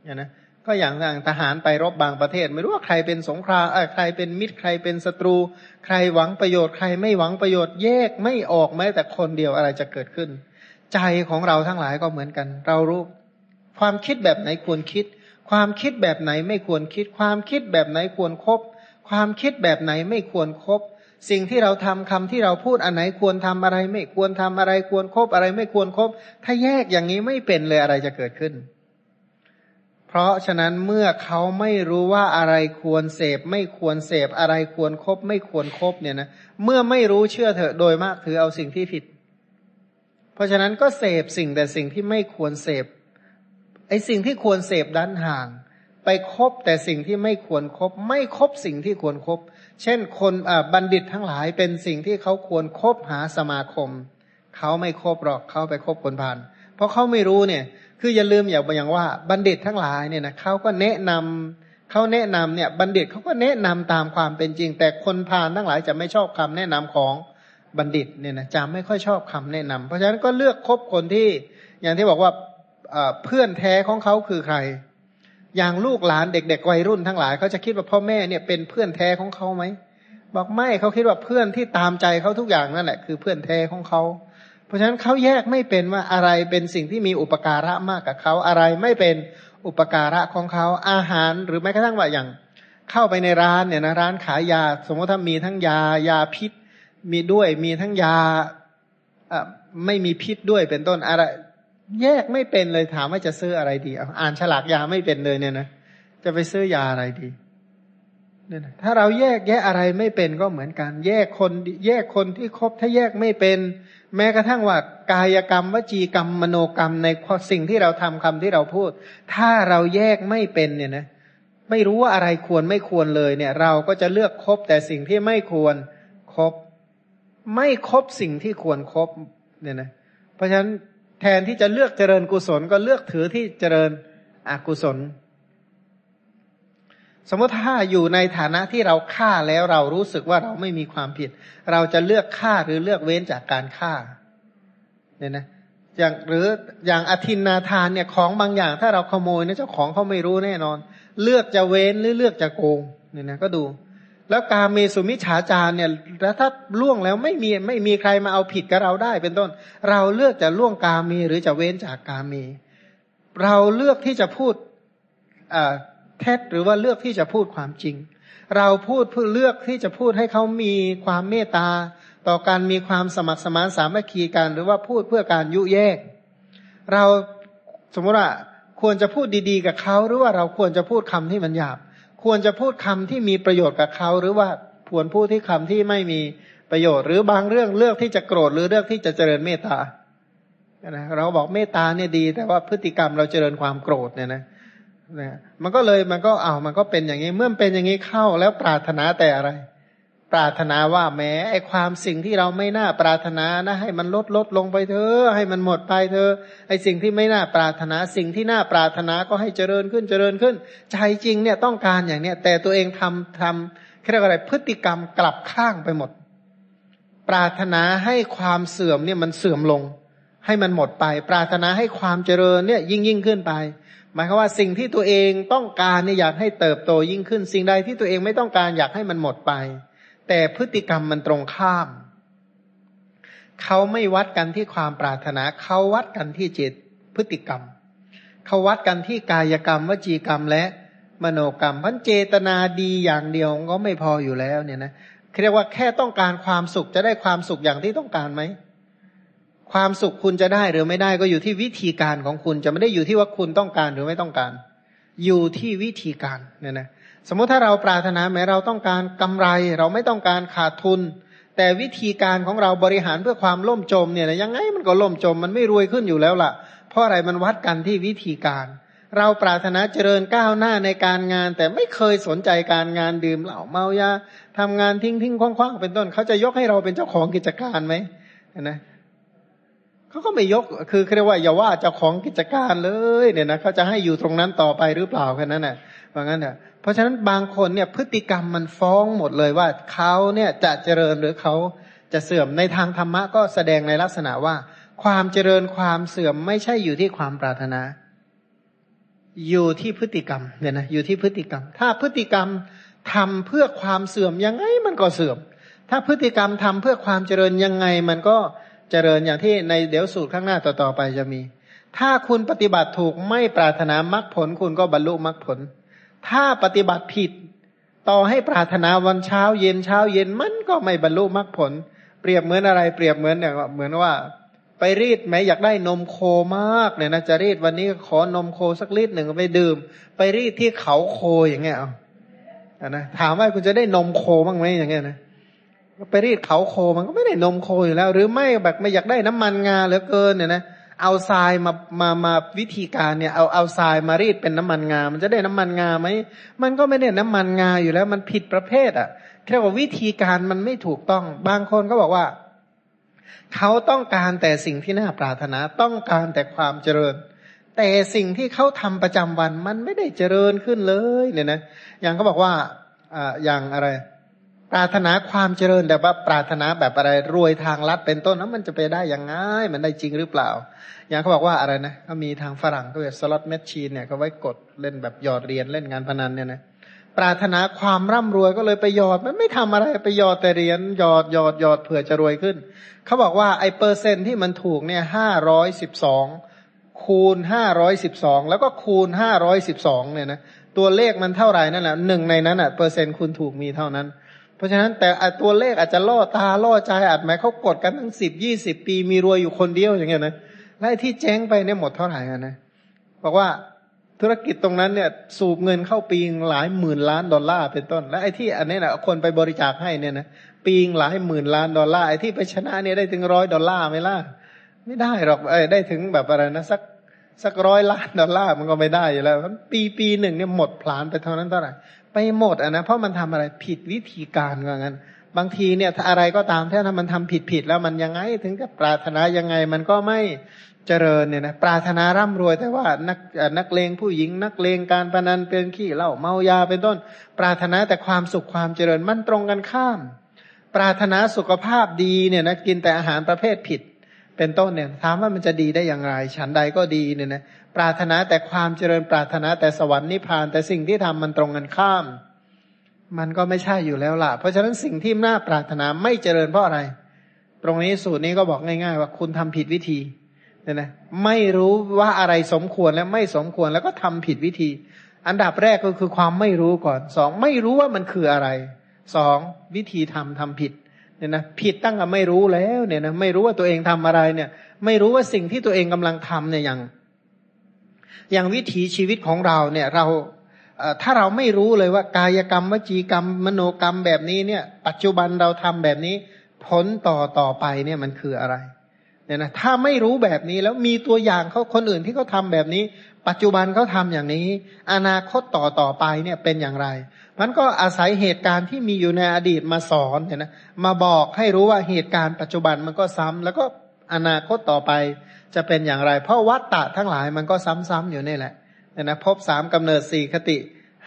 อย่างนะก็อย่างอย่างทหารไปรบบางประเทศ ไม่รู้ว่าใครเป็นสงครามใครเป็นมิตรใครเป็นศัตรู ใครหวังประโยชน์ใครไม่หวังประโยชน์แยกไม่ออกแม้แต่คนเดียวอะไรจะเกิดขึ้น ใจของเราทั้งหลายก็เหมือนกัน เรารู้ความคิดแบบไหนควรคิด ความคิดแบบไหนไม่ควรคิด ความคิดแบบไหนควรครบความคิดแบบไหนไม่ควรครบสิ่งที่เราทำคำที่เราพูดอันไหนควรทำอะไร ไม่ควรทำอะไรควรครบอะไรไม่ควรครบถ้าแยกอย่างนี้ไม่เป็นเลยอะไรจะเกิดขึ้น เพราะฉะนั้นเมื่อเขาไม่รู้ว่าอะไรควรเสพ ไม่ควรเสพอะไรควรครบไม่ควรครบเนี่ยนะเมื่อไม่รู้เชื่อเถอะโดยมากถือเอาสิ่งที่ผิด เพราะฉะนั้นก็เสพสิ่งแต่สิ่งที่ไม่ควรเสพ ไอ้สิ่งที่ควรเสพด้านห่าง ไปคบแต่สิ่งที่ไม่ควรครบ ไม่คบสิ่งที่ควรครบ เช่น คนบัณฑิตทั้งหลายเป็นสิ่งที่เขาควรครบหาสมาคม เขาไม่คบหรอกเขาไปคบคนผ่านเพราะเขาไม่รู้เนี่ย คืออย่าลืมอย่าอย่างว่าบัณฑิตทั้งหลายเนี่ยนะเขาก็แนะนำเขาแนะนำเนี่ยบัณฑิตเขาก็แนะนำตามความเป็นจริง แต่คนผ่านทั้งหลายจะไม่ชอบคำแนะนำของบัณฑิตเนี่ยนะจะไม่ค่อยชอบคำแนะนำเพราะฉะนั้นก็เลือกคบคนที่อย่างที่บอกว่า เพื่อนแท้ของเขาคือใคร อย่างลูกหลานเด็ก ๆ วัยรุ่นทั้งหลายเขาจะคิดว่าพ่อแม่เนี่ยเป็นเพื่อนแท้ของเขาไหมบอกไม่เขาคิดว่าเพื่อนที่ตามใจเขาทุกอย่างนั่นแหละ คือเพื่อนแท้ของเขาเพราะฉะนั้นเขาแยกไม่เป็นว่าอะไรเป็นสิ่งที่มีอุปการะมากกับเขาอะไรไม่เป็นอุปการะของเขาอาหารหรือแม้กระทั่งว่าอย่างเข้าไปในร้านเนี่ยนะร้านขายยา สมมติถ้ามีทั้งยายาพิษ มีด้วยมีทั้งยาไม่มีพิษด้วยเป็นต้นอะไร แยกไม่เป็นเลยถามว่าจะซื้ออะไรดีอ่านฉลากยาไม่เป็นเลยเนี่ยนะจะไปซื้อยาอะไรดีเนี่ยนะถ้าเราแยกแยะอะไรไม่เป็นก็เหมือนกัน แยกคนแยกคนที่ครบถ้าแยกไม่เป็น แม้กระทั่งว่ากายกรรมวจีกรรมมโนกรรมในสิ่งที่เราทำคำที่เราพูด ถ้าเราแยกไม่เป็นเนี่ยนะไม่รู้ว่าอะไรควรไม่ควรเลยเนี่ย เราก็จะเลือกคบแต่สิ่งที่ไม่ควรครบไม่ครบสิ่งที่ควรครบเนี่ยนะ เพราะฉะนั้น แทนที่จะเลือกเจริญกุศลก็เลือกถือที่เจริญอกุศล สมมติถ้าอยู่ในฐานะที่เราฆ่าแล้วเรารู้สึกว่าเราไม่มีความผิด เราจะเลือกฆ่าหรือเลือกเว้นจากการฆ่าเนี่ยนะอย่างหรืออย่างอธินนาทานเนี่ยของบางอย่างถ้าเราขโมยเนี่ยเจ้าของเขาไม่รู้แน่นอน เลือกจะเว้นหรือเลือกจะโกงเนี่ยนะก็ดู แล้วกาเมสุมิฉาจารเนี่ยแล้วถ้าล่วงแล้วไม่มีไม่มีใครมาเอาผิดกับเราได้เป็นต้น เราเลือกจะล่วงกาเมหรือจะเว้นจากกาเมเราเลือกที่จะพูดเท็จหรือว่าเลือกที่จะพูดความจริง เราพูดเพื่อเลือกที่จะพูดให้เขามีความเมตตา ต่อการมีความสมัครสมานสามัคคีกันหรือว่าพูดเพื่อการยุแยก เราสมมติว่าควรจะพูดดีๆ กับเขาหรือว่าเราควรจะพูดคำที่มันหยาบ ควรจะพูดคำที่มีประโยชน์กับเขา หรือว่าควรพูดที่คำที่ไม่มีประโยชน์ หรือบางเรื่องเลือกที่จะโกรธหรือเลือกที่จะเจริญเมตตานะเราบอกเมตตาเนี่ยดี แต่ว่าพฤติกรรมเราเจริญความโกรธเนี่ยนะนะมันก็เลยมันก็เอามันก็เป็นอย่างนี้ เมื่อเป็นอย่างนี้เข้าแล้วปรารถนาแต่อะไร ปรารถนาว่าแม้ไอความสิ่งที่เราไม่น่าปรารถนานะให้มันลดลดลงไปเถอะให้มันหมดไปเถอะไอสิ่งที่ไม่น่าปรารถนาสิ่งที่น่าปรารถนาก็ให้เจริญขึ้นเจริญขึ้น ใจจริงเนี่ยต้องการอย่างเนี้ยแต่ตัวเองทำทำเรียกอะไรพฤติกรรมกลับข้างไปหมด ปรารถนาให้ความเสื่อมเนี่ยมันเสื่อมลง ให้มันหมดไป ปรารถนาให้ความเจริญเนี่ยยิ่งยิ่งขึ้นไปหมายความว่าสิ่งที่ตัวเองต้องการเนี่ยอยากให้เติบโตยิ่งขึ้น สิ่งใดที่ตัวเองไม่ต้องการอยากให้มันหมดไป แต่พฤติกรรมมันตรงข้าม เขาไม่วัดกันที่ความปรารถนา เขาวัดกันที่จิตพฤติกรรม เขาวัดกันที่กายกรรม วจีกรรมและมโนกรรมพันเจตนาดีอย่างเดียวก็ไม่พออยู่แล้วเนี่ยนะเรียกว่าแค่ต้องการความสุขจะได้ความสุขอย่างที่ต้องการไหม ความสุขคุณจะได้หรือไม่ได้ก็อยู่ที่วิธีการของคุณจะไม่ได้อยู่ที่ว่าคุณต้องการหรือไม่ต้องการ อยู่ที่วิธีการเนี่ยนะ สมมติถ้าเราปรารถนาแม้เราต้องการกำไร เราไม่ต้องการขาดทุน แต่วิธีการของเราบริหารเพื่อความล่มจมเนี่ยยังไงมันก็ล่มจมมันไม่รวยขึ้นอยู่แล้วล่ะ เพราะอะไรมันวัดกันที่วิธีการ เราปรารถนาเจริญก้าวหน้าในการงาน แต่ไม่เคยสนใจการงานดื่มเหล้าเมายาทำงานทิ้งทิ้งคว้างๆเป็นต้นเขาจะยกให้เราเป็นเจ้าของกิจการไหมนะเขาก็ไม่ยกคือเรียกว่าอย่าว่าเจ้าของกิจการเลยเนี่ยนะเขาจะให้อยู่ตรงนั้นต่อไปหรือเปล่าแค่นั้นน่ะว่างั้นน่ะ ราะฉะนั้นบางคนเนี่ยพฤติกรรมมันฟ้องหมดเลยว่าเขาเนี่ยจะเจริญหรือเขาจะเสื่อมในทางธรรมะก็แสดงในลักษณะว่า ความเจริญความเสื่อมไม่ใช่อยู่ที่ความปรารถนา อยู่ที่พฤติกรรมเนี่ยนะอยู่ที่พฤติกรรม ถ้าพฤติกรรมทำเพื่อความเสื่อมยังไงมันก็เสื่อม ถ้าพฤติกรรมทำเพื่อความเจริญยังไงมันก็เจริญอย่างที่ในเดี๋ยวสูตรข้างหน้าต่อๆไปจะมี ถ้าคุณปฏิบัติถูกไม่ปรารถนามรรคผล คุณก็บรรลุมรรคผล ถ้าปฏิบัติผิด ต่อให้ปรารถนาวันเช้าเย็นเช้าเย็นมันก็ไม่บรรลุมรรคผล เปรียบเหมือนอะไรเปรียบเหมือนเนี่ยเหมือนว่า ไปรีดไหมอยากได้นมโคมากเนี่ยนะจะรีดวันนี้ขอนมโคสักลิตรหนึ่งไปดื่ม ไปรีดที่เขาโคอย่างเงี้ยเอานะถามว่าคุณจะได้นมโคบ้างไหมอย่างเงี้ยนะไปรีดเขาโคมันก็ไม่ได้นมโคอยู่แล้ว หรือไม่แบบไม่อยากได้น้ำมันงาเหลือเกินเนี่ยนะ เอาทรายมามามาวิธีการเนี่ยเอาเอาทรายมารีดเป็นน้ำมันงา มันจะได้น้ำมันงาไหมมันก็ไม่ได้น้ำมันงาอยู่แล้ว มันผิดประเภทอะ่ะเรียกว่าวิธีการมันไม่ถูกต้อง บางคนก็บอกว่า เขาต้องการแต่สิ่งที่น่าปรารถนาต้องการแต่ความเจริญ แต่สิ่งที่เขาทำประจำวันมันไม่ได้เจริญขึ้นเลยเนี่ยนะ อย่างเขาบอกว่าอ่าอย่างอะไร ปรารถนาความเจริญแต่ว่าปรารถนาแบบอะไรรวยทางลัดเป็นต้นนั้นมันจะไปได้อย่างไงมันได้จริงหรือเปล่า อย่างเขาบอกว่าอะไรนะก็มีทางฝรั่งก็เรียกสล็อตแมชชีนเนี่ยก็ไว้กดเล่นแบบหยอดเหรียญเล่นงานพนันเนี่ยนะปรารถนาความร่ำรวยก็เลยไปหยอดมันไม่ทำอะไรไปหยอดแต่เหรียญหยอดหยอดหยอดเผื่อจะรวยขึ้นเขาบอกว่าไอ้เปอร์เซ็นที่มันถูกเนี่ยห้าร้อยสิบสองคูณห้าร้อยสิบสองแล้วก็คูณห้าร้อยสิบสองเนี่ยนะตัวเลขมันเท่าไหร่นั่นแหละหนึ่งในนั้นอะเปอร์เซ็นต์คุณถูกมีเท่านั้น พราะฉะนั้นแต่ตัวเลขอาจจะล่อตาล่อใจอาจหมายเขากดกันตั้งสิบยี่สิบปี มีรวยอยู่คนเดียวอย่างเงี้ยนะและที่แจ้งไปเนี่ยหมดเท่าไหร่กันนะบอกว่าธุรกิจตรงนั้นเนี่ย สูบเงินเข้าปีหลายหมื่นล้านดอลลาร์เป็นต้น และไอ้ที่อันนี้แหละคนไปบริจาคให้เนี่ยนะปีหลายหมื่นล้านดอลลาร์ไอ้ที่ไปชนะเนี่ยได้ถึงร้อยดอลลาร์ไหมล่ะไม่ได้หรอกเอ้ได้ถึงแบบอะไรนะสักสักร้อยล้านดอลลาร์มันก็ไม่ได้อยู่แล้วปีปีหนึ่งเนี่ยหมดพลานไปเท่านั้นเท่าไหร่ ไปหมดอะนะเพราะมันทำอะไรผิดวิธีการว่างั้น บางทีเนี่ยอะไรก็ตามถ้ามันทำผิดผิดแล้วมันยังไง ถึงกับปรารถนายังไงมันก็ไม่เจริญเนี่ยนะปรารถนาร่ำรวยแต่ว่านักนักเลงผู้หญิง นักเลงการพนันเป็นขี้เหล้าเมายาเป็นต้น ปรารถนาแต่ความสุขความเจริญมันตรงกันข้าม ปรารถนาสุขภาพดีเนี่ยนะกินแต่อาหารประเภทผิด เป็นต้นเนี่ยถามว่ามันจะดีได้อย่างไร ฉันใดก็ดีเนี่ยนะ ปรารถนาแต่ความเจริญปรารถนาแต่สวรรค์นิพพาน แต่สิ่งที่ทำมันตรงกันข้าม มันก็ไม่ใช่อยู่แล้วล่ะ เพราะฉะนั้นสิ่งที่น่าปรารถนาไม่เจริญเพราะอะไร ตรงนี้สูตรนี้ก็บอกง่าย ๆ ว่าคุณทำผิดวิธีเนี่ยนะไม่รู้ว่าอะไรสมควรและไม่สมควรแล้วก็ทำผิดวิธี อันดับแรกก็คือความไม่รู้ก่อนสองไม่รู้ว่ามันคืออะไรสองวิธีทำทำผิดเนี่ยนะผิดตั้งแต่ไม่รู้แล้วเนี่ยนะไม่รู้ว่าตัวเองทำอะไรเนี่ย ไม่รู้ว่าสิ่งที่ตัวเองกำลังทำเนี่ยอย่าง อย่างวิถีชีวิตของเราเนี่ยเราถ้าเราไม่รู้เลยว่ากายกรรมวจีกรรม มโนกรรมแบบนี้เนี่ย ปัจจุบันเราทำแบบนี้ ผลต่อต่อไปเนี่ยมันคืออะไรเนี่ยนะถ้าไม่รู้แบบนี้แล้วมีตัวอย่างเขาคนอื่นที่เขาทาแบบนี้ ปัจจุบันเขาทาอย่างนี้ อนาคตต่อต่อไปเนี่ยเป็นอย่างไรมันก็อาศัยเหตุการณ์ที่มีอยู่ในอดีตมาสอนเห็นนะมาบอกให้รู้ว่าเหตุการณ์ปัจจุบันมันก็ซ้ำแล้วก็อนาคตต่อไป จะเป็นอย่างไร เพราะวัตตะทั้งหลายมันก็ซ้ำๆอยู่นี่แหละเนี่ยนะพบสามกำเนิดสี่คติ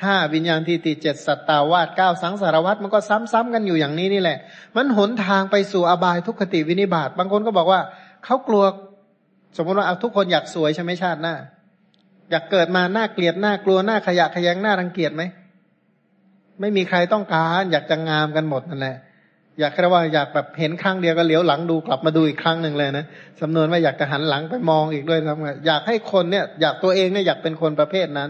ห้าวิญญาณที่ติเจ็ดสัตตาวาสเก้าสังสารวัตมันก็ซ้ำๆกันอยู่อย่างนี้นี่แหละ มันหนทางไปสู่อบายทุกขติวินิบาตบางคนก็บอกว่าเขากลัว สมมติว่าเอาทุกคนอยากสวยใช่ไหมชาติหน้า อยากเกิดมาหน้าเกลียดหน้ากลัวหน้าขยะขยงหน้ารังเกียจไหมไม่มีใครต้องการอยากจะงามกันหมดนั่นแหละ อยากแค่ว่าอยากแบบเห็นครั้งเดียวก็เหลียวหลังดูกลับมาดูอีกครั้งหนึ่งเลยนะสำนวนว่าอยากจะหันหลังไปมองอีกด้วยทำไงอยากให้คนเนี่ย อยากตัวเองเนี่ยอยากเป็นคนประเภทนั้น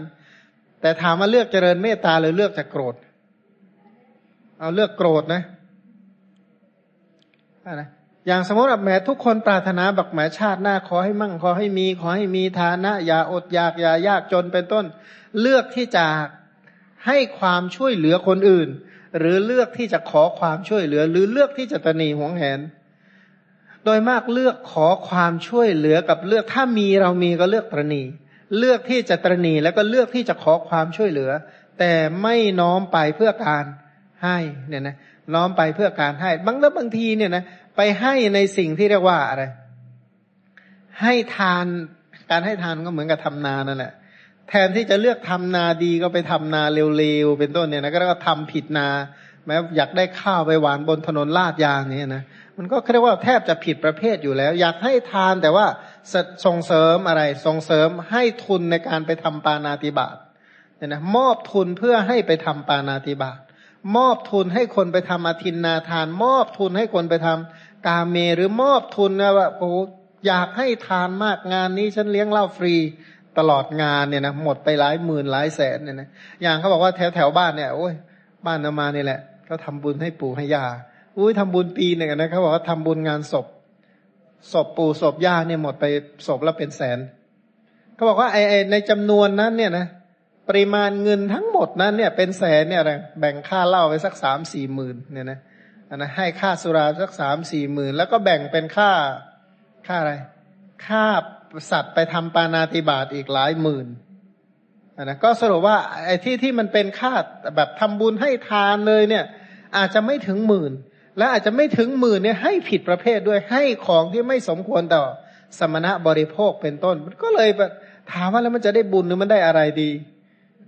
แต่ถามว่าเลือกเจริญเมตตาหรือเลือกจะโกรธ เอาเลือกโกรธนะอะไรอย่างสมมติแบบแหมทุกคนปรารถนาบักแหมชาติหน้าขอให้มั่งขอให้มี ขอให้มีฐานะ อย่าอดอยากอย่ายากจนเป็นต้น เลือกที่จะให้ความช่วยเหลือคนอื่น หรือเลือกที่จะขอความช่วยเหลือ หรือเลือกที่จะตนีหวงแหน โดยมากเลือกขอความช่วยเหลือกับเลือกถ้ามีเรามีก็เลือกตรณีเลือกที่จะตรณีแล้วก็เลือกที่จะขอความช่วยเหลือ แต่ไม่น้อมไปเพื่อการให้เนี่ยนะน้อมไปเพื่อการให้ บางแล้วบางทีเนี่ยนะไปให้ในสิ่งที่เรียกว่าอะไร ให้ทานการให้ทานก็เหมือนกับทำนานั่นแหละ แทนที่จะเลือกทำนาดีก็ไปทำนาเร็วๆเป็นต้นเนี่ยนะก็เรียกว่าทำผิดนา แม้อยากได้ข้าวไปหวานบนถนนลาดยางเนี่ยนะมันก็เรียกว่าแทบจะผิดประเภทอยู่แล้ว อยากให้ทานแต่ว่าส่งเสริมอะไรส่งเสริมให้ทุนในการไปทำปานาติบาตเนี่ยนะมอบทุนเพื่อให้ไปทำปานาติบาตมอบทุนให้คนไปทำอธินนาทาน มอบทุนให้คนไปทำกาเมหรือมอบทุนนะว่าโอ้อยากให้ทานมากงานนี้ฉันเลี้ยงเหล้าฟรี ตลอดงานเนี่ยนะหมดไปหลายหมื่นหลายแสนเนี่ยนะอย่างเขาบอกว่าแถวแถวบ้านเนี่ยโอ้ยบ้านนามานี่แหละเขาทาบุญให้ปู่ให้ย่าอุ้ยทำบุญปีหนึ่งนะเขาบอกว่าทำบุญงานศพ ศพปู่ศพย่าเนี่ยหมดไปศพละเป็นแสนเขาบอกว่าไอ้ในจำนวนนั้นเนี่ยนะปริมาณเงินทั้งหมดนั้นเนี่ยเป็นแสนเนี่ยแบ่งค่าเหล้าไปสักสามสี่หมื่นเนี่ยนะอันนะให้ค่าสุราสักสามสี่หมื่นแล้วก็แบ่งเป็นค่าค่าอะไร ค่า สัตว์ไปทำปานาติบาตอีกหลายหมื่นนะก็สรุปว่าไอ้ที่ที่มันเป็นค่าแบบทำบุญให้ทานเลยเนี่ย อาจจะไม่ถึงหมื่น และอาจจะไม่ถึงหมื่นเนี่ยให้ผิดประเภทด้วยให้ของที่ไม่สมควรต่อสมณะบริโภคเป็นต้น มันก็เลยแบบถามว่าแล้วมันจะได้บุญหรือมันได้อะไรดี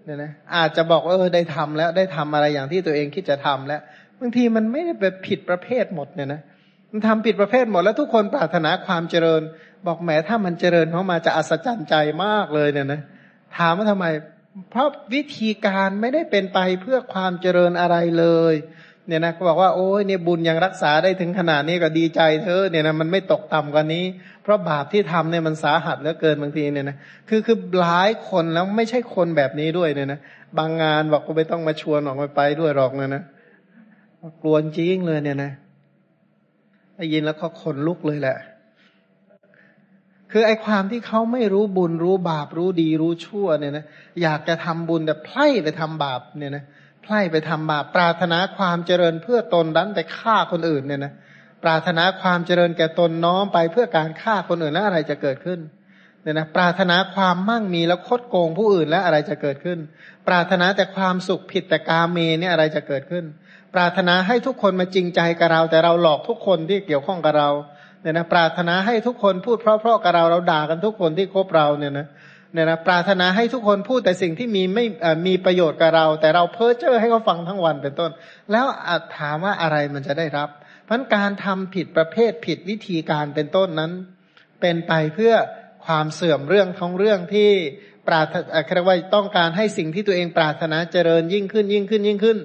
เนี่ยนะอาจจะบอกเออได้ทำแล้วได้ทำอะไรอย่างที่ตัวเองคิดจะทำแล้วบางทีมันไม่ได้ไปผิดประเภทหมดเนี่ยนะมันทำผิดประเภทหมดแล้วทุกคนปรารถนาความเจริญ บอกแหมถ้ามันเจริญเข้ามาจะอัศจรรย์ใจมากเลยเนี่ยนะถามว่าทำไม เพราะวิธีการไม่ได้เป็นไปเพื่อความเจริญอะไรเลย เนี่ยนะก็บอกว่าโอ้ยเนี่ยบุญยังรักษาได้ถึงขนาดนี้ก็ดีใจเธอเนี่ยนะมันไม่ตกต่ำกว่านี้ เพราะบาปที่ทำเนี่ยมันสาหัสเหลือเกินบางทีเนี่ยนะคือคือหลายคนแล้วไม่ใช่คนแบบนี้ด้วยเนี่ยนะบางงานบอกก็ไม่ต้องมาชวนออกไปไปด้วยหรอกนี่ยนะกลัวจริงเลยเนี่ยนะได้ยินแล้วก็ขนลุกเลยแหละ คือไอ้ความที่เขาไม่รู้บุญรู้บาปรู้ดีรู้ชั่วเนี่ยนะอยากจะทำบุญแต่ไพร่ไปทำบาปเนี่ยนะไพร่ไปทำบาปปรารถนาความเจริญเพื่อตนดันไปฆ่าคนอื่นเนี่ยนะปรารถนาความเจริญแก่ตนน้อมไปเพื่อการฆ่าคนอื่นแล้วอะไรจะเกิดขึ้นเนี่ยนะปรารถนาความมั่งมีแล้วคดโกงผู้อื่นแล้วอะไรจะเกิดขึ้น ปรารถนาแต่ความสุขผิดแต่กาเมเนี่ยอะไรจะเกิดขึ้น ปรารถนาให้ทุกคนมาจริงใจกับเรา แต่เราหลอกทุกคนที่เกี่ยวข้องกับเรา เนี่ยนะปรารถนาให้ทุกคนพูดเพราะๆกับเราเราด่ากันทุกคนที่คบเราเนี่ยนะเนี่ยนะปรารถนาให้ทุกคนพูดแต่สิ่งที่มีไม่มีประโยชน์กับเรา แต่เราเพ้อเจ้อให้เขาฟังทั้งวันเป็นต้น แล้วถามว่าอะไรมันจะได้รับ เพราะการทำผิดประเภทผิดวิธีการเป็นต้นนั้น เป็นไปเพื่อความเสื่อมเรื่องของเรื่องที่ปรารถนาเรียกว่าต้องการให้สิ่งที่ตัวเองปรารถนาเจริญยิ่งขึ้นยิ่งขึ้นยิ่งขึ้น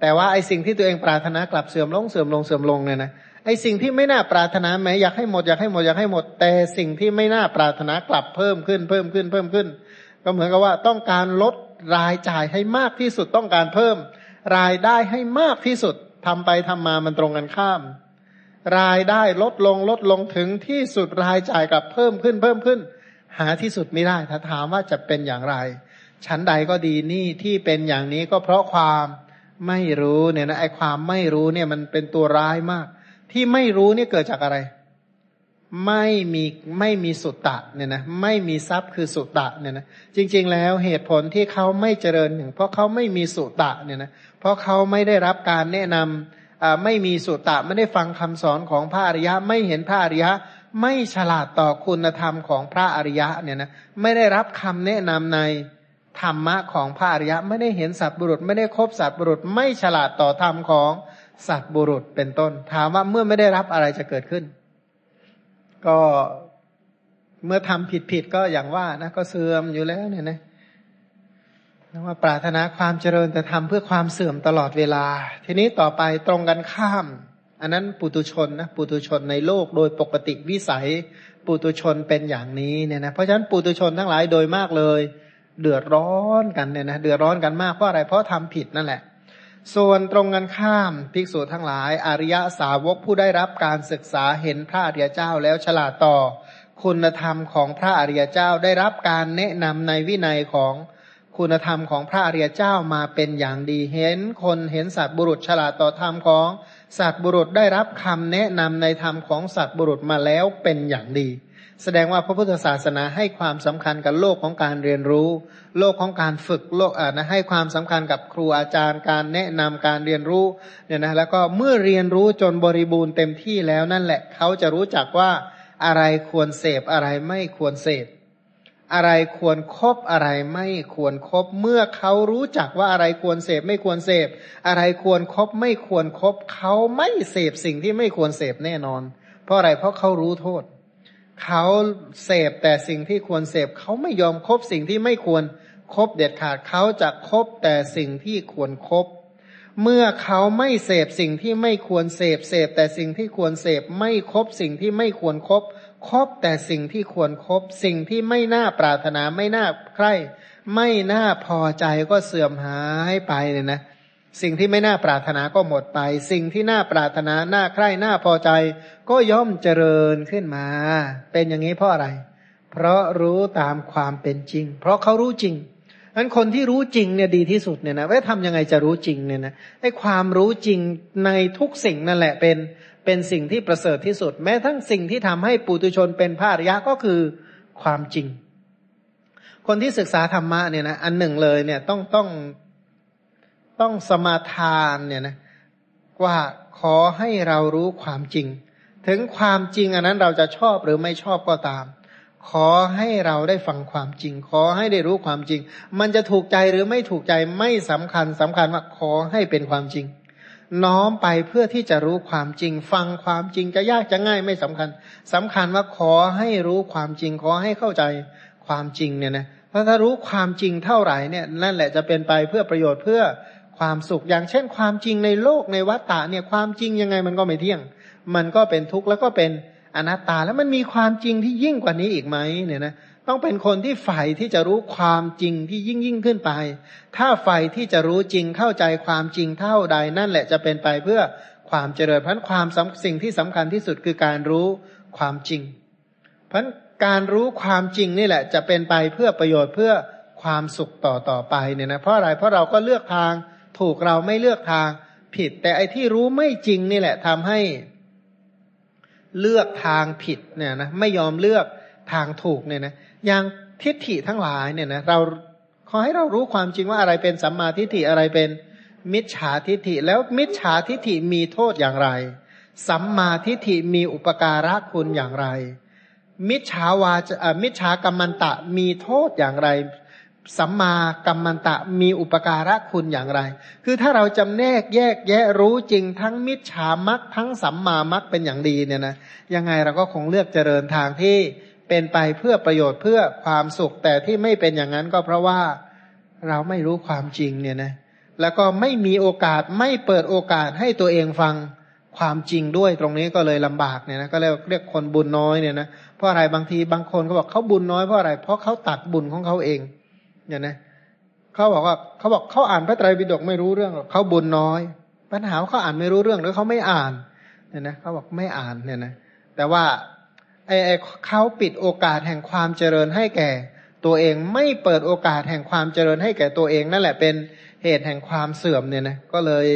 แต่ว่าไอ้สิ่งที่ตัวเองปรารถนากลับเสื่อมลงเสื่อมลงเสื่อมลงเนี่ยนะ ไอสิ่งที่ไม่น่าปรารถนาแม้อยากให้หมดอยากให้หมดอยากให้หมด แต่สิ่งที่ไม่น่าปรารถนากลับเพิ่มขึ้นเพิ่มขึ้นเพิ่มขึ้น ก็เหมือนกับว่าต้องการลดรายจ่ายให้มากที่สุดต้องการเพิ่ม รายได้ให้มากที่สุดทำไปทำมามันตรงกันข้าม รายได้ลดลงลดลงถึงที่สุดรายจ่ายกลับเพิ่มขึ้นเพิ่มขึ้น หาที่สุดไม่ได้ถ้าถามว่าจะเป็นอย่างไรชั้นใดก็ดีนี่ที่เป็นอย่างนี้ก็เพราะความไม่รู้เนี่ยนะไอความไม่รู้เนี่ยมันเป็นตัวร้ายมาก ที่ไม่รู้นี่เกิดจากอะไร ไม่มีไม่มีสุตตะเนี่ยนะไม่มีทรัพย์คือสุตตะเนี่ยนะจริง ๆ แล้วเหตุผลที่เขาไม่เจริญหนึ่งเพราะเขาไม่มีสุตตะเนี่ยนะเพราะเขาไม่ได้รับการแนะนำไม่มีสุตตะไม่ได้ฟังคำสอนของพระอริยะ ไม่เห็นพระอริยะ ไม่ฉลาดต่อคุณธรรมของพระอริยะเนี่ยนะไม่ได้รับคำแนะนำในธรรมะของพระอริยะ ไม่ได้เห็นสัตว์บุรุษ ไม่ได้คบสัตว์บุรุษ ไม่ฉลาดต่อธรรมของ สัตบุรุษเป็นต้น ถามว่าเมื่อไม่ได้รับอะไรจะเกิดขึ้น ก็เมื่อทำผิดผิดก็อย่างว่านะก็เสื่อมอยู่แล้วเนี่ยนะว่าปรารถนาความเจริญแต่ทำเพื่อความเสื่อมตลอดเวลา ทีนี้ต่อไปตรงกันข้าม อันนั้นปุตุชนนะปุตุชนในโลกโดยปกติวิสัยปุตุชนเป็นอย่างนี้เนี่ยนะเพราะฉะนั้นปุตุชนทั้งหลายโดยมากเลย เดือดร้อนกันเนี่ยนะเดือดร้อนกันมากเพราะอะไรเพราะทำผิดนั่นแหละ ส่วนตรงกันข้ามภิกษุทั้งหลาย อริยสาวกผู้ได้รับการศึกษาเห็นพระอริยเจ้าแล้วฉลาดต่อ คุณธรรมของพระอริยเจ้าได้รับการแนะนำในวินัยของคุณธรรมของพระอริยเจ้ามาเป็นอย่างดีเห็นคนเห็นสัตว์บุรุษฉลาดต่อธรรมของสัตว์บุรุษได้รับคำแนะนำในธรรมของสัตว์บุรุษมาแล้วเป็นอย่างดี แสดงว่าพระพุทธศาสนาให้ความสำคัญกับโลกของการเรียนรู้ โลกของการฝึกโลกอ่านะให้ความสำคัญกับครูอาจารย์ การแนะนำการเรียนรู้เนี่ยนะแล้วก็เมื่อเรียนรู้จนบริบูรณ์เต็มที่แล้วนั่นแหละเขาจะรู้จักว่าอะไรควรเสพอะไรไม่ควรเสพอะไรควรครบอะไรไม่ควรครบเมื่อเขารู้จักว่าอะไรควรเสพไม่ควรเสพอะไรควรครบไม่ควรครบเขาไม่เสพสิ่งที่ไม่ควรเสพแน่นอน เพราะอะไรเพราะเขารู้โทษ เขาเสพแต่สิ่งที่ควรเสพเขาไม่ยอมคบสิ่งที่ไม่ควรครบเด็ดขาดเขาจะคบแต่สิ่งที่ควรครบเมื่อเขาไม่เสพสิ่งที่ไม่ควรเสพเสพแต่สิ่งที่ควรเสพไม่คบสิ่งที่ไม่ควรครบคบแต่สิ่งที่ควรครบสิ่งที่ไม่น่าปรารถนาไม่น่าใคร่ไม่น่าพอใจก็เสื่อมหายไปเนี่ยนะ สิ่งที่ไม่น่าปรารถนาก็หมดไป สิ่งที่น่าปรารถนาน่าใคร่น่าพอใจ ก็ย่อมเจริญขึ้นมา เป็นอย่างนี้เพราะอะไร เพราะรู้ตามความเป็นจริง เพราะเขารู้จริงนั้นคนที่รู้จริงเนี่ยดีที่สุดเนี่ยนะว่าทำยังไงจะรู้จริงเนี่ยนะไอ้ความรู้จริงในทุกสิ่งนั่นแหละเป็นเป็นสิ่งที่ประเสริฐที่สุด แม้ทั้งสิ่งที่ทำให้ปุตุชนเป็นพระอริยะก็คือความจริง คนที่ศึกษาธรรมะเนี่ยนะอันหนึ่งเลยเนี่ยต้องต้อง ต้องสมาทานเนี่ยนะว่าขอให้เรารู้ความจริง ถึงความจริงอันนั้นเราจะชอบหรือไม่ชอบก็ตาม ขอให้เราได้ฟังความจริง ขอให้ได้รู้ความจริง มันจะถูกใจหรือไม่ถูกใจไม่สำคัญสำคัญว่าขอให้เป็นความจริง น้อมไปเพื่อที่จะรู้ความจริง ฟังความจริงจะยากจะง่ายไม่สำคัญสำคัญว่าขอให้รู้ความจริง ขอให้เข้าใจความจริงเนี่ยนะเพราะถ้ารู้ความจริงเท่าไหร่เนี่ยนั่นแหละจะเป็นไปเพื่อประโยชน์เพื่อ ความสุขอย่างเช่น ความจริงในโลกในวัฏฏะเนี่ยความจริงยังไงมันก็ไม่เที่ยง มันก็เป็นทุกข์แล้วก็เป็นอนัตตาแล้วมันมีความจริงที่ยิ่งกว่านี้อีกไหมเนี่ยนะต้องเป็นคนที่ใฝ่ที่จะรู้ความจริงที่ยิ่งยิ่งขึ้นไป ถ้าใฝ่ที่จะรู้จริงเข้าใจความจริงเท่าใดนั่นแหละจะเป็นไปเพื่อความเจริญพันความสิ่งที่สำคัญที่สุดคือการรู้ความจริง เพันการรู้ความจริงนี่แหละ จะเป็นไปเพื่อประโยชน์เพื่อความสุขต่อต่อไปเนี่ยนะเพราะอะไรเพราะเราก็เลือกทาง ถูกเราไม่เลือกทางผิด แต่ไอ้ที่รู้ไม่จริงนี่แหละทำให้เลือกทางผิดเนี่ยนะไม่ยอมเลือกทางถูกเนี่ยนะอย่างทิฏฐิทั้งหลายเนี่ยนะเราขอให้เรารู้ความจริงว่าอะไรเป็นสัมมาทิฏฐิอะไรเป็นมิจฉาทิฏฐิ แล้วมิจฉาทิฏฐิมีโทษอย่างไร สัมมาทิฏฐิมีอุปการะคุณอย่างไร มิจฉาวาจมิจฉากรรมันตะมีโทษอย่างไร สัมมากัมมันตะมีอุปการะคุณอย่างไร คือถ้าเราจำแนกแยกแยะรู้จริงทั้งมิจฉามักทั้งสัมมามักเป็นอย่างดีเนี่ยนะยังไงเราก็คงเลือกเจริญทางที่เป็นไปเพื่อประโยชน์เพื่อความสุข แต่ที่ไม่เป็นอย่างนั้นก็เพราะว่าเราไม่รู้ความจริงเนี่ยนะแล้วก็ไม่มีโอกาสไม่เปิดโอกาสให้ตัวเองฟังความจริงด้วยตรงนี้ก็เลยลำบากเนี่ยนะก็เรียเรียกคนบุญน้อยเนี่ยนะเพราะอะไรบางทีบางคนเขาบอกเขาบุญน้อยเพราะอะไรเพราะเขาตัดบุญของเขาเอง เนี่ยนะเขาบอกว่าเขาบอกเขาอ่านพระไตรปิฎกไม่รู้เรื่องเขาบุญน้อย ปัญหาเขาอ่านไม่รู้เรื่องหรือเขาไม่อ่านเนี่ยนะเขาบอกไม่อ่านเนี่ยนะแต่ว่าไอ้เขาปิดโอกาสแห่งความเจริญให้แก่ ตัวเองไม่เปิดโอกาสแห่งความเจริญให้แก่ตัวเองนั่นแหละเป็นเหตุแห่งความเสื่อมเนี่ยนะก็เลย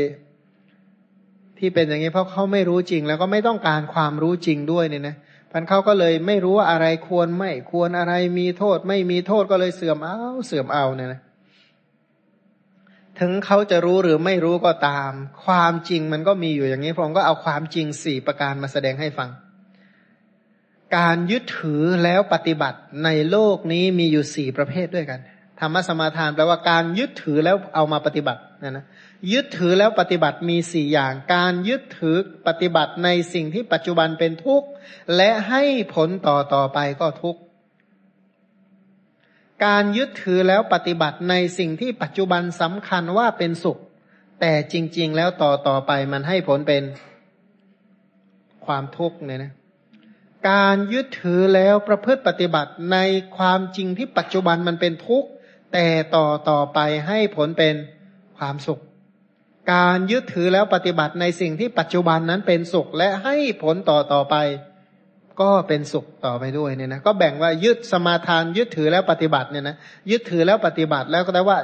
ที่เป็นอย่างนี้เพราะเขาไม่รู้จริง แล้วก็ไม่ต้องการความรู้จริงด้วยเนี่ยนะ พันเขาก็เลยไม่รู้ว่าอะไรควรไม่ควรอะไรมีโทษ ไม่มีโทษก็เลยเสื่อมเอาเสื่อมเอาเนี่ยนะถึงเขาจะรู้หรือไม่รู้ก็ตาม ความจริงมันก็มีอยู่อย่างนี้พระองค์ก็เอาความจริงสี่ประการมาแสดงให้ฟัง การยึดถือแล้วปฏิบัติในโลกนี้มีอยู่สี่ประเภทด้วยกันธรรมสมาทานแปลว่าการยึดถือแล้วเอามาปฏิบัตินะนะ ยึดถือแล้วปฏิบัติมีสี่อย่างการยึดถือปฏิบัติในสิ่งที่ปัจจุบันเป็นทุกข์ และให้ผลต่อต่อไปก็ทุกข์ การยึดถือแล้วปฏิบัติในสิ่งที่ปัจจุบันสำคัญว่าเป็นสุข แต่จริง ๆ แล้วต่อต่อไปมันให้ผลเป็นความทุกข์เนี่ยนะการยึดถือแล้วประพฤติปฏิบัติในความจริงที่ปัจจุบันมันเป็นทุกข์ แต่ต่อต่อไปให้ผลเป็นความสุข การยึดถือแล้วปฏิบัติในสิ่งที่ปัจจุบันนั้นเป็นสุขและให้ผลต่อต่อไป ก็เป็นสุขต่อไปด้วยเนี่ยนะก็แบ่งว่ายึดสมาทานยึดถือแล้วปฏิบัติเนี่ยนะยึดถือแล้วปฏิบัติแล้วก็ได้ว่า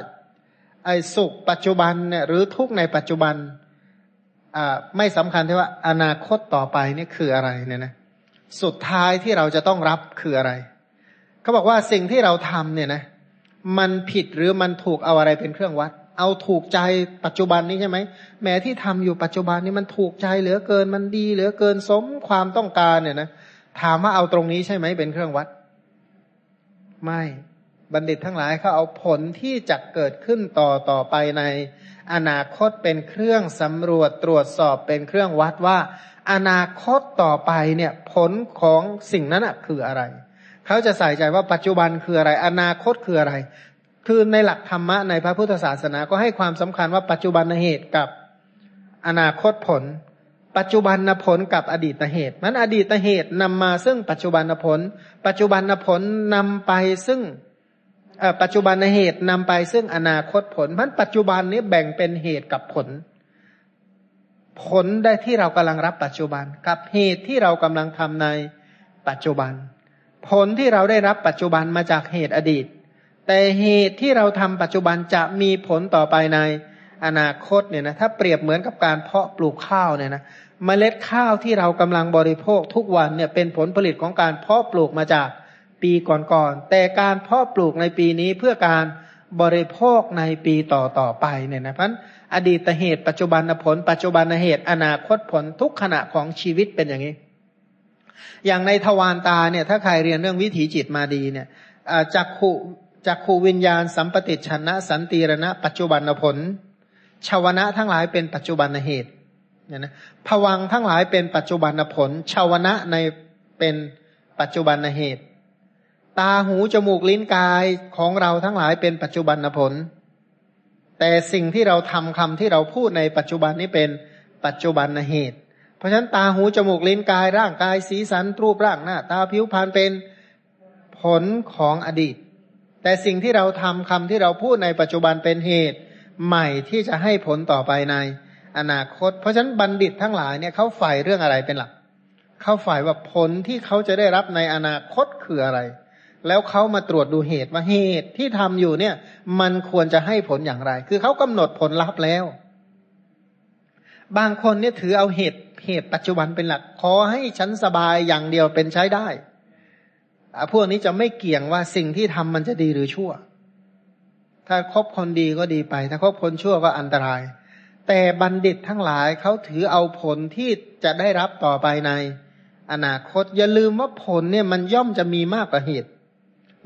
ไอ้สุขปัจจุบันเนี่ยหรือทุกในปัจจุบันอ่าไม่สำคัญที่ว่าอนาคตต่อไปนี่คืออะไรเนี่ยนะสุดท้ายที่เราจะต้องรับคืออะไรเขาบอกว่าสิ่งที่เราทำเนี่ยนะมันผิดหรือมันถูกเอาอะไรเป็นเครื่องวัด เอาถูกใจปัจจุบันนี้ใช่ไหมแม้ที่ทำอยู่ปัจจุบันนี้มันถูกใจเหลือเกินมันดีเหลือเกินสมความต้องการเนี่ยนะถามว่าเอาตรงนี้ใช่ไหมเป็นเครื่องวัด ไม่บัณฑิตทั้งหลายเขาเอาผลที่จะเกิดขึ้นต่อต่อไปในอนาคตเป็นเครื่องสำรวจตรวจสอบเป็นเครื่องวัดว่า อนาคตต่อไปเนี่ยผลของสิ่งนั้นคืออะไร เขาจะใส่ใจว่าปัจจุบันคืออะไร อนาคตคืออะไร คือในหลักธรรมะในพระพุทธศาสนาก็ให้ความสำคัญว่าปัจจุบันเหตุกับอนาคตผล ปัจจุบันผลกับอดีตเหตุ มันอดีตเหตุนำมาซึ่งปัจจุบันผล ปัจจุบันผลนำไปซึ่งปัจจุบันเหตุนำไปซึ่งอนาคตผลมันปัจจุบันนี้แบ่งเป็นเหตุกับผล ผลได้ที่เรากำลังรับปัจจุบัน กับเหตุที่เรากำลังทำในปัจจุบัน ผลที่เราได้รับปัจจุบันมาจากเหตุอดีต แต่เหตุที่เราทำปัจจุบันจะมีผลต่อไปในอนาคตเนี่ยนะถ้าเปรียบเหมือนกับการเพาะปลูกข้าวเนี่ยนะเมล็ดข้าวที่เรากำลังบริโภคทุกวันเนี่ยเป็นผลผลิตของการเพาะปลูกมาจากปีก่อนๆแต่การเพาะปลูกในปีนี้เพื่อการบริโภคในปีต่อๆไปเนี่ยนะพราะอดีตเหตุปัจจุบันผล ปัจจุบันเหตุ อนาคตผลทุกขณะของชีวิตเป็นอย่างนี้ อย่างในทวารตาเนี่ยถ้าใครเรียนเรื่องวิถีจิตมาดีเนี่ยจักขุ จักขูวิญญาณสัมปติชนะสันติรณะปัจจุบันผลชาวนะทั้งหลายเป็นปัจจุบันเหตุเนี่ยนะผวังทั้งหลายเป็นปัจจุบันผลชาวนะในเป็นปัจจุบันเหตุ ตาหูจมูกลิ้นกายของเราทั้งหลายเป็นปัจจุบันผล แต่สิ่งที่เราทำคำที่เราพูดในปัจจุบันนี้เป็นปัจจุบันเหตุ เพราะฉะนั้นตาหูจมูกลิ้นกายร่างกายสีสันรูปร่างหน้าตาผิวพรรณเป็นผลของอดีต แต่สิ่งที่เราทำคำที่เราพูดในปัจจุบันเป็นเหตุใหม่ที่จะให้ผลต่อไปในอนาคต เพราะฉะนั้นบัณฑิตทั้งหลายเนี่ยเขาฝ่ายเรื่องอะไรเป็นหลัก เขาฝ่ายว่าผลที่เขาจะได้รับในอนาคตคืออะไร แล้วเขามาตรวจดูเหตุว่าเหตุที่ทำอยู่เนี่ย มันควรจะให้ผลอย่างไร คือเขากำหนดผลลัพธ์แล้ว บางคนเนี่ยถือเอาเหตุเหตุปัจจุบันเป็นหลัก ขอให้ฉันสบายอย่างเดียวเป็นใช้ได้ พวกนี้จะไม่เกี่ยงว่าสิ่งที่ทำมันจะดีหรือชั่ว ถ้าคบคนดีก็ดีไป ถ้าคบคนชั่วก็อันตราย แต่บัณฑิตทั้งหลายเขาถือเอาผลที่จะได้รับต่อไปใน อนาคตอย่าลืมว่าผลเนี่ยมันย่อมจะมีมากกว่าเหตุ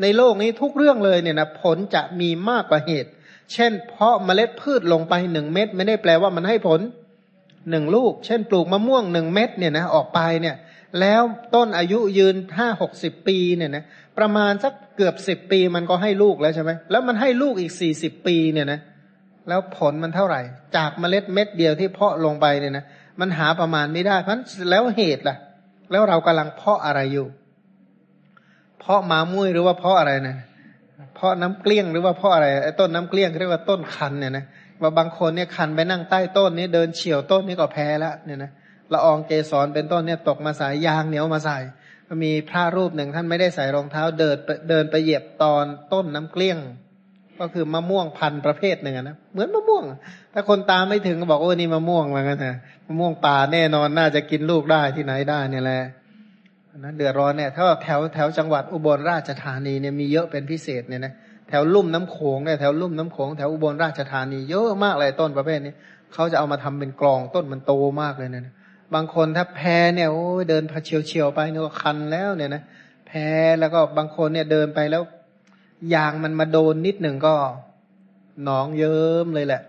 ในโลกนี้ทุกเรื่องเลยเนี่ยนะผลจะมีมากกว่าเหตุ เช่น เพาะเมล็ดพืชลงไปหนึ่งเม็ดไม่ได้แปลว่ามันให้ผลหนึ่งลูก เช่น ปลูกมะม่วงหนึ่งเม็ดเนี่ยนะออกไปเนี่ย แล้วต้นอายุยืนห้าหกสิบปีเนี่ยนะประมาณสักเกือบสิบปีมันก็ให้ลูกแล้วใช่ไหมแล้วมันให้ลูกอีกสี่สิบปีเนี่ยนะแล้วผลมันเท่าไหร่ จากเมล็ดเม็ดเดียวที่เพาะลงไปเนี่ยนะมันหาประมาณไม่ได้เพราะแล้วเหตุล่ะ แล้วเรากำลังเพาะอะไรอยู่ เพาะมามุ้ยหรือว่าเพาะอะไรนะเพาะน้ำเกลี้ยงหรือว่าเพาะอะไรไอ้ต้นน้ำเกลี้ยงเรียกว่าต้นคันเนี่ยนะว่าบางคนเนี่ยคันไปนั่งใต้ต้นนี้เดินเฉียวต้นนี้ก็แพ้แล้วเนี่ยนะ ละอองเกสรเป็นต้นเนี่ยตกมาใส่ยางเหนียวมาใส่มีพระรูปหนึ่งท่านไม่ได้ใส่รองเท้าเดินเดินไปเหยียบตอนต้นน้ำเกลี้ยง ก็คือมะม่วงพันธุ์ประเภทหนึ่งนะเหมือนมะม่วง ถ้าคนตามไม่ถึงก็บอกโอ้นี่มะม่วงเหมือนกันนะมะม่วงป่าแน่นอนน่าจะกินลูกได้ที่ไหนได้เนี่ยแหละนะเดือดร้อนเนี่ยถ้าแถวแถวจังหวัดอุบลราชธานีเนี่ยมีเยอะเป็นพิเศษเนี่ยนะแถวลุ่มน้ำโขงเนี่ยแถวลุ่มน้ำโขงแถวอุบลราชธานีเยอะมากเลยต้นประเภทนี้เขาจะเอามาทำเป็นกลองต้นมันโตมากเลยเนี่ย บางคนถ้าแพ้เนี่ยโอ้เดินพาเฉียวๆไปนี่ก็คันแล้วเนี่ยนะแพ้แล้วก็บางคนเนี่ยเดินไปแล้วยางมันมาโดนนิดหนึ่งก็หนองเยิ้มเลยแหละ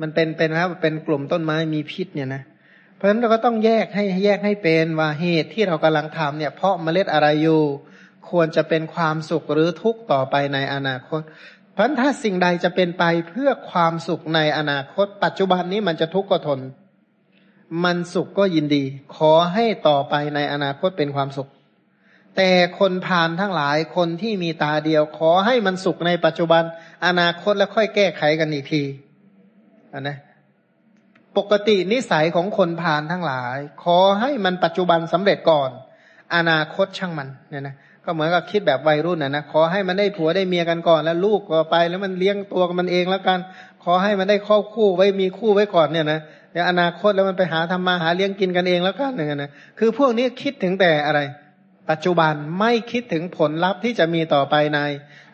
มันเป็นเป็นครับเป็นกลุ่มต้นไม้มีพิษเนี่ยนะเพราะฉะนั้นเราก็ต้องแยกให้แยกให้เป็นว่าเหตุที่เรากำลังทำเนี่ย เพราะเมล็ดอะไรอยู่ควรจะเป็นความสุขหรือทุกข์ต่อไปในอนาคต เพราะถ้าสิ่งใดจะเป็นไปเพื่อความสุขในอนาคต ปัจจุบันนี้มันจะทุกข์ก็ทน มันสุขก็ยินดี ขอให้ต่อไปในอนาคตเป็นความสุข แต่คนผ่านทั้งหลายคนที่มีตาเดียว ขอให้มันสุขในปัจจุบัน อนาคตแล้วค่อยแก้ไขกันอีกทีนนะปกตินิสัยของคนผ่านทั้งหลาย ขอให้มันปัจจุบันสำเร็จก่อน อนาคตช่างมันเนี่ยนะก็เหมือนกับคิดแบบวัยรุ่นนะนะขอให้มันได้ผัวได้เมียกันก่อน แล้วลูกก็ไป แล้วมันเลี้ยงตัวมันเองแล้วกัน ขอให้มันได้ครอบคู่ไว้มีคู่ไว้ก่อนเนี่ยนะ เดี๋ยวอนาคตแล้วมันไปหาทำมาหาเลี้ยงกินกันเองแล้วกันอย่งนะคือพวกนี้คิดถึงแต่อะไร ปัจจุบันไม่คิดถึงผลลัพธ์ที่จะมีต่อไปใน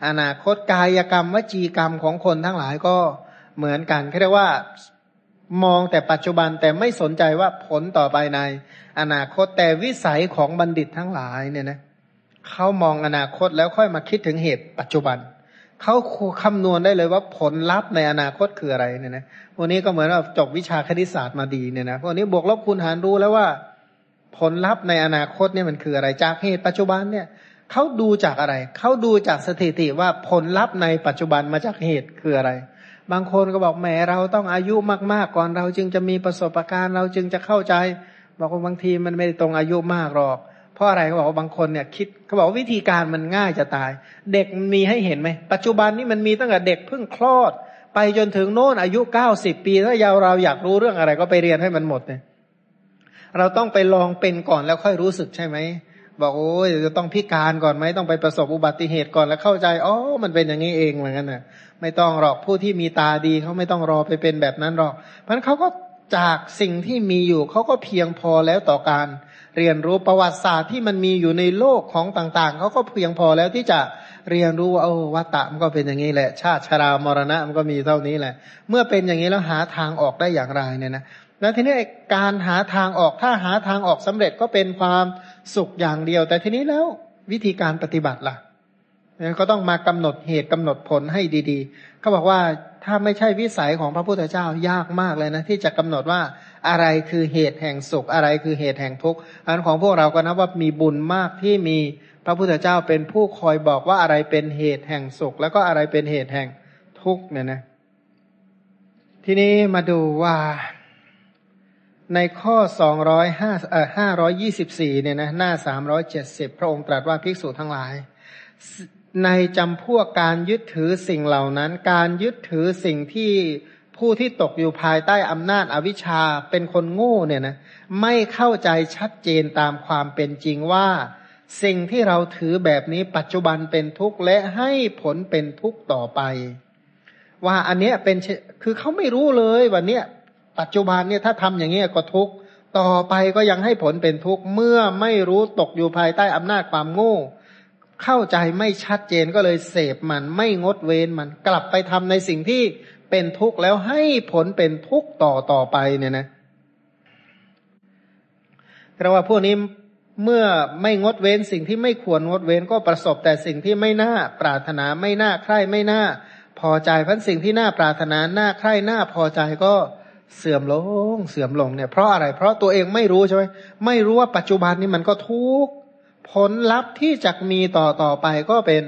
อนาคตกายกรรมวจีกรรมของคนทั้งหลายก็เหมือนกันเรียกว่ามองแต่ปัจจุบันแต่ไม่สนใจว่าผลต่อไปใน อนาคตแต่วิสัยของบัณฑิตทั้งหลายเนี่ยนะเขามองอนาคตแล้วค่อยมาคิดถึงเหตุปัจจุบันเขาคำนวณได้เลยว่าผลลัพธ์ในอนาคตคืออะไรเนี่ยนะพวกนี้ก็เหมือนว่าจบวิชาคณิตศาสตร์มาดีเนี่ยนะพวกนี้บวกลบคูณหารรู้แล้วว่า ผลลัพธ์ในอนาคตเนี่ยมันคืออะไรจากเหตุปัจจุบันเนี่ยเขาดูจากอะไร เขาดูจากสถิติว่าผลลัพธ์ในปัจจุบันมาจากเหตุคืออะไร บางคนก็บอกแหมเราต้องอายุมากๆก่อนเราจึงจะมีประสบการณ์ เราจึงจะเข้าใจ บอกว่าบางทีมันไม่ได้ตรงอายุมากหรอก ราะอะไรเขาบอกว่าบางคนเนี่ยคิดเขาบอกว่าวิธีการมันง่ายจะตาย เด็กมีให้เห็นไหมปัจจุบันนี้มันมีตั้งแต่เด็กเพิ่งคลอด ไปจนถึงโน่นอายุเก้าสิบปี ถ้ายาวเราอยากรู้เรื่องอะไรก็ไปเรียนให้มันหมดเนี่ยเราต้องไปลองเป็นก่อนแล้วค่อยรู้สึกใช่ไหมบอกโอ้ยจะต้องพิการก่อนไหมต้องไปประสบอุบัติเหตุก่อนแล้วเข้าใจอ๋อมันเป็นอย่างนี้เองเหมือนกันนะไม่ต้องหรอกผู้ที่มีตาดีเขาไม่ต้องรอไปเป็นแบบนั้นหรอกเพราะนั้นเขาก็จากสิ่งที่มีอยู่เขาก็เพียงพอแล้วต่อการ เรียนรู้ประวัติศาสตร์ที่มันมีอยู่ในโลกของต่างๆเขาก็เพียงพอแล้วที่จะเรียนรู้ว่าโอ้วัตตะมันก็เป็นอย่างนี้แหละ ชาติชรามรณะมันก็มีเท่านี้แหละ เมื่อเป็นอย่างนี้แล้วหาทางออกได้อย่างไรเนี่ยนะแล้วทีนี้การหาทางออกถ้าหาทางออกสำเร็จก็เป็นความสุขอย่างเดียว แต่ทีนี้แล้ววิธีการปฏิบัติล่ะก็ต้องมากำหนดเหตุกำหนดผลให้ดีๆเขาบอกว่าถ้าไม่ใช่วิสัยของพระพุทธเจ้ายากมากเลยนะ ที่จะกำหนดว่า อะไรคือเหตุแห่งสุขอะไรคือเหตุแห่งทุกข์อันของพวกเราก็นับว่ามีบุญมากที่มีพระพุทธเจ้าเป็นผู้คอยบอกว่าอะไรเป็นเหตุแห่งสุข แล้วก็อะไรเป็นเหตุแห่งทุกข์เนี่ยนะ ทีนี้มาดูว่าในข้อสองร้อยห้าเอ่อห้าร้อยยี่สิบสี่เนี่ยนะหน้าสามร้อยเจ็ดสิบพระองค์ตรัสว่าภิกษุทั้งหลาย ในจำพวกการยึดถือสิ่งเหล่านั้น การยึดถือสิ่งที่ ผู้ที่ตกอยู่ภายใต้อำนาจอวิชชาเป็นคนโง่เนี่ยนะไม่เข้าใจชัดเจนตามความเป็นจริงว่า สิ่งที่เราถือแบบนี้ปัจจุบันเป็นทุกข์และให้ผลเป็นทุกข์ต่อไป ว่าอันเนี้ยเป็นคือเขาไม่รู้เลยวันเนี้ยปัจจุบันเนี่ยถ้าทำอย่างนี้ก็ทุกข์ต่อไปก็ยังให้ผลเป็นทุกข์เมื่อไม่รู้ตกอยู่ภายใต้อำนาจความโง่ เข้าใจไม่ชัดเจนก็เลยเสพมันไม่งดเว้นมันกลับไปทำในสิ่งที่ เป็นทุกข์แล้วให้ผลเป็นทุกข์ต่อต่อไปเนี่ยนะเราว่าพวกนี้เมื่อไม่งดเว้นสิ่งที่ไม่ควรงดเว้นก็ประสบแต่สิ่งที่ไม่น่าปรารถนาไม่น่าใคร่ไม่น่าพอใจพันสิ่งที่น่าปรารถนาน่าใคร่น่าพอใจก็เสื่อมลงเสื่อมลงเนี่ยเพราะอะไร เพราะตัวเองไม่รู้ใช่ไหมไม่รู้ว่าปัจจุบันนี้มันก็ทุกข์ผลลัพธ์ที่จะมีต่อต่อไปก็เป็น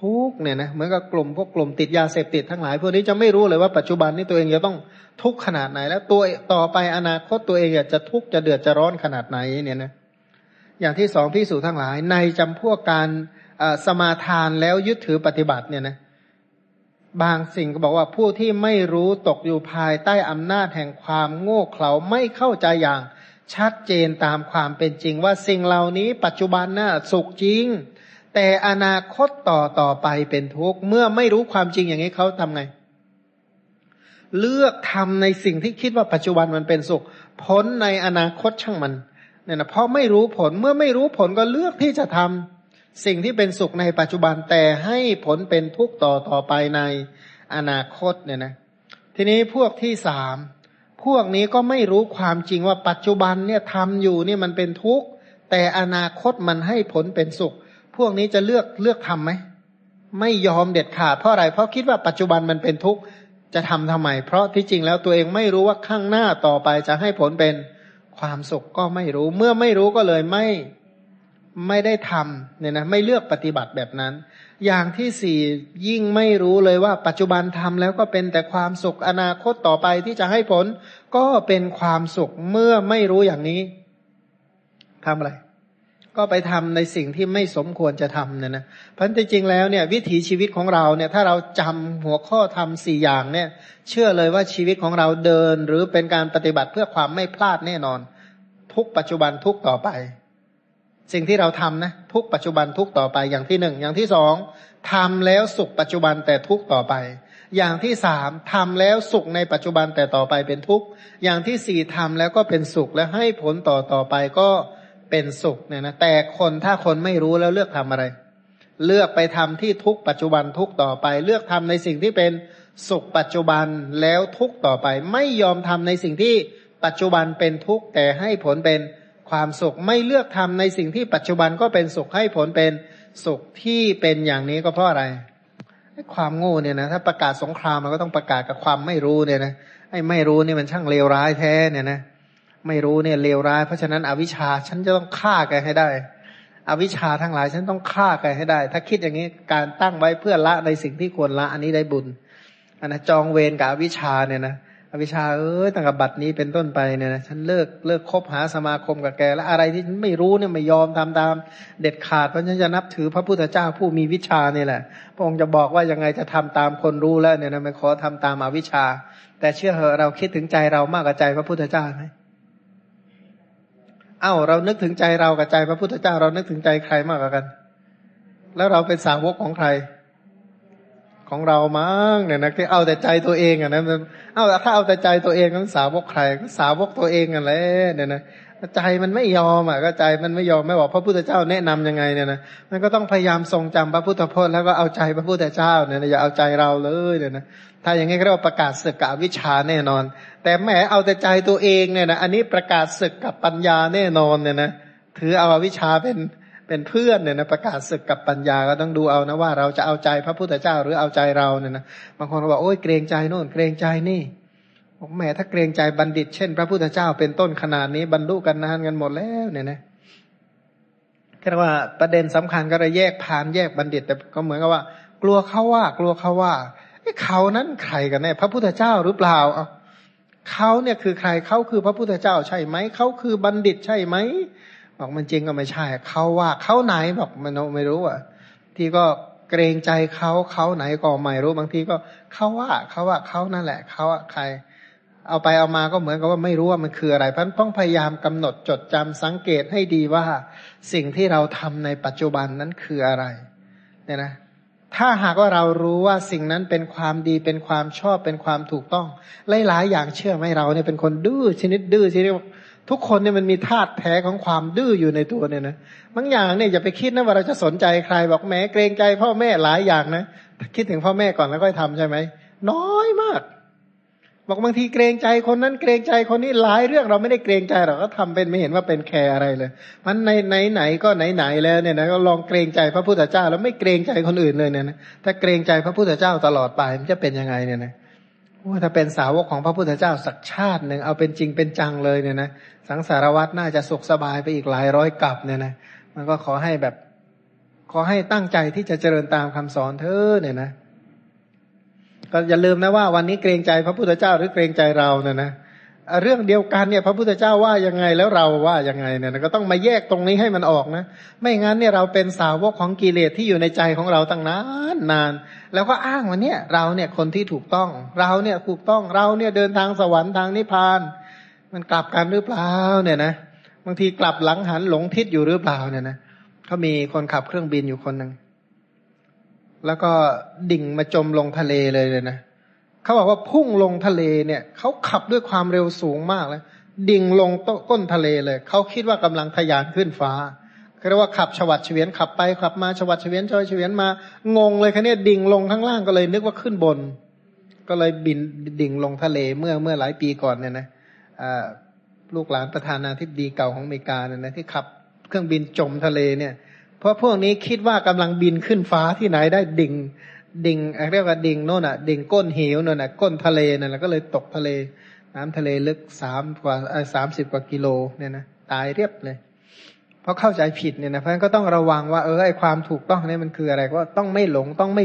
ทุกเนี่ยนะเหมือนกับกลุ่มพวกกลุ่มติดยาเสพติดทั้งหลายพวกนี้จะไม่รู้เลยว่าปัจจุบันนี้ตัวเองจะต้องทุกข์ขนาดไหน แล้วตัวต่อไปอนาคตตัวเองจะทุกข์จะเดือดจะร้อนขนาดไหนเนี่ยนะอย่างที่สองพิสูจทั้งหลาย ในจำพวกการสมาทานแล้วยึดถือปฏิบัติเนี่ยนะบางสิ่งก็บอกว่าผู้ที่ไม่รู้ตกอยู่ภายใต้อำนาจแห่งความโง่เขลาไม่เข้าใจอย่างชัดเจนตามความเป็นจริงว่าสิ่งเหล่านี้ปัจจุบันน่ะสุขจริง แต่อนาคตต่อต่อไปเป็นทุกข์เมื่อไม่รู้ความจริงอย่างนี้เขาทำไง เลือกทำในสิ่งที่คิดว่าปัจจุบันมันเป็นสุข ผลในอนาคตช่างมันเนี่ยนะเพราะไม่รู้ผลเมื่อไม่รู้ผลก็เลือกที่จะทำสิ่งที่เป็นสุขในปัจจุบันแต่ให้ผลเป็นทุกข์ต่อต่อไปในอนาคตเนี่ยนะทีนี้พวกที่สามพวกนี้ก็ไม่รู้ความจริงว่าปัจจุบันเนี่ยทำอยู่นี่มันเป็นทุกข์แต่อนาคตมันให้ผลเป็นสุข วกนี้จะเลือกเลือกทำไหมไม่ยอมเด็ดขาดเพราะอะไร เพราะคิดว่าปัจจุบันมันเป็นทุกข์จะทำทำไม เพราะที่จริงแล้วตัวเองไม่รู้ว่าข้างหน้าต่อไปจะให้ผลเป็นความสุขก็ไม่รู้ เมื่อไม่รู้ก็เลยไม่ไม่ได้ทำเนี่ยนะไม่เลือกปฏิบัติแบบนั้น อย่างที่สี่ยิ่งไม่รู้เลยว่าปัจจุบันทำแล้วก็เป็นแต่ความสุขอนาคตต่อไปที่จะให้ผล ก็เป็นความสุขเมื่อไม่รู้อย่างนี้ทำอะไร ก็ไปทำในสิ่งที่ไม่สมควรจะทำเนี่ยนะเพราะจริงๆแล้วเนี่ยวิถีชีวิตของเราเนี่ยถ้าเราจำหัวข้อทำสี่อย่างเนี่ยเชื่อเลยว่าชีวิตของเราเดิน หรือเป็นการปฏิบัติเพื่อความไม่พลาดแน่นอน ทุกปัจจุบันทุกต่อไป สิ่งที่เราทำนะทุกปัจจุบันทุกต่อไปอย่างที่หนึ่งอย่างที่สองทำแล้วสุขปัจจุบันแต่ทุกต่อไป อย่างที่สามทำแล้วสุขในปัจจุบันแต่ต่อไปเป็นทุกอย่างที่สี่ทำแล้วก็เป็นสุขและให้ผลต่อต่อไปก็เเป็นสุขเนี่ยนะแต่คนถ้าคนไม่รู้แล้วเลือกทำอะไร เลือกไปทำที่ทุกปัจจุบันทุกต่อไป เลือกทำในสิ่งที่เป็นสุขปัจจุบันแล้วทุกต่อไป ไม่ยอมทำในสิ่งที่ปัจจุบันเป็นทุกแต่ให้ผลเป็นความสุขไม่เลือกทำในสิ่งที่ปัจจุบันก็เป็นสุขให้ผลเป็นสุขที่เป็นอย่างนี้ก็เพราะอะไรความโง่เนี่ยนะถ้าประกาศสงครามมันก็ต้องประกาศกับความไม่รู้เนี่ยนะไอ้ไม่รู้นี่มันช่างเลวร้ายแท้เนี่ยนะ ไม่รู้เนี่ยเลวร้าย เพราะฉะนั้นอวิชชาฉันจะต้องฆ่าแกให้ได้ อวิชชาทั้งหลายฉันต้องฆ่าแกให้ได้ ถ้าคิดอย่างนี้การตั้งไว้เพื่อละในสิ่งที่ควรละ อันนี้ได้บุญอันนะจองเวรกับอวิชชาเนี่ยนะอวิชชาเอ้ยตั้งแต่บัดนี้เป็นต้นไปเนี่ยนะฉันเลิกเลิกคบหาสมาคมกับแกแล้วอะไรที่ฉันไม่รู้เนี่ยไม่ยอมทำตามเด็ดขาดเพราะฉันจะนับถือพระพุทธเจ้าผู้มีวิชานี่แหละ พระองค์จะบอกว่ายังไงจะทำตามคนรู้แล้วเนี่ยนะไม่ขอทำตามอวิชชา แต่เชื่อเหอะเราคิดถึงใจเรามากกว่าใจพระพุทธเจ้าไหม เอ้าเรานึกถึงใจเรากับใจพระพุทธเจ้าเรานึกถึงใจใครมากกว่ากัน แล้วเราเป็นสาวกของใคร ของเรามั้งเนี่ยนะคือเอาแต่ใจตัวเองอะนะเอาถ้าเอาแต่ใจตัวเองก็สาวกใครก็สาวกตัวเองกันแหละเนี่ยนะใจมันไม่ยอมอะก็ใจมันไม่ยอมไม่บอกพระพุทธเจ้าแนะนํำยังไงเนี่ยนะมันก็ต้องพยายามทรงจำพระพุทธพจน์แล้วก็เอาใจพระพุทธเจ้าเนี่ยนะอย่าเอาใจเราเลยเนี่ยนะ ถ้าอย่างงี้ก็เรียกว่าประกาศศึกกับวิชาแน่นอน แต่แหมเอาแต่ใจตัวเองเนี่ยนะอันนี้ประกาศศึกกับปัญญาแน่นอนเนี่ยนะถือเอาวิชาเป็นเป็นเพื่อนเนี่ยนะประกาศศึกกับปัญญาก็ต้องดูเอานะว่าเราจะเอาใจพระพุทธเจ้าหรือเอาใจเราเนี่ยนะบางคนบอกโอ้ยเกรงใจโน่นเกรงใจนี่บอกแหมถ้าเกรงใจบัณฑิต เช่น พระพุทธเจ้าเป็นต้นขนาดนี้บรรลุกันนานกันหมดแล้วเนี่ยนะแค่ว่าประเด็นสำคัญก็เลยแยกพานแยกบัณฑิต แต่ก็เหมือนกับว่า กลัวเขาว่ากลัวเขาว่า เขานั้นใครกันแน่พระพุทธเจ้าหรือเปล่าเขาเนี่ยคือใครเขาคือพระพุทธเจ้าใช่ไหมเขาคือบัณฑิตใช่ไหมบอกมันจริงก็ไม่ใช่เขาว่าเขาไหนบอกมันไม่รู้อะ ที่ก็เกรงใจเขาเขาไหนก็ไม่รู้บางทีก็เขาว่าเขาว่าเขานั่นแหละเขาอะใคร เอาไปเอามาก็เหมือนกับว่าไม่รู้ว่ามันคืออะไรพันต้องพยายามกำหนดจดจำสังเกตให้ดีว่า สิ่งที่เราทำในปัจจุบันนั้นคืออะไร เนี่ยนะ ถ้าหากว่าเรารู้ว่าสิ่งนั้นเป็นความดีเป็นความชอบเป็นความถูกต้องหลายๆอย่างเชื่อไหมเราเนี่ยเป็นคนดื้อชนิดดื้อชนิดทุกคนเนี่ยมันมีธาตุแท้ของความดื้ออยู่ในตัวเนี่ยนะบางอย่างเนี่ยอย่าไปคิดนะว่าเราจะสนใจใครบอกแม้เกรงใจพ่อแม่หลายอย่างนะคิดถึงพ่อแม่ก่อนแล้วก็ทำใช่ไหมน้อยมาก บอกบางทีเกรงใจคนนั้นเกรงใจคนนี้หลายเรื่องเราไม่ได้เกรงใจเราก็ทำเป็นไม่เห็นว่าเป็นแคร์อะไรเลย มันในไหนไหนก็ไหนไหนแล้วเนี่ยนะก็ลองเกรงใจพระพุทธเจ้า แล้วไม่เกรงใจคนอื่นเลยเนี่ยนะถ้าเกรงใจพระพุทธเจ้าตลอดไปมันจะเป็นยังไงเนี่ยนะถ้าเป็นสาวกของพระพุทธเจ้าสักชาติหนึ่งเอาเป็นจริงเป็นจังเลยเนี่ยนะสังสารวัตรน่าจะสุขสบายไปอีกหลายร้อยกับเนี่ยนะมันก็ขอให้แบบ ขอให้ตั้งใจที่จะเจริญตามคำสอนเธอเนี่ยนะ ก็อย่าลืมนะว่าวันนี้เกรงใจพระพุทธเจ้าหรือเกรงใจเราเนี่ยนะเรื่องเดียวกันเนี่ยพระพุทธเจ้าว่ายังไงแล้วเราว่ายังไงเนี่ยก็ต้องมาแยกตรงนี้ให้มันออกนะ ไม่งั้นเนี่ยเราเป็นสาวกของกิเลสที่อยู่ในใจของเราตั้งนานนาน แล้วก็อ้างว่าเนี่ยเราเนี่ยคนที่ถูกต้อง เราเนี่ยถูกต้องเราเนี่ยเดินทางสวรรค์ทางนิพพาน มันกลับกันหรือเปล่าเนี่ยนะบางทีกลับหลังหันหลงทิศอยู่หรือเปล่าเนี่ยนะเขามีคนขับเครื่องบินอยู่คนหนึ่ง แล้วก็ดิ่งมาจมลงทะเลเลยเลยนะเขาบอกว่าพุ่งลงทะเลเนี่ยเขาขับด้วยความเร็วสูงมากเลยดิ่งลงก้นทะเลเลยเขาคิดว่ากำลังทะยานขึ้นฟ้าเรียกว่าขับฉวัดเฉวียนขับไปขับมาฉวัดเฉวียนชอยเฉวียนมางงเลยคันนี้ดิ่งลงข้างล่างก็เลยนึกว่าขึ้นบน ก็เลยบินดิ่งลงทะเลเมื่อเมื่อหลายปีก่อนเนี่ยนะลูกหลานประธานาธิบดีเก่าของอเมริกาเนี่ยนะที่ขับเครื่องบินจมทะเลเนี่ย เพราะพวกนี้คิดว่ากำลังบินขึ้นฟ้าที่ไหนได้ดิ่ง ดิ่งเรียกว่าดิ่งโน่นอะ ดิ่งก้นเหวโน่นอะก้นทะเลนั่นแหละก็เลยตกทะเล น้ำทะเลลึกสามกว่าสามสิบกว่ากิโลเนี่ยนะตายเรียบเลย เพราะเข้าใจผิดเนี่ยนะเพราะฉะนั้นก็ต้องระวังว่าเออไอความถูกต้องเนี่ยมันคืออะไรก็ต้องไม่หลงต้องไม่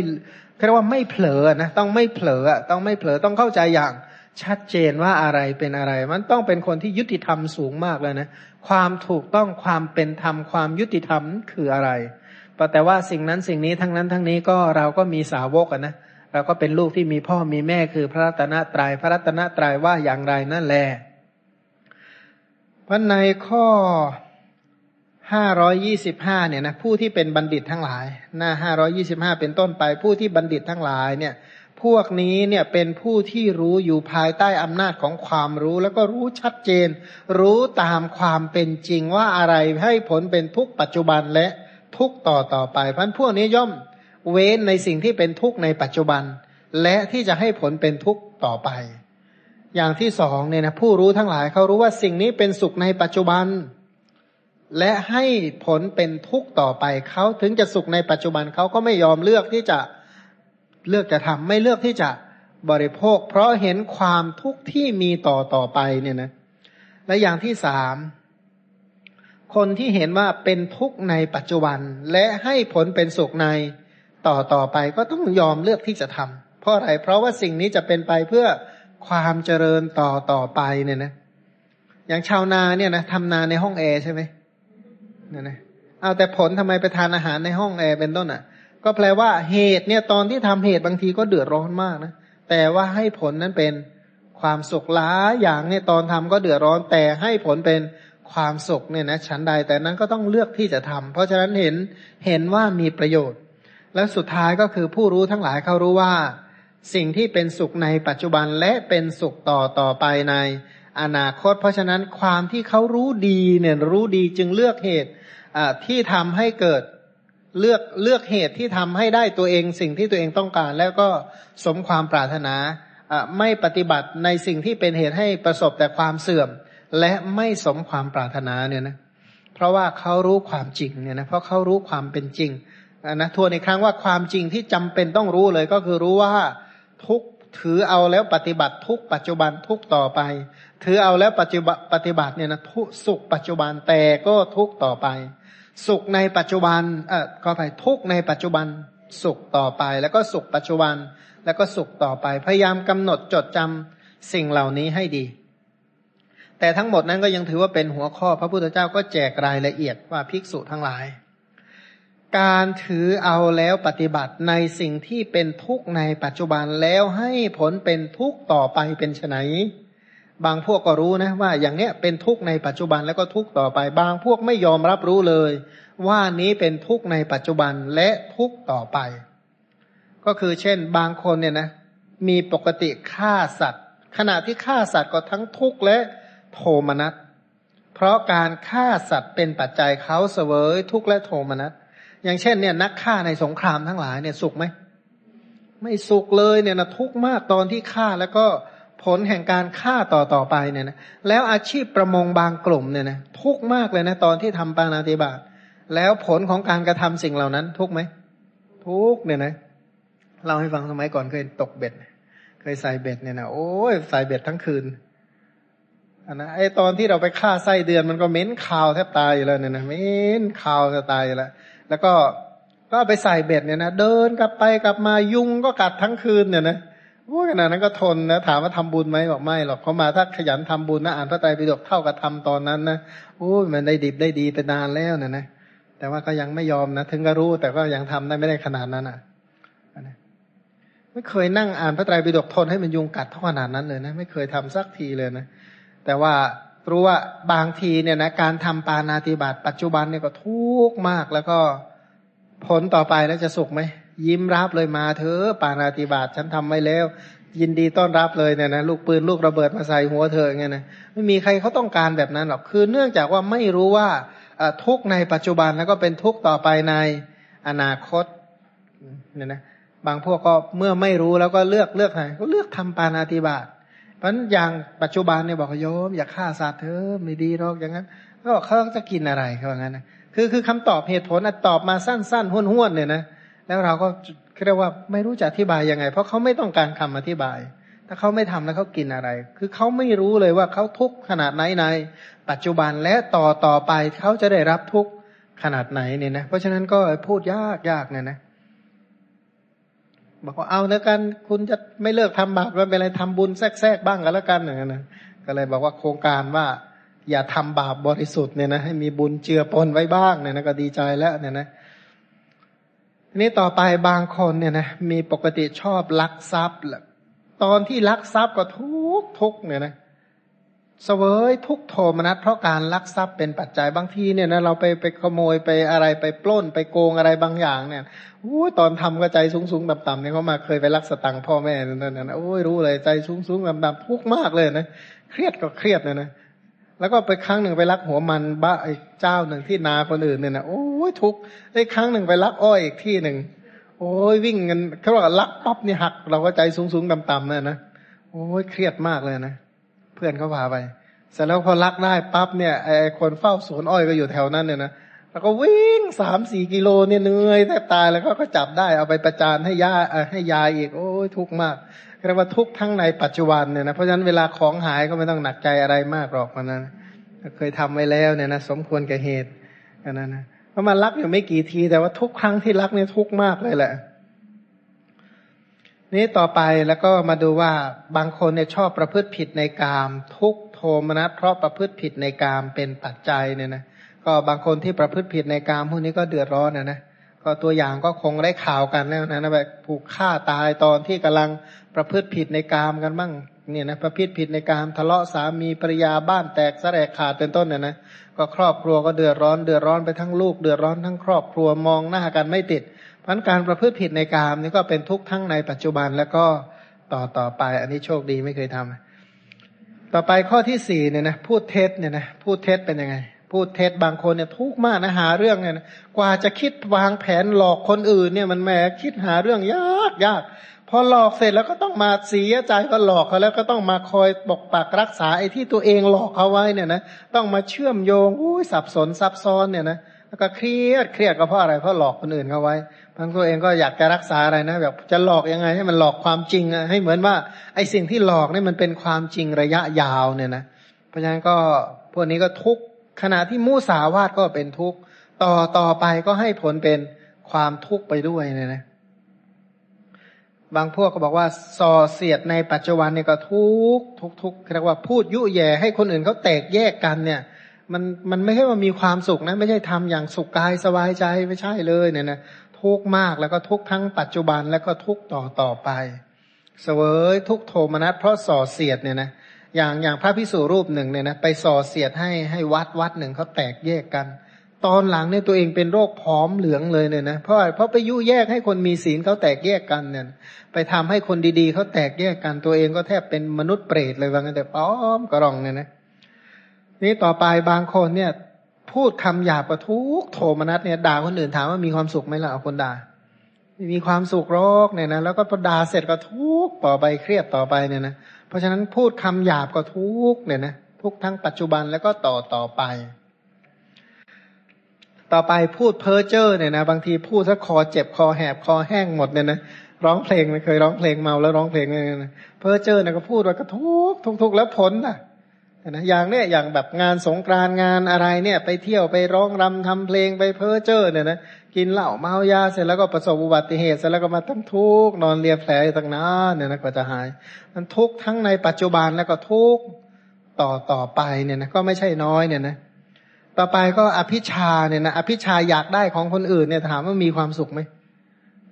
เรียกว่าไม่เผลอนะต้องไม่เผลอต้องไม่เผลอต้องเข้าใจอย่างชัดเจนว่าอะไรเป็นอะไร มันต้องเป็นคนที่ยุติธรรมสูงมากเลยนะ ความถูกต้องความเป็นธรรมความยุติธรรมคืออะไรแต่ว่าสิ่งนั้นสิ่งนี้ทั้งนั้นทั้งนี้ก็เราก็มีสาวกนะเราก็เป็นลูกที่มีพ่อมีแม่คือพระรัตนตรยัยพระรัตนตรัยว่าอย่างไรนั่นแหละพราะในข้อห้าร้อยยี่สิบห้าเนี่ยนะผู้ที่เป็นบัณฑิตทั้งหลาย หน้าห้าร้อยี่สิบห้าเป็นต้นไป ผู้ที่บัณฑิตทั้งหลายเนี่ย พวกนี้เนี่ยเป็นผู้ที่รู้อยู่ภายใต้อำนาจของความรู้ แล้วก็รู้ชัดเจน รู้ตามความเป็นจริงว่าอะไรให้ผลเป็นทุกปัจจุบันและทุกต่อต่อไปพันพวกนี้ย่อมเว้นในสิ่งที่เป็นทุกในปัจจุบัน และที่จะให้ผลเป็นทุกต่อไป อย่างที่สองเนี่ยนะผู้รู้ทั้งหลายเขารู้ว่าสิ่งนี้เป็นสุขในปัจจุบัน และให้ผลเป็นทุกข์ต่อไปเขาถึงจะสุขในปัจจุบันเขาก็ไม่ยอมเลือกที่จะ เลือกจะทำไม่เลือกที่จะบริโภค เพราะเห็นความทุกข์ที่มีต่อต่อไปเนี่ยนะและอย่างที่สามคนที่เห็นว่าเป็นทุกข์ในปัจจุบัน และให้ผลเป็นสุขในต่อต่อไปก็ต้องยอมเลือกที่จะทำเพราะอะไรเพราะว่าสิ่งนี้จะเป็นไปเพื่อความเจริญต่อต่อไปเนี่ยนะ อย่างชาวนาเนี่ยนะทำนาในห้องแอร์ใช่ไหมเนี่ยนะเอาแต่ผลทำไมไปทานอาหารในห้องแอร์เป็นต้นอะ ก็แปลว่าเหตุเนี่ยตอนที่ทำเหตุบางทีก็เดือดร้อนมากนะ แต่ว่าให้ผลนั้นเป็นความสุขล้าอย่างเนี่ยตอนทำก็เดือดร้อนแต่ให้ผลเป็นความสุขเนี่ยนะชั้นใดแต่นั้นก็ต้องเลือกที่จะทำเพราะฉะนั้นเห็นเห็นว่ามีประโยชน์ และสุดท้ายก็คือผู้รู้ทั้งหลายเขารู้ว่า สิ่งที่เป็นสุขในปัจจุบันและเป็นสุขต่อต่อไปในอนาคต เพราะฉะนั้นความที่เขารู้ดีเนี่ยรู้ดีจึงเลือกเหตุที่ทำให้เกิด เลือกเลือกเหตุที่ทำให้ได้ตัวเองสิ่งที่ตัวเองต้องการ แล้วก็สมความปรารถนาไม่ปฏิบัติในสิ่งที่เป็นเหตุให้ประสบแต่ความเสื่อม และไม่สมความปรารถนาเนี่ยนะเพราะว่าเขารู้ความจริงเนี่ยนะเพราะเขารู้ความเป็นจริงนะทวนอีกครั้งว่าความจริงที่จำเป็นต้องรู้เลยก็คือรู้ว่าทุกถือเอาแล้วปฏิบัติทุกปัจจุบันทุกต่อไป ถือเอาแล้วปัจจุบันปฏิบัติเนี่ยนะทุสุขปัจจุบันแต่ก็ทุกต่อไป สุขในปัจจุบัน เออก็ไปทุกในปัจจุบัน สุขต่อไป แล้วก็สุขปัจจุบัน แล้วก็สุขต่อไป พยายามกำหนดจดจำสิ่งเหล่านี้ให้ดี แต่ทั้งหมดนั้นก็ยังถือว่าเป็นหัวข้อ พระพุทธเจ้าก็แจกรายละเอียดว่าภิกษุทั้งหลาย การถือเอาแล้วปฏิบัติในสิ่งที่เป็นทุกข์ในปัจจุบันแล้วให้ผลเป็นทุกข์ต่อไปเป็นไฉน บางพวกก็รู้นะว่าอย่างเนี้ยเป็นทุกข์ในปัจจุบันแล้วก็ทุกข์ต่อไป บางพวกไม่ยอมรับรู้เลย ว่านี้เป็นทุกข์ในปัจจุบันและทุกข์ต่อไป ก็คือเช่น บางคนเนี่ยนะมีปกติฆ่าสัตว์ ขณะที่ฆ่าสัตว์ก็ทั้งทุกข์และโทมนัสเพราะการฆ่าสัตว์เป็นปัจจัยเขาเสวยทุกข์และโทมนัสอย่างเช่นเนี่ยนักฆ่าในสงครามทั้งหลายเนี่ยสุขไหมไม่สุขเลยเนี่ยนะทุกข์มากตอนที่ฆ่าแล้วก็ ผลแห่งการฆ่าต่อต่อไปเนี่ยนะแล้วอาชีพประมงบางกลุ่มเนี่ยนะทุกมากเลยนะตอนที่ทำปานาติบาตแล้วผลของการกระทำสิ่งเหล่านั้น ทุกไหมทุกเนี่ยนะเราให้ฟังสมัยก่อนเคยตกเบ็ด เคยใส่เบ็ดเนี่ยนะโอ้ยใส่เบ็ดทั้งคืนอันนะไอตอนที่เราไปฆ่าไส้เดือนมันก็เหม็นคาวแทบตายอยู่แล้วเนี่ยนะเหม็นคาวจะตายอยู่แล้วแล้วก็ก็ไปใส่เบ็ดเนี่ยนะเดินกลับไปกลับมายุงก็กัดทั้งคืนเนี่ยนะ โอ้ขนาดนั้นก็ทนนะถามว่าทำบุญไหมบอกไม่หรอกเขามาถ้าขยันทำบุญนะอ่านพระไตรปิฎกเท่ากับทำตอนนั้นนะโอ้มันได้ดิบได้ดีไปนานแล้วเนี่ยนะแต่ว่าก็ยังไม่ยอมนะถึงก็รู้แต่ก็ยังทำได้ไม่ได้ขนาดนั้นอะไม่เคยนั่งอ่านพระไตรปิฎกทนให้มันยุงกัดเท่าขนาดนั้นเลยนะไม่เคยทำสักทีเลยนะแต่ว่ารู้ว่าบางทีเนี่ยนะการทำปานาติบาตปัจจุบันเนี่ยก็ทุกข์มากแล้วก็ผลต่อไปแล้วจะสุขไหม ยิ้มรับเลยมาเถอะปานาติบาตฉันทำไว้แล้ว ยินดีต้อนรับเลยเนี่ยนะลูกปืนลูกระเบิดมาใส่หัวเธอไงนะไม่มีใครเขาต้องการแบบนั้นหรอกคือเนื่องจากว่าไม่รู้ว่าทุกในปัจจุบันแล้วก็เป็นทุกต่อไปในอนาคตเนี่ยนะบางพวกก็เมื่อไม่รู้แล้วก็เลือกเลือกไหนก็เลือกทำปานาติบาตเพราะอย่างปัจจุบันเนี่ยบอกโยมอย่าฆ่าสัตว์เถอะไม่ดีหรอกอย่างนั้นก็เขาจะกินอะไรเขาอย่างนั้นนะคือคือคำตอบเหตุผลตอบมาสั้นๆห้วนๆเนี่ยนะ แล้วเราก็เรียกว่าไม่รู้จะอธิบายยังไง เพราะเขาไม่ต้องการคำอธิบาย ถ้าเขาไม่ทำแล้วเขากินอะไร คือเขาไม่รู้เลยว่าเขาทุกข์ขนาดไหนใน ปัจจุบันและต่อต่อไปเขาจะได้รับทุกข์ขนาดไหนเนี่ยนะ เพราะฉะนั้นก็พูดยากยากเนี่ยนะบอกว่าเอาแล้วกันคุณจะไม่เลิกทำบาปไม่เป็นไรทำบุญแทรกๆบ้างกันแล้วกันอย่างนั้นก็เลยบอกว่าโครงการว่า อย่าทำบาปบริสุทธิ์เนี่ยนะให้มีบุญเจือปนไว้บ้างเนี่ยนะก็ดีใจแล้วเนี่ยนะ นี้ต่อไปบางคนเนี่ยนะมีปกติชอบลักทรัพย์แหละตอนที่ลักทรัพย์ก็ทุกทุกเนี่ยนะเสวยทุกโทมนัสเพราะการลักทรัพย์เป็นปัจจัยบางทีเนี่ยนะเราไปไปขโมยไปอะไรไปปล้นไปโกงอะไรบางอย่างเนี่ยโอ้ตอนทำก็ใจสูงสูงต่ำต่ำเนี่ยเขามาเคยไปลักสตังพ่อแม่นั่นนะโอ้ยรู้เลยใจสูงสูงต่ำต่ำทุกมากเลยนะเครียดก็เครียดนะนะ แล้วก็ไปครั้งหนึ่งไปลักหัวมันบ้าไอ้เจ้าหนึ่งที่นาคนอื่นเนี่ยนะโอ้ยทุกได้ครั้งหนึ่งไปลักอ้อยอีกที่หนึ่งโอ้ยวิ่งเงินเขาบอกลักปั๊บนี่หัก เราก็ใจสูงสูงต่ำต่ำเนี่ยนะโอ้ยเครียดมากเลยนะเพื่อนเขาพาไป เสร็จแล้วพอลักได้ปั๊บเนี่ยไอ้คนเฝ้าสวนอ้อยก็อยู่แถวนั้นเนี่ยนะแล้วก็วิ่งสามสี่กิโลเนี่ยเหนื่อยแทบตายแล้วก็จับได้เอาไปประจานให้ยาให้ยายอีก โอ้ยทุกข์มาก เรียกว่าทุกทั้งในปัจจุบันเนี่ยนะเพราะฉะนั้นเวลาของหายก็ไม่ต้องหนักใจอะไรมากหรอกมันนะเคยทำไว้แล้วเนี่ยนะสมควรแก่เหตุกันนั้นนะเพราะมันรักอยู่ไม่กี่ที แต่ว่าทุกครั้งที่รักเนี่ยทุกมากเลยแหละ นี้ต่อไปแล้วก็มาดูว่าบางคนเนี่ยชอบประพฤติผิดในกาม ทุกโทมนัสเพราะประพฤติผิดในกามเป็นปัจจัยเนี่ยนะก็บางคนที่ประพฤติผิดในกามพวกนี้ก็เดือดร้อนนะนะก็ตัวอย่างก็คงได้ข่าวกันแล้วนะนะแบบผูกฆ่าตายตอนที่กำลัง ประพฤติผิดในกามกันบ้างเนี่ยนะประพฤติผิดในกามทะเลาะสามีภรรยาบ้านแตกแสลายขาดเป็นต้นเนี่ยนะก็ครอบครัวก็เดือดร้อนเดือดร้อนไปทั้งลูกเดือดร้อนทั้งครอบครัวมองหน้ากันไม่ติดพันการประพฤติผิดในกามนี่ก็เป็นทุกข์ทั้งในปัจจุบันแล้วก็ต่อต่อไป อันนี้โชคดีไม่เคยทำต่อไปข้อที่สี่เนี่ยนะพูดเท็จเนี่ยนะพูดเท็จเป็นยังไง พูดเท็จบางคนเนี่ยทุกข์มากนะหาเรื่องเนี่ยนะกว่าจะคิดวางแผนหลอกคนอื่นเนี่ยมันแหมคิดหาเรื่องยากยาก พอหลอกเสร็จแล้วก็ต้องมาเสียใจก็หลอกเขาแล้วก็ต้องมาคอยปกปักรักษาไอ้ที่ตัวเองหลอกเขาไว้เนี่ยนะต้องมาเชื่อมโยงอุ้ยสับสนซับซ้อนเนี่ยนะแล้วก็เครียดเครียดก็เพราะอะไรเพราะหลอกคนอื่นเขาไว้บางตัวเองก็อยากจะรักษาอะไรนะแบบจะหลอกยังไง ให้มันหลอกความจริงให้เหมือนว่าไอ้สิ่งที่หลอกนี่มันเป็นความจริงระยะยาวเนี่ยนะเพราะฉะนั้นก็พวกนี้ก็ทุกขณะที่มูสาวาทก็เป็นทุกต่อต่อไปก็ให้ผลเป็นความทุกข์ไปด้วยเนี่ยนะ บางพวกก็บอกว่าส่อเสียดในปัจจุบันเนี่ยก็ทุกทุกทุกเรียกว่าพูดยุแย่ให้คนอื่นเขาแตกแยกกันเนี่ย มันมันไม่ใช่ว่ามีความสุขนะ ไม่ใช่ทำอย่างสุขกายสบายใจไม่ใช่เลยเนี่ยนะทุกมากแล้วก็ทุกทั้งปัจจุบันแล้วก็ทุกต่อต่อไปเสวยทุกโทมนัสเพราะส่อเสียดเนี่ยนะอย่างอย่างพระพิสุรูปหนึ่งเนี่ยนะไปส่อเสียดให้ให้วัดวัดหนึ่งเขาแตกแยกกัน ตอนหลังเนี่ยตัวเองเป็นโรคผอมเหลืองเลยเนี่ยนะเพราะเพราะไปยุแยกให้คนมีศีลเขาแตกแยกกันเนี่ย ไปทำให้คนดีๆเขาแตกแยกกันตัวเองก็แทบเป็นมนุษย์เปรตเลยว่างั้นแต่ป้อมกระรองเนี่ยนะนี่ต่อไปบางคนเนี่ย พูดคำหยาบกระทุกโทมนัสเนี่ยด่าคนอื่นถามว่ามีความสุขไหมล่ะเอาคนด่ามีความสุขโรคเนี่ยนะแล้วก็พอด่าเสร็จก็ทุกต่อไปเครียดต่อไปเนี่ยนะเพราะฉะนั้นพูดคำหยาบก็ทุกเนี่ยนะทุกทั้งปัจจุบันแล้วก็ต่อต่อไป ต่อไปพูดเพ้อเจ้อเนี่ยนะ บางทีพูดซะคอเจ็บคอแหบคอแห้งหมดเนี่ยนะร้องเพลงไม่เคยร้องเพลงเมาแล้วร้องเพลงเลยนะเพ้อเจ้อเนี่ยก็พูดว่าก็ทุกทุกทุกแล้วผลนะนะอย่างเนี้ยอย่างแบบงานสงกรานงานอะไรเนี่ย ไปเที่ยวไปร้องรำทำเพลงไปเพ้อเจ้อเนี่ยนะกินเหล้าเมายาเสร็จแล้วก็ประสบอุบัติเหตุเสร็จแล้วก็มาตั้งทุกนอนเรียบแผลตั้งนานเนี่ยนะกว่าจะหาย มันทุกทั้งในปัจจุบันแล้วก็ทุกต่อต่อไปเนี่ยนะก็ไม่ใช่น้อยเนี่ยนะ ต่อไปก็อภิชาเนี่ยนะอภิชาอยากได้ของคนอื่นเนี่ยถามว่ามีความสุขไหม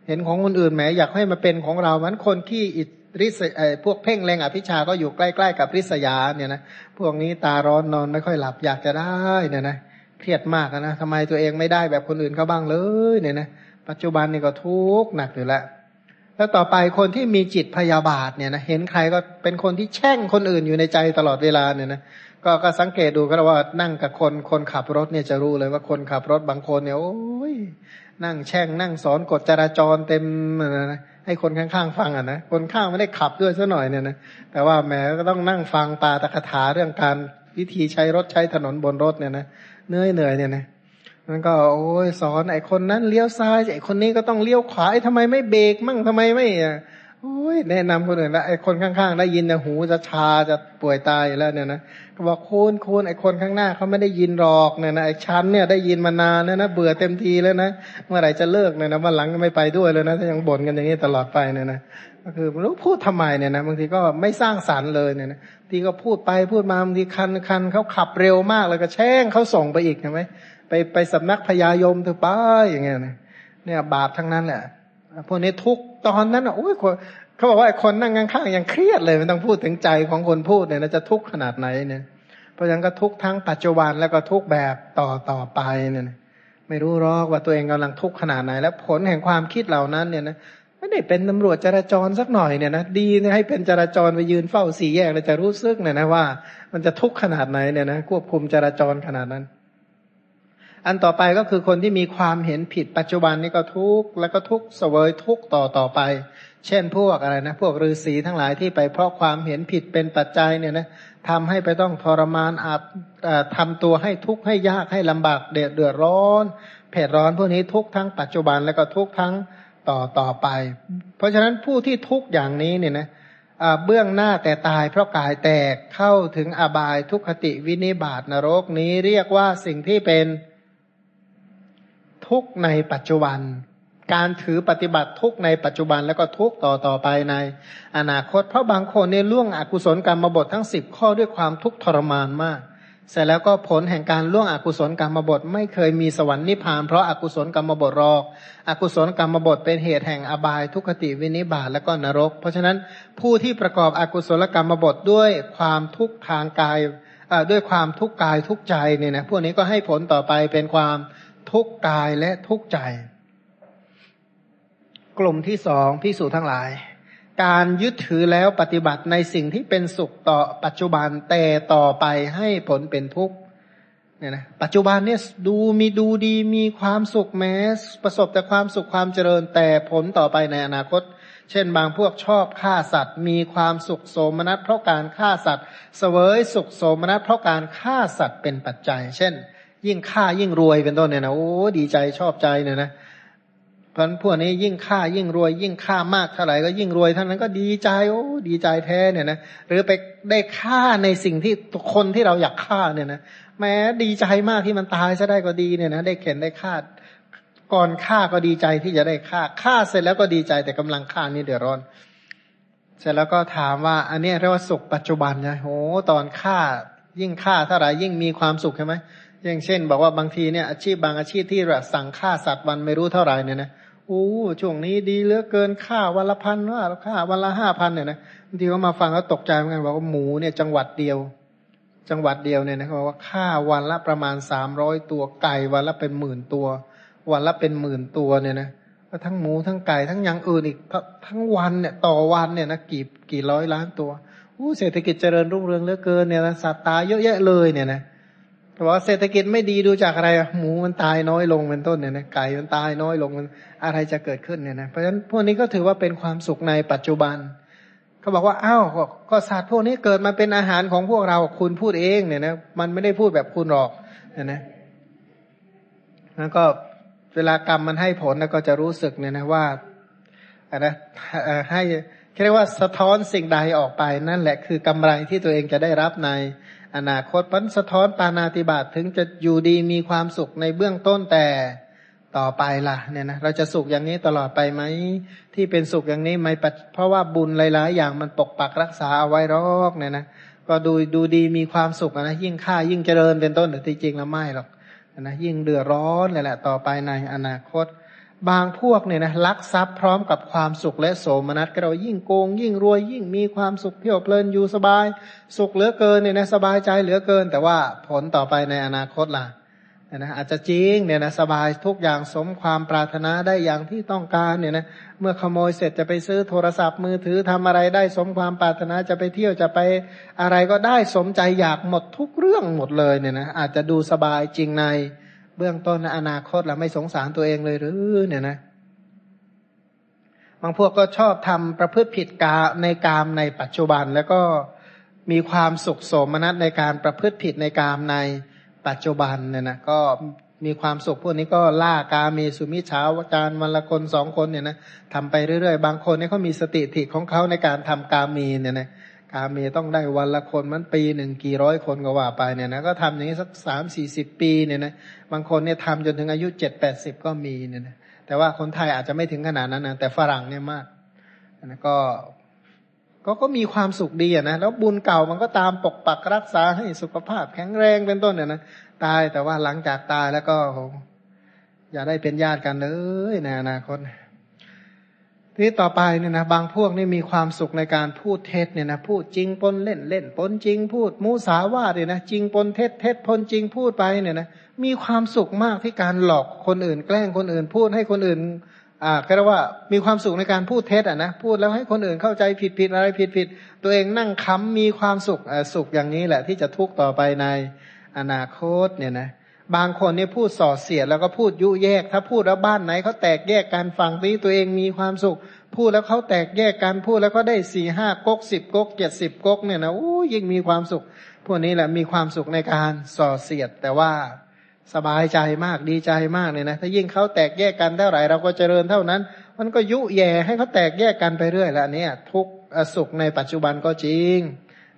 เห็นของคนอื่นแหมอยากให้มาเป็นของเรามันคนขี้อิริสไอพวกเพ่งเลงอภิชาก็อยู่ใกล้ๆกับริษยาเนี่ยนะพวกนี้ตาร้อนนอนไม่ค่อยหลับอยากจะได้เนี่ยนะเครียดมากนะทำไมตัวเองไม่ได้แบบคนอื่นเขาบ้างเลยเนี่ยนะปัจจุบันนี่ก็ทุกข์หนักอยู่แล้วแล้วต่อไปคนที่มีจิตพยาบาทเนี่ยนะเห็นใครก็เป็นคนที่แช่งคนอื่นอยู่ในใจตลอดเวลาเนี่ยนะ ก็ก็สังเกตดูก็ว่านั่งกับคนคนขับรถเนี่ยจะรู้เลยว่าคนขับรถบางคนเนี่ยโอ้ยนั่งแช่งนั่งสอนกฎจราจรเต็มนะให้คนข้างๆฟังอะนะคนข้างไม่ได้ขับด้วยซะหน่อยเนี่ยนะแต่ว่าแหมก็ต้องนั่งฟังปาตะคาถาเรื่องการวิธีใช้รถใช้ถนนบนรถเนี่ยนะเหนื่อยเหนื่อยเนี่ยนะมันก็โอ้ยสอนไอ้คนนั้นเลี้ยวซ้ายไอ้คนนี้ก็ต้องเลี้ยวขวาไอ้ทำไมไม่เบรกมั่งทำไมไม่ โอ้ยแนะนำคนอื่นแล้วไอ้คนข้างๆได้ยินนี่ยหูจะชาจะป่วยตายแล้วเนี่ยนะก็บอกคุณคุณไอ้คนข้างหน้าเขาไม่ได้ยินหรอกเนี่ยนะไอ้ชั้นเนี่ยได้ยินมานานแล้วนะเบื่อเต็มทีแล้วนะเมื่อไหร่จะเลิกเนี่ยนะวันหลังก็ไม่ไปด้วยเลยนะถ้ายังบ่นกันอย่างนี้ตลอดไปเนี่ยนะก็คือรู้พูดทำไมเนี่ยนะบางทีก็ไม่สร้างสรรค์เลยเนี่ยนะทีก็พูดไปพูดมาบางทีคันคันเขาขับเร็วมากเลยก็แช่งเขาส่งไปอีกใช่ไหมไปไปสำนักพญายมเถอะป้าอย่างเงี้ยเนี่ยบาปทั้งนั้นแหละพวกนี้ทุก ตอนนั้นอะโอ้ยเขาบอกว่าคนนั่งข้างๆยังเครียดเลยไม่ต้องพูดถึงใจของคนพูดเนี่ยจะทุกข์ขนาดไหนเนี่ยเพราะฉะนั้นก็ทุกข์ทั้งปัจจุบันแล้วก็ทุกข์แบบต่อต่อไปเนี่ยไม่รู้หรอกว่าตัวเองกำลังทุกข์ขนาดไหน แล้วผลแห่งความคิดเหล่านั้นเนี่ยนะไม่ได้เป็นตำรวจจราจรสักหน่อยเนี่ยนะดีให้เป็นจราจรไปยืนเฝ้าสี่แยกแล้วจะรู้สึกเนี่ยนะว่า มันจะทุกข์ขนาดไหนเนี่ยนะควบคุมจราจรขนาดนั้น อันต่อไปก็คือคนที่มีความเห็นผิดปัจจุบันนี้ก็ทุกข์แล้วก็ทุกข์เสวยทุกข์ต่อต่อไป เช่นพวกอะไรนะพวกฤาษีทั้งหลายที่ไปเพราะความเห็นผิดเป็นปัจจัยเนี่ยนะทำให้ไปต้องทรมานอาบทำตัวให้ทุกข์ให้ยากให้ลำบากเดือดเดือดร้อนเผ็ดร้อนพวกนี้ทุกทั้งปัจจุบันแล้วก็ทุกทั้งต่อต่อไป เพราะฉะนั้นผู้ที่ทุกข์อย่างนี้เนี่ยนะเบื้องหน้าแต่ตายเพราะกายแตกเข้าถึงอบายทุกขติวินิบาตนรกนี้เรียกว่าสิ่งที่เป็น ทุกในปัจจุบัน การถือปฏิบัติทุกในปัจจุบันแล้วก็ทุกต่อต่อไปใน อนาคต เพราะบางคนเนี่ยล่วงอกุศลกรรมบททั้งสิบข้อด้วยความทุกข์ทรมานมาก เสร็จแล้วก็ผลแห่งการล่วงอกุศลกรรมบทไม่เคยมีสวรรค์นิพพานเพราะอากุศลกรรมบทรอกอกุศลกรรมบทเป็นเหตุแห่งอบายทุกขติวินิบาตและก็นรก เพราะฉะนั้นผู้ที่ประกอบอกุศลกรรมบทด้วยความทุกข์ทางกายด้วยความทุกข์กายทุกใจเนี่ยนะพวกนี้ก็ให้ผลต่อไปเป็นความ ทุกกายและทุกใจ กลุ่มที่สองพิสูจทั้งหลาย การยึดถือแล้วปฏิบัติในสิ่งที่เป็นสุขต่อปัจจุบันแต่ต่อไปให้ผลเป็นทุกข์เนี่ยนะปัจจุบันเนี่ยดูมีดูดีมีความสุขแม้ประสบแต่ความสุขความเจริญแต่ผลต่อไปในอนาคต เช่นบางพวกชอบฆ่าสัตว์ มีความสุขโสมนัสเพราะการฆ่าสัตว์ เสวยสุขโสมนัสเพราะการฆ่าสัตว์เป็นปัจจัย เช่น ยิ่งฆ่ายิ่งรวยเป็นต้นเนี่ยนะโอ้ดีใจชอบใจเนี่ยนะเพราะพวกนี้ยิ่งฆ่ายิ่งรวย ยิ่งฆ่ามากเท่าไหร่ก็ยิ่งรวยเท่านั้นก็ดีใจโอ้ดีใจแท้เนี่ยนะหรือไปได้ฆ่าในสิ่งที่คนที่เราอยากฆ่าเนี่ยนะแม้ดีใจมากที่มันตายซะได้ก็ดีเนี่ยนะได้เข็นได้ฆ่าก่อนฆ่าก็ดีใจที่จะได้ฆ่าฆ่าเสร็จแล้วก็ดีใจแต่กำลังฆ่านี่เดือดร้อน เสร็จแล้วก็ถามว่า อันนี้เรียกว่าสุขปัจจุบันนะโอ้ตอนฆ่ายิ่งฆ่าเท่าไหร่ยิ่งมีความสุขใช่ไหม อย่างเช่น บอกว่าบางทีเนี่ยอาชีพบางอาชีพที่แบบสั่งฆ่าสัตว์วันไม่รู้เท่าไหร่เนี่ยนะโอ้ช่วงนี้ดีเหลือเกินค่าวันละพันว่าค่าวันละห้าพันเนี่ยนะบางทีเขามาฟังแล้วตกใจเหมือนกันบอกว่าหมูเนี่ยจังหวัดเดียว จังหวัดเดียวเนี่ยนะเขาบอกว่าค่าวันละประมาณสามร้อยตัวไก่วันละเป็นหมื่นตัว วันละเป็นหมื่นตัวเนี่ยนะทั้งหมูทั้งไก่ทั้งอย่างอื่นอีกทั้งวันเนี่ยต่อวันเนี่ยนะกี่กี่ร้อยล้านตัวอู้เศรษฐกิจเจริญรุ่งเรืองเหลือเกินเนี่ยนะสัตว์ตายเยอะแยะเลยเนี่ยนะเพราะว่าเศรษฐกิจไม่ดีดูจากอะไรหมูมันตายน้อยลงเป็นต้นเนี่ยนะไก่มันตายน้อยลงมันอะไรจะเกิดขึ้นเนี่ยนะเพราะฉะนั้นพวกนี้ก็ถือว่าเป็นความสุขในปัจจุบันเขาบอกว่าอ้าวก็สัตว์พวกนี้เกิดมาเป็นอาหารของพวกเราคุณพูดเองเนี่ยนะมันไม่ได้พูดแบบคุณหรอกเนี่ยนะแล้วก็เวลากรรมมันให้ผลแล้วก็จะรู้สึกเนี่ยนะว่าอะไรให้เรียกว่าสะท้อนสิ่งใดออกไปนั่นแหละคือกำไรที่ตัวเองจะได้รับใน อนาคตพันสะท้อนปานาติบาตถึงจะอยู่ดีมีความสุขในเบื้องต้นแต่ต่อไปล่ะเนี่ยนะเราจะสุขอย่างนี้ตลอดไปไหม ที่เป็นสุขอย่างนี้ไม่เพราะว่าบุญหลายๆ อย่างมันปกปักรักษาเอาไว้รอกเนี่ยนะก็ดูดูดีมีความสุขนะยิ่งค่ายิ่งเจริญเป็นต้นแต่ที่จริงแล้วไม่หรอกนะยิ่งเดือดร้อนเลยแหละต่อไปในอนาคต บางพวกเนี่ยนะลักทรัพย์พร้อมกับความสุขและโสมนัสก็เรายิ่งโกง ยิ่งรวยยิ่งมีความสุขเพียวเพลินอยู่สบาย สุขเหลือเกินเนี่ยนะสบายใจเหลือเกิน แต่ว่าผลต่อไปในอนาคตล่ะนะอาจจะจริงเนี่ยนะสบายทุกอย่างสมความปรารถนาได้อย่างที่ต้องการเนี่ยนะเมื่อขโมยเสร็จจะไปซื้อโทรศัพท์มือถือทำอะไรได้สมความปรารถนาจะไปเที่ยวจะไปอะไรก็ได้สมใจอยากหมดทุกเรื่องหมดเลยเนี่ยนะอาจจะดูสบายจริงใน เบื้องต้นอนาคตเราไม่สงสารตัวเองเลยหรือเนี่ยนะบางพวกก็ชอบทำประพฤติผิดกาในกามในปัจจุบัน แล้วก็มีความสุขโสมนัสในการประพฤติผิดในกามในปัจจุบันเนี่ยนะก็มีความสุขพวกนี้ก็ล่ากาเมสุมิชาวจารวันละคนสองคนเนี่ยนะทำไปเรื่อยๆ บางคนเนี่ยเขามีสติถิของเขาในการทำกาเมเนี่ยนะ กาเมต้องได้วันละคนมันปีหนึ่งกี่ร้อยคนก็ว่าไปเนี่ยนะก็ทำอย่างนี้สักสามสี่สิบปีเนี่ยนะบางคนเนี่ยทำจนถึงอายุเจ็ดแปดสิบก็มีเนี่ยนะแต่ว่าคนไทยอาจจะไม่ถึงขนาดนั้นนะแต่ฝรั่งเนี่ยมากนะก็ก็ก็มีความสุขดีอะนะ แล้วบุญเก่ามันก็ตามปกปักรักษาให้สุขภาพแข็งแรงเป็นต้นเนี่ยนะตายแต่ว่าหลังจากตายแล้วก็ อย่าได้เป็นญาติกันเลยในอนาคต ที่ต่อไปเนี่ยนะบางพวกนี่มีความสุขในการพูดเท็จเนี่ยนะพูดจริงปนเล่นเล่นปนจริงพูดมูสาวาเนี่ยนะจริงปนเท็จเท็จปนจริงพูดไปเนี่ยนะมีความสุขมากที่การหลอกคนอื่น แกล้งคนอื่น พูดให้คนอื่นอ่าก็เรียกว่ามีความสุขในการพูดเท็จอะนะพูดแล้วให้คนอื่นเข้าใจผิดผิดอะไรผิดผิดตัวเองนั่งค้ำมีความสุขอ่าสุขอย่างนี้แหละที่จะทุกข์ต่อไปในอนาคตเนี่ยนะ บางคนเนี่ยพูดส่อเสียดแล้วก็พูดยุแยก ถ้าพูดแล้วบ้านไหนเขาแตกแยกกันฟังที่ตัวเองมีความสุข พูดแล้วเขาแตกแยกกันพูดแล้วก็ได้สี่ห้าก๊กสิบก๊กเจ็ดสิบก๊กเนี่ยนะโอ้ยิ่งมีความสุข พวกนี้แหละมีความสุขในการส่อเสียด แต่ว่าสบายใจมากดีใจมากเนี่ยนะถ้ายิ่งเขาแตกแยกกันเท่าไหร่เราก็เจริญเท่านั้น มันก็ยุแย่ให้เขาแตกแยกกันไปเรื่อยแล้วเนี่ยทุกสุขในปัจจุบันก็จริง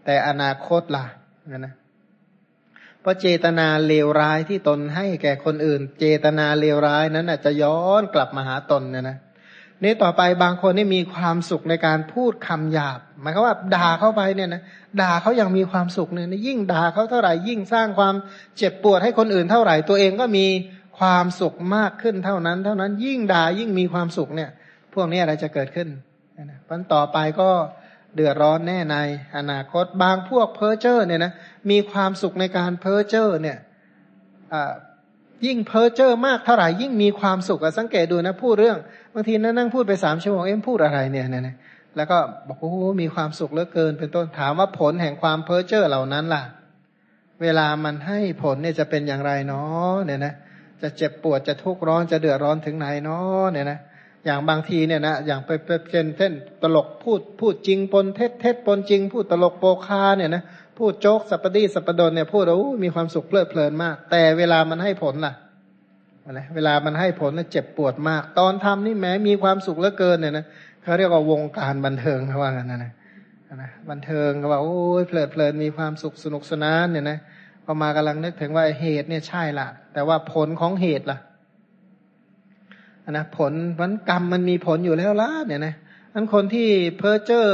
แต่อนาคตล่ะนะ เพราะเจตนาเลวร้ายที่ตนให้แก่คนอื่น เจตนาเลวร้ายนั้นอาจจะย้อนกลับมาหาตนเนี่ยนะนี่ต่อไปบางคนนี่มีความสุขในการพูดคำหยาบ หมายความว่าด่าเข้าไปเนี่ยนะด่าเขายังมีความสุขเนี่ยยิ่งด่าเขาเท่าไหร่ยิ่งสร้างความเจ็บปวดให้คนอื่นเท่าไหร่ตัวเองก็มีความสุขมากขึ้นเท่านั้น เท่านั้นยิ่งด่ายิ่งมีความสุขเนี่ย พวกนี้อะไรจะเกิดขึ้นนะปันต่อไปก็ เดือดร้อนแน่ในอนาคตบางพวกเพ้อเจ้อเนี่ยนะมีความสุขในการเพ้อเจ้อเนี่ยยิ่งเพ้อเจ้อมากเท่าไหร่ยิ่งมีความสุขสังเกตดูนะพูดเรื่องบางทีนั่งนั่งพูดไปสามชั่วโมงเอ็มพูดอะไรเนี่ยเนี่ยแล้วก็บอกโอ้มีความสุขเหลือเกิน เป็นต้นถามว่าผลแห่งความเพ้อเจ้อเหล่านั้นล่ะ เวลามันให้ผลเนี่ยจะเป็นอย่างไรเนาะเนี่ยนะจะเจ็บปวดจะทุกข์ร้อนจะเดือดร้อนถึงไหนเนาะเนี่ยนะ อย่างบางทีเนี่ยนะอย่างไปเป็นเช่นตลกพูดพูดจริงปนเท็จเท็จปนจริง พูดตลกโปคาเนี่ยนะพูดโจ๊กสัปดีสัปดนเนี่ยพูดแล้วมีความสุขเพลิดเพลินมาก แต่เวลามันให้ผลล่ะอะเวลามันให้ผลแล้วเจ็บปวดมาก ตอนทำนี่แม้มีความสุขเหลือเกินเนี่ยนะเขาเรียกว่าวงการบันเทิงเขาว่ากันนนะนะบันเทิงเขาว่าโอ้ยเพลิดเพลินมีความสุขสนุกสนานเนี่ยนะพอมากำลังนึกถึงว่าเหตุเนี่ยใช่ละแต่ว่าผลของเหตุล่ะ นะผลวันกรรมมันมีผลอยู่แล้วล่ะเนี่ยนะอันคนที่เพ้อเจ้อ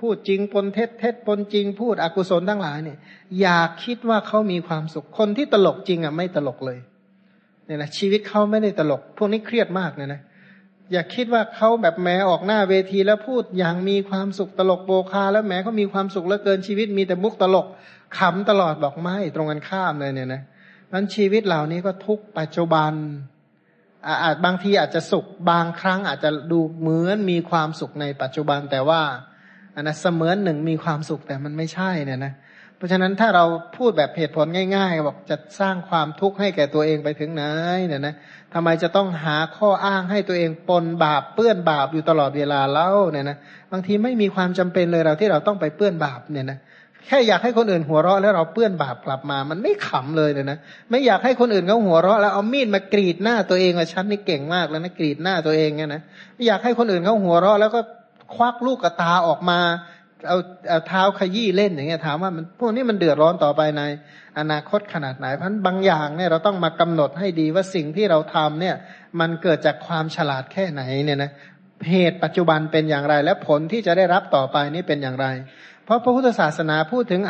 พูดจริงปนเท็จเท็จปนจริงพูดอกุศลทั้งหลายเนี่ย อยากคิดว่าเขามีความสุขคนที่ตลกจริงอะไม่ตลกเลยเนี่ยนะชีวิตเขาไม่ได้ตลก พวกนี้เครียดมากเนี่ยนะอย่าคิดว่าเขาแบบแม้ออกหน้าเวทีแล้วพูดอย่างมีความสุขตลกโบคา แล้วแม้เขามีความสุขเหลือเกินชีวิตมีแต่มุกตลกขำตลอดบอกไม่ตรงกันข้ามเลยเนี่ยนะนั้นชีวิตเหล่านี้ก็ทุกปัจจุบัน อาจบางทีอาจจะสุขบางครั้งอาจจะดูเหมือนมีความสุขในปัจจุบันแต่ว่าอันนะเสมือนหนึ่งมีความสุขแต่มันไม่ใช่เนี่ยนะเพราะฉะนั้นถ้าเราพูดแบบเหตุผลง่ายๆบอกจะสร้างความทุกข์ให้แก่ตัวเองไปถึงไหนเนี่ยนะทำไมจะต้องหาข้ออ้างให้ตัวเองปนบาปเปื้อนบาปอยู่ตลอดเวลาเล่าเนี่ยนะบางทีไม่มีความจำเป็นเลยเราที่เราต้องไปเปื้อนบาปเนี่ยนะ แค่อยากให้คนอื่นหัวเราะแล้วเราเปื้อนบาปกลับมา มันไม่ขำเลยเลยนะ ไม่อยากให้คนอื่นเขาหัวเราะแล้วเอามีดมากรีดหน้าตัวเองว่าฉันนี่เก่งมากแล้วนะกรีดหน้าตัวเองเนี่ยนะไม่อยากให้คนอื่นเขาหัวเราะแล้วก็ควักลูกกระตาออกมา เอาเอาเท้าขยี้เล่นอย่างเงี้ยถามว่ามันพวกนี้มันเดือดร้อนต่อไปใน อนาคตขนาดไหนเพราะบางอย่างเนี่ยเราต้องมากำหนดให้ดีว่าสิ่งที่เราทำเนี่ย มันเกิดจากความฉลาดแค่ไหนเนี่ยนะเหตุปัจจุบันเป็นอย่างไร และผลที่จะได้รับต่อไปนี่เป็นอย่างไร เพราะพระพุทธศาสนาพูดถึง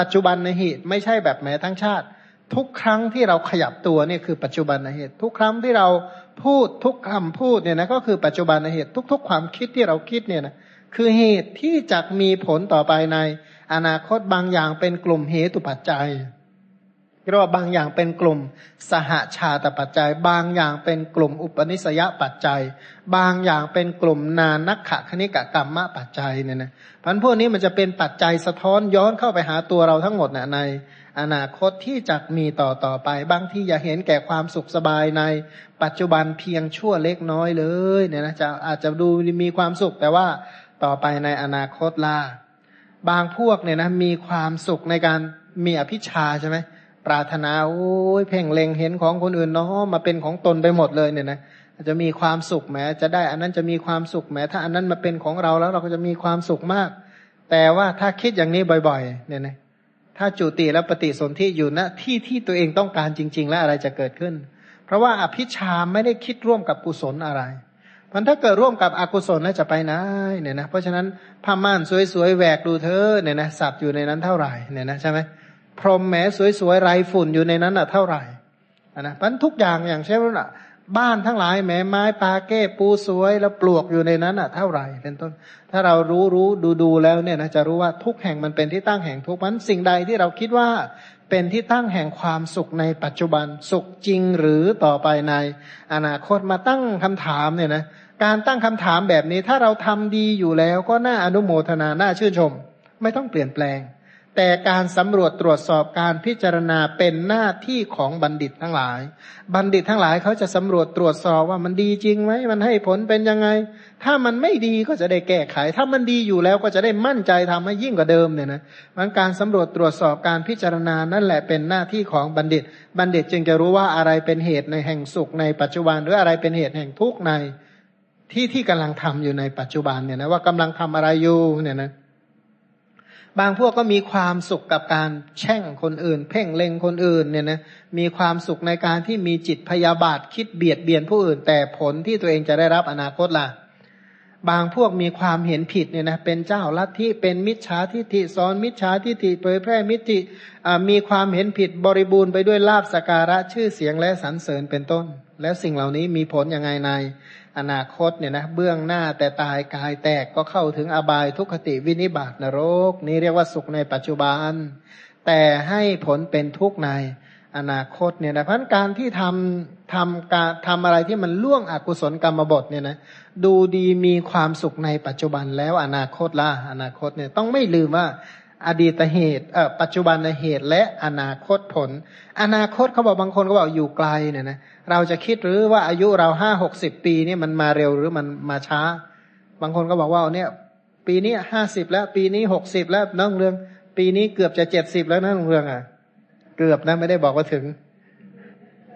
ปัจจุบันในเหตุไม่ใช่แบบแม้ทั้งชาติ ทุกครั้งที่เราขยับตัวเนี่ยคือปัจจุบันในเหตุ ทุกครั้งที่เราพูดทุกคำพูดเนี่ยนะก็คือปัจจุบันในเหตุ ทุก ๆ ความคิดที่เราคิดเนี่ยนะคือเหตุที่จะมีผลต่อไปในอนาคตบางอย่างเป็นกลุ่มเหตุปัจจัย เรียกว่าบางอย่างเป็นกลุ่มสหชาตปัจจัย บางอย่างเป็นกลุ่มอุปนิสยปัจจัย บางอย่างเป็นกลุ่มนานักขะคณิกะกรรมมะปัจจัยเนี่ยนะพันพวกนี้มันจะเป็นปัจจัยสะท้อนย้อนเข้าไปหาตัวเราทั้งหมดนะใน อนาคตที่จะมีต่อต่อไป บางที่อย่าเห็นแก่ความสุขสบายในปัจจุบันเพียงชั่วเล็กน้อยเลยเนี่ยนะจะอาจจะดูมีความสุขแต่ว่าต่อไปในอนาคตล่าบางพวกเนี่ยนะมีความสุขในการมีอภิชาใช่ไหม ปรารถนาโอ้ยเพ่งเล็งเห็นของคนอื่นเนาะมาเป็นของตนไปหมดเลยเนี่ยนะจะมีความสุขแม้จะได้อันนั้นจะมีความสุขแม้ถ้าอันนั้นมาเป็นของเราแล้วเราก็จะมีความสุขมาก แต่ว่าถ้าคิดอย่างนี้บ่อยๆ เนี่ยนะถ้าจุติและปฏิสนธิอยู่ณที่ที่ตัวเองต้องการจริง ๆ แล้วอะไรจะเกิดขึ้น เพราะว่าอภิชาไม่ได้คิดร่วมกับกุศลอะไรมันถ้าเกิดร่วมกับอกุศลแล้วจะไปไหนเนี่ยนะเพราะฉะนั้นผ้าม่านสวยๆแหวกดูเธอเนี่ยนะสัตว์อยู่ในนั้นเท่าไหร่เนี่ยนะใช่ไหม พรมแม้สวยๆไรฝุ่นอยู่ในนั้นอะเท่าไหร่นะเพราะทุกอย่างอย่างเช่นว่าบ้านทั้งหลายแม้ไม้ปาเก้ปูสวยแล้วปลวกอยู่ในนั้นอะเท่าไหร่เป็นต้น ถ้าเรารู้รู้ดูดูแล้วเนี่ยนะจะรู้ว่าทุกแห่งมันเป็นที่ตั้งแห่งทุกมันสิ่งใดที่เราคิดว่าเป็นที่ตั้งแห่งความสุขในปัจจุบันสุขจริงหรือต่อไปใน อนาคตมาตั้งคำถามเนี่ยนะการตั้งคำถามแบบนี้ถ้าเราทำดีอยู่แล้วก็น่าอนุโมทนาน่าชื่นชม ไม่ต้องเปลี่ยนแปลง แต่การสำรวจตรวจสอบการพิจารณาเป็นหน้าที่ของบัณฑิตทั้งหลาย บัณฑิตทั้งหลายเขาจะสำรวจตรวจสอบว่ามันดีจริงไหมมันให้ผลเป็นยังไง ถ้ามันไม่ดีก็จะได้แก้ไข ถ้ามันดีอยู่แล้วก็จะได้มั่นใจทำให้ยิ่งกว่าเดิมเนี่ยนะมันการสำรวจตรวจสอบการพิจารณานั่นแหละเป็นหน้าที่ของบัณฑิต บัณฑิตจึงจะรู้ว่าอะไรเป็นเหตุในแห่งสุขในปัจจุบันหรืออะไรเป็นเหตุแห่งทุกข์ในที่ที่กำลังทำอยู่ในปัจจุบันเนี่ยนะว่ากำลังทำอะไรอยู่เนี่ยนะ บางพวกก็มีความสุขกับการแช่งคนอื่น เพ่งเล็งคนอื่นเนี่ยนะมีความสุขในการที่มีจิตพยาบาทคิดเบียดเบียนผู้อื่น แต่ผลที่ตัวเองจะได้รับอนาคตล่ะ บางพวกมีความเห็นผิดเนี่ยนะเป็นเจ้าลัทธิเป็นมิจฉาทิฏฐิสอนมิจฉาทิฏฐิเผยแพร่มิจฉามีความเห็นผิดบริบูรณ์ไปด้วยลาบสการะชื่อเสียงและสรรเสริญเป็นต้น แล้วสิ่งเหล่านี้มีผลยังไงใน อนาคตเนี่ยนะเบื้องหน้าแต่ตายกายแตกก็เข้าถึงอบายทุกขติวินิบาตนรก นี้เรียกว่าสุขในปัจจุบัน แต่ให้ผลเป็นทุกข์ในอนาคตเนี่ยนะพันการที่ทำทำการทำอะไรที่มันล่วงอกุศลกรรมบทเนี่ยนะดูดีมีความสุขในปัจจุบันแล้วอนาคตล่ะอนาคตเนี่ยต้องไม่ลืมว่า อดีตเหตุเอ่อปัจจุบันเหตุและอนาคตผล อนาคตเขาบอกบางคนก็บอกอยู่ไกลเนี่ยนะเราจะคิดหรือว่าอายุเราห้าหกสิบปีนี่มันมาเร็วหรือมันมาช้า บางคนก็บอกว่าเนี่ย ปีนี้ห้าสิบแล้ว ปีนี้หกสิบแล้วน้องเรือง ปีนี้เกือบจะเจ็ดสิบแล้วนะน้องเรืองอะ เกือบนะไม่ได้บอกว่าถึง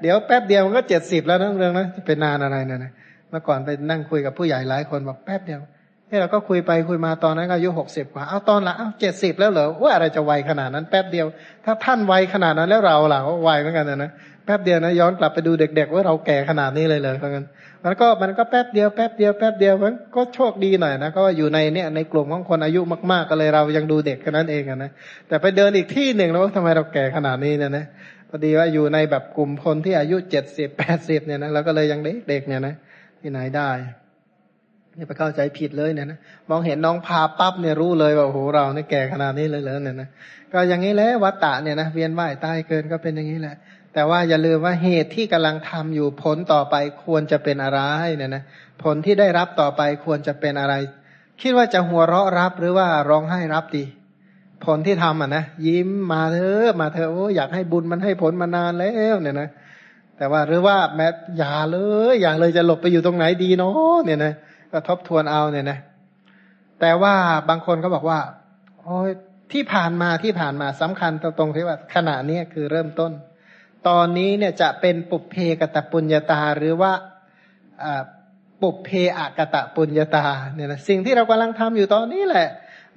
เดี๋ยวแป๊บเดียวมันก็เจ็ดสิบแล้วน้องเรืองนะจะเป็นนานอะไรเนี่ยนะเมื่อก่อนไปนั่งคุยกับผู้ใหญ่หลายคนบอกแป๊บเดียว นี่เราก็คุยไปคุยมาตอนนั้นอายุหกสิบกว่า เอาตอนละเอาเจ็ดสิบแล้วเหรอว่าอะไรจะไวขนาดนั้นแป๊บเดียว ถ้าท่านไวขนาดนั้นแล้วเราล่ะก็ไวเหมือนกันนะนะแป๊บเดียวนะย้อนกลับไปดูเด็ก ๆ ว่าเราแก่ขนาดนี้เลยเลยเพราะงั้นมันก็มันก็แป๊บเดียวแป๊บเดียวแป๊บเดียวมันก็โชคดีหน่อยนะก็อยู่ในเนี่ยในกลุ่มของคนอายุมากๆก็เลยเรายังดูเด็กแค่นั้นเองนะแต่ไปเดินอีกที่หนึ่งแล้วทำไมเราแก่ขนาดนี้เนี่ยนะพอดีว่าอยู่ในแบบกลุ่มคนที่อายุเจ็ดสิบแปดสิบเนี่ยนะเราก็เลยยังเด็กๆเนี่ยนะที่ไหนได้ นี่ไปเข้าใจผิดเลยเนี่ยนะมองเห็นน้องพาปั๊บเนี่ยรู้เลยว่าโอ้โหเราเนี่ยแก่ขนาดนี้เลยเลยเนี่ยนะก็อย่างนี้แหละวัตตะเนี่ยนะเวียนว่ายตายเกินก็เป็นอย่างนี้แหละ แต่ว่าอย่าลืมว่าเหตุที่กำลังทำอยู่ผลต่อไปควรจะเป็นอะไรเนี่ยนะผลที่ได้รับต่อไปควรจะเป็นอะไร คิดว่าจะหัวเราะรับหรือว่าร้องไห้รับดี ผลที่ทำอะนะยิ้มมาเถอะมาเถอะโอ้อยากให้บุญมันให้ผลมานานแล้วเนี่ยนะแต่ว่าหรือว่าแม้อย่าเลย อย่าเลยจะหลบไปอยู่ตรงไหนดีเนาะเนี่ยนะ ก็ทบทวนเอาเนี่ยนะ แต่ว่าบางคนก็บอกว่าโอ้ยที่ผ่านมาที่ผ่านมาสำคัญตรงที่ว่าขณะนี้คือเริ่มต้น ตอนนี้เนี่ยจะเป็นปุเพกตะปุญญาตาหรือว่าปุเพอากตะปุญญาตาเนี่ยนะสิ่งที่เรากำลังทำอยู่ตอนนี้แหละ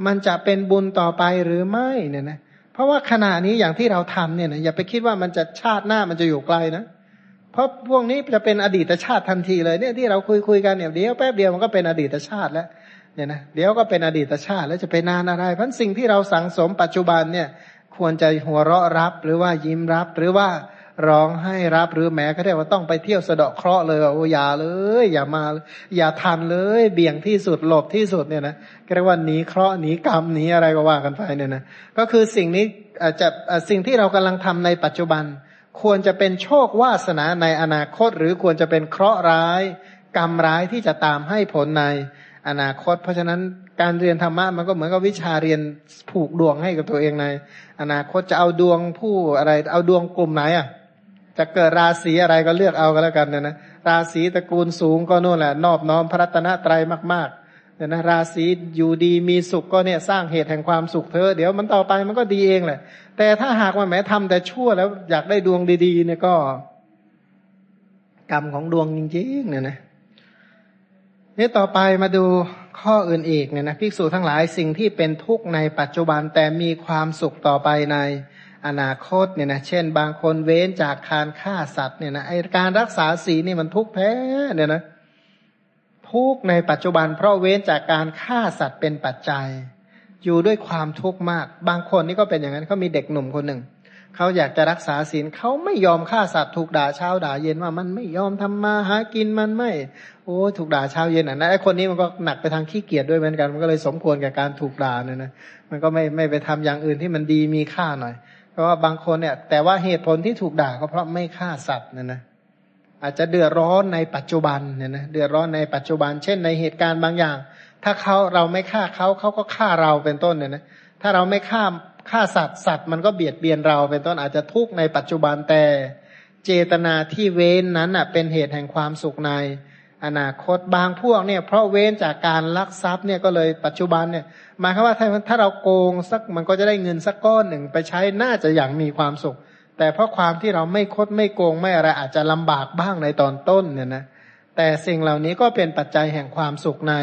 มันจะเป็นบุญต่อไปหรือไม่เนี่ยนะเพราะว่าขณะนี้อย่างที่เราทำเนี่ยนะอย่าไปคิดว่ามันจะชาติหน้ามันจะอยู่ไกลนะ เพราะพวกนี้จะเป็นอดีตชาติทันทีเลยเนี่ยที่เราคุยคุยกันเนี่ยเดี๋ยวแป๊บเดียวมันก็เป็นอดีตชาติแล้วเนี่ยนะเดี๋ยวก็เป็นอดีตชาติแล้วจะไปนานอะไร เพราะสิ่งที่เราสังสมปัจจุบันเนี่ยควรจะหัวเราะรับหรือว่ายิ้มรับหรือว่าร้องให้รับหรือแม้ก็ได้ว่าต้องไปเที่ยวสะเดาะเคราะห์เลยว่าโอ้ย่าเลย อย่ามา อย่าทันเลย เบี่ยงที่สุดหลบที่สุดเนี่ยนะเรียกว่าหนีเคราะห์หนีกรรมหนีอะไรก็ว่ากันไปเนี่ยนะก็คือสิ่งนี้อาจจะสิ่งที่เรากำลังทำในปัจจุบัน ควรจะเป็นโชควาสนาในอนาคต หรือควรจะเป็นเคราะห์ร้าย กรรมร้ายที่จะตามให้ผลในอนาคต เพราะฉะนั้นการเรียนธรรมะมันก็เหมือนกับวิชาเรียนผูกดวงให้กับตัวเองใน อนาคตจะเอาดวงผู้อะไร เอาดวงกลุ่มไหนอะจะเกิดราศีอะไรก็เลือกเอาก็แล้วกันนะนะราศีตระกูลสูงก็นู่นแหละ นอบน้อมพระรัตนตรัยมาก ๆ เนี่ยนะราศีอยู่ดีมีสุขก็เนี่ยสร้างเหตุแห่งความสุขเธอ เดี๋ยวมันต่อไปมันก็ดีเองแหละ แต่ถ้าหากว่าแม้ทำแต่ชั่วแล้วอยากได้ดวงดีๆเนี่ยก็ กรรมของดวงจริงๆเนี่ยนะนี่ต่อไปมาดูข้ออื่นอีกเนี่ยนะภิกษุทั้งหลายสิ่งที่เป็นทุกข์ในปัจจุบันแต่มีความสุขต่อไปในอนาคตเนี่ยนะเช่น บางคนเว้นจากการฆ่าสัตว์เนี่ยนะไอการรักษาศีลนี่มันทุกข์แท้เนี่ยนะ ทุกในปัจจุบันเพราะเว้นจากการฆ่าสัตว์เป็นปัจจัย อยู่ด้วยความทุกข์มาก บางคนนี่ก็เป็นอย่างนั้นเขามีเด็กหนุ่มคนหนึ่งเขาอยากจะรักษาศีลเขาไม่ยอมฆ่าสัตว์ถูกด่าเช้าด่าเย็นว่ามันไม่ยอมทำมาหากินมันไม่ โอ้ถูกด่าเช้าเย็นอะนะไอ้คนนี้มันก็หนักไปทางขี้เกียจด้วยเหมือนกัน มันก็เลยสมควรกับการถูกด่าเนี่ยนะมันก็ไม่ไม่ไปทำอย่างอื่นที่มันดีมีค่าหน่อย เพราะว่าบางคนเนี่ย แต่ว่าเหตุผลที่ถูกด่าก็เพราะไม่ฆ่าสัตว์เนี่ยนะ อาจจะเดือดร้อนในปัจจุบันเนี่ยนะเดือดร้อนในปัจจุบัน เช่นในเหตุการณ์บางอย่าง ถ้าเขาเราไม่ฆ่าเขาเขาก็ฆ่าเราเป็นต้นเนี่ยนะถ้าเราไม่ฆ่าฆ่าสัตว์สัตว์มันก็เบียดเบียนเราเป็นต้นอาจจะทุกข์ในปัจจุบันแต่เจตนาที่เว้นนั้นอะเป็นเหตุแห่งความสุขใน อนาคตบางพวกเนี่ยเพราะเว้นจากการลักทรัพย์เนี่ยก็เลยปัจจุบันเนี่ยหมายความว่าถ้าถ้าเราโกงสักมันก็จะได้เงินสักก้อนหนึ่งไปใช้น่าจะอย่างมีความสุข แต่เพราะความที่เราไม่คดไม่โกงไม่อะไรอาจจะลำบากบ้างในตอนต้นเนี่ยนะแต่สิ่งเหล่านี้ก็เป็นปัจจัยแห่งความสุขใน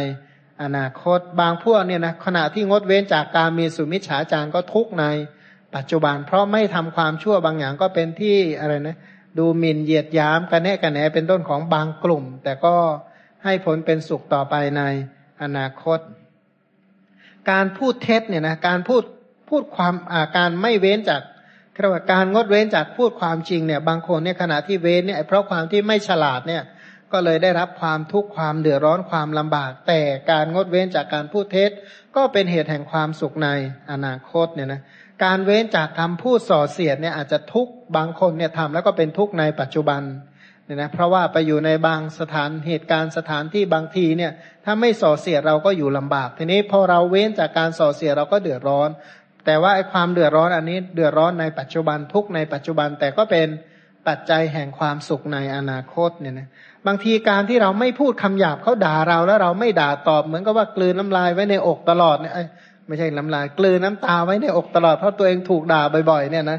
อนาคตบางพวกเนี่ยนะขณะที่งดเว้นจากการมีสุมิจฉาจารก็ทุกในปัจจุบัน เพราะไม่ทำความชั่วบางอย่างก็เป็นที่อะไรนะดูหมิ่นเหยียดย้ำกันแน่กันแหนเป็นต้นของบางกลุ่ม แต่ก็ให้ผลเป็นสุขต่อไปในอนาคต การพูดเท็จเนี่ยนะการพูดพูดความอาการไม่เว้นจาก เรียกว่าการงดเว้นจากพูดความจริงเนี่ย บางคนเนี่ยขณะที่เว้นเนี่ยเพราะความที่ไม่ฉลาดเนี่ย ก็เลยได้รับความทุกข์ความเดือดร้อนความลำบาก แต่การงดเว้นจากการพูดเท็จ ก็เป็นเหตุแห่งความสุขในอนาคตเนี่ยนะการเว้นจากคำพูดส่อเสียดเนี่ยอาจจะทุกข์บางคนเนี่ยทำแล้วก็เป็นทุกข์ในปัจจุบันเนี่ยนะเพราะว่าไปอยู่ในบางสถานเหตุการณ์สถานที่บางทีเนี่ย ถ้าไม่ส่อเสียดเราก็อยู่ลำบาก ทีนี้พอเราเว้นจากการส่อเสียดเราก็เดือดร้อน แต่ว่าไอ้ความเดือดร้อนอันนี้เดือดร้อนในปัจจุบันทุกในปัจจุบันแต่ก็เป็นปัจจัยแห่งความสุขในอนาคตเนี่ยนะบางทีการที่เราไม่พูดคำหยาบเขาด่าเราแล้วเราไม่ด่าตอบเหมือนกับว่ากลืนน้ำลายไว้ในอกตลอดเนี่ยไม่ใช่น้ำลายกลืนน้ำตาไว้ในอกตลอดเพราะตัวเองถูกด่าบ่อยๆ เนี่ยนะ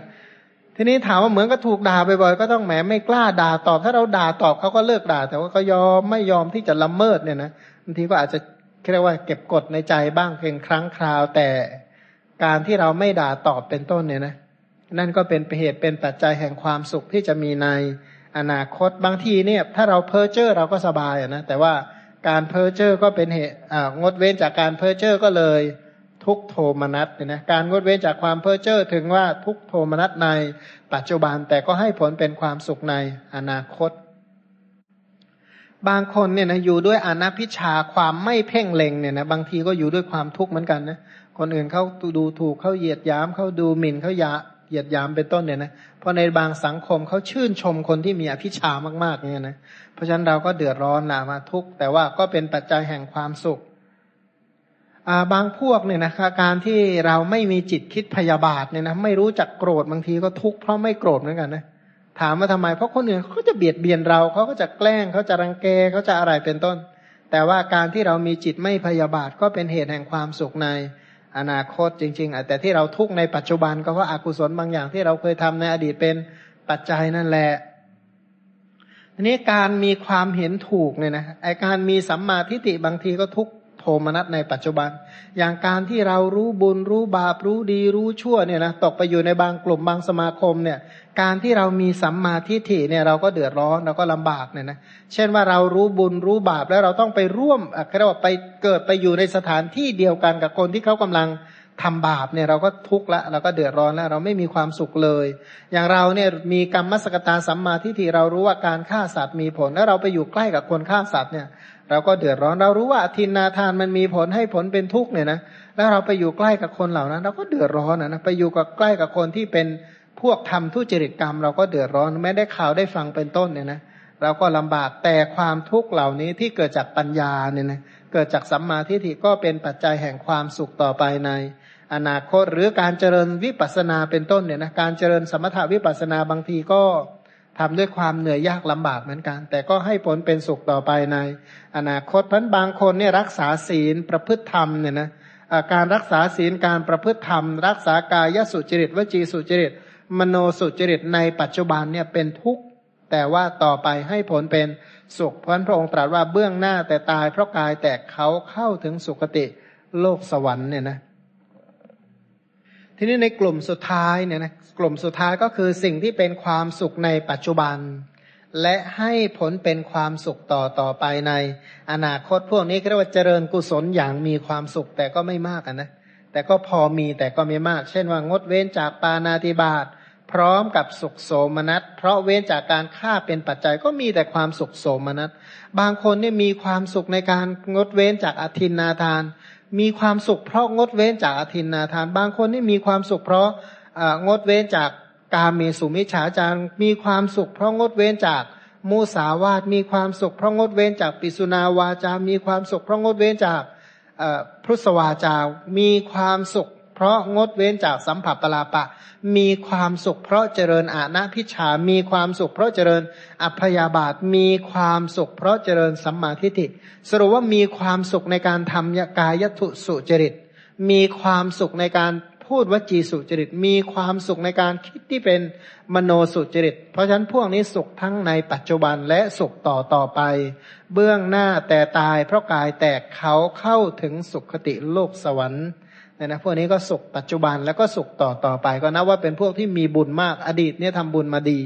ทีนี้ถามว่าเหมือนกับถูกด่าบ่อยๆก็ต้องแหมไม่กล้าด่าตอบ ถ้าเราด่าตอบเขาก็เลิกด่า แต่ว่าก็ยอมไม่ยอมที่จะละเมิดเนี่ยนะบางทีก็อาจจะเรียกว่าเก็บกดในใจบ้างเพียงครั้งคราวแต่ การที่เราไม่ด่าตอบเป็นต้นเนี่ยนะ นั่นก็เป็นเหตุเป็นปัจจัยแห่งความสุขที่จะมีในอนาคตบางทีเนี่ย ถ้าเราเพ้อเจ้อเราก็สบายนะแต่ว่าการเพ้อเจ้อก็เป็นเหตุงดเว้นจากการเพ้อเจ้อก็เลยทุกโทมนัสเนี่ยนะการงดเว้นจากความเพ้อเจ้อถึงว่าทุกโทมนัสในปัจจุบันแต่ก็ให้ผลเป็นความสุขในอนาคต บางคนเนี่ยนะอยู่ด้วยอนัพิชาความไม่เพ่งเล็งเนี่ยนะบางทีก็อยู่ด้วยความทุกข์เหมือนกันนะ คนอื่นเขาดูถูกเขาเหยียดยามเขาดูหมิ่นเขายาเหยียดยามเป็นต้นเนี่ยนะเพราะในบางสังคมเขาชื่นชมคนที่มีอภิชามากๆเนี่ยนะเพราะฉะนั้นเราก็เดือดร้อนนะมาทุกข์แต่ว่าก็เป็นปัจจัยแห่งความสุขบางพวกเนี่ยนะคะการที่เราไม่มีจิตคิดพยาบาทเนี่ยนะไม่รู้จักโกรธบางทีก็ทุกข์เพราะไม่โกรธเหมือนกันนะถามว่าทำไมเพราะคนอื่นเขาจะเบียดเบียนเราเขาก็จะแกล้งเขาจะรังแกเขาจะอะไรเป็นต้น แต่ว่าการที่เรามีจิตไม่พยาบาทก็เป็นเหตุแห่งความสุขใน อนาคตจริง ๆ แต่ที่เราทุกข์ในปัจจุบันก็เพราะอากุศลบางอย่างที่เราเคยทำในอดีตเป็นปัจจัยนั่นแหละทีนี้การมีความเห็นถูกเนี่ยนะไอการมีสัมมาทิฏฐิบางทีก็ทุกโทมนัสในปัจจุบัน อย่างการที่เรารู้บุญรู้บาปรู้ดีรู้ชั่วเนี่ยนะตกไปอยู่ในบางกลุ่มบางสมาคมเนี่ย การที่เรามีสัมมาทิฏฐิเนี่ยเราก็เดือดร้อนเราก็ลำบากเนี่ยนะเช่นว่าเรารู้บุญรู้บาปแล้วเราต้องไปร่วมเรียกว่าไปเกิดไปอยู่ในสถานที่เดียวกันกับคนที่เขากำลังทำบาปเนี่ยเราก็ทุกข์ละเราก็เดือดร้อนแล้วเราไม่มีความสุขเลย อย่างเราเนี่ยมีกรรมสกตาสัมมาทิฏฐิเรารู้ว่าการฆ่าสัตว์มีผล แล้วเราไปอยู่ใกล้กับคนฆ่าสัตว์เนี่ย เราก็เดือดร้อนเรารู้ว่าทินนาทานมันมีผลให้ผลเป็นทุกข์เนี่ยนะแล้วเราไปอยู่ใกล้กับคนเหล่านั้น เราก็เดือดร้อนนะไปอยู่กับใกล้กับคนที่เป็นพวกทำทุจริตกรรม เราก็เดือดร้อนไม่ได้ข่าวได้ฟังเป็นต้นเนี่ยนะเราก็ลำบากแต่ความทุกข์เหล่านี้ที่เกิดจากปัญญาเนี่ยนะเกิดจากสัมมาทิฏฐิก็เป็นปัจจัยแห่งความสุขต่อไปใน อนาคตหรือการเจริญวิปัสสนาเป็นต้นเนี่ยนะการเจริญสมถาวิปัสสนาบางทีก็ ทำด้วยความเหนื่อยยากลำบากเหมือนกัน แต่ก็ให้ผลเป็นสุขต่อไปใน อนาคตเพราะบางคนเนี่ยรักษาศีลประพฤติธรรมเนี่ยนะการรักษาศีลการประพฤติธรรม รักษากายสุจริตวจีสุจริต มโนสุจริตในปัจจุบันเนี่ยเป็นทุกข์แต่ว่าต่อไปให้ผลเป็นสุขเพราะพระองค์ตรัสว่าเบื้องหน้าแต่ตายเพราะกายแตกเขาเข้าถึงสุคติโลกสวรรค์เนี่ยนะทีนี้ในกลุ่มสุดท้ายเนี่ยนะ กลุ่มสุดท้ายก็คือสิ่งที่เป็นความสุขในปัจจุบัน และให้ผลเป็นความสุขต่อต่อไปใน อนาคตพวกนี้เรียกว่าเจริญกุศลอย่างมีความสุขแต่ก็ไม่มากนะแต่ก็พอมีแต่ก็ไม่มาก เช่นว่างดเว้นจากปานาติบาตพร้อมกับสุขโสมนัส เพราะเว้นจากการฆ่าเป็นปัจจัยก็มีแต่ความสุขโสมนัส บางคนเนี่ยมีความสุขในการงดเว้นจากอธินนาทาน มีความสุขเพราะงดเว้นจากอธินนาทาน บางคนนี่มีความสุขเพราะ งดเว้นจากกาเมสุมิฉาจารมีความสุข เพราะงดเว้นจากมูสาวาตมีความสุข เพราะงดเว้นจากปิสุนาวาจา มีความสุข เพราะงดเว้นจากพุทธวาจา มีความสุข เพราะงดเว้นจากสัมผัสปลาปะ มีความสุข เพราะเจริญอาณาพิชามีความสุข เพราะเจริญอัพยาบาท มีความสุข เพราะเจริญสัมมาทิฏฐิสรุปว่ามีความสุขในการทำกายทุสุจริต มีความสุขในการ พูดวจีสุจริต มีความสุขในการคิดที่เป็นมโนสุจริต เพราะฉะนั้นพวกนี้สุขทั้งในปัจจุบันและสุขต่อต่อไป เบื้องหน้าแต่ตายเพราะกายแตกเขาเข้าถึงสุขคติโลกสวรรค์ เนี่ยนะพวกนี้ก็สุขปัจจุบันแล้วก็สุขต่อต่อไป ก็นับว่าเป็นพวกที่มีบุญมากอดีตเนี่ยทำบุญมาดี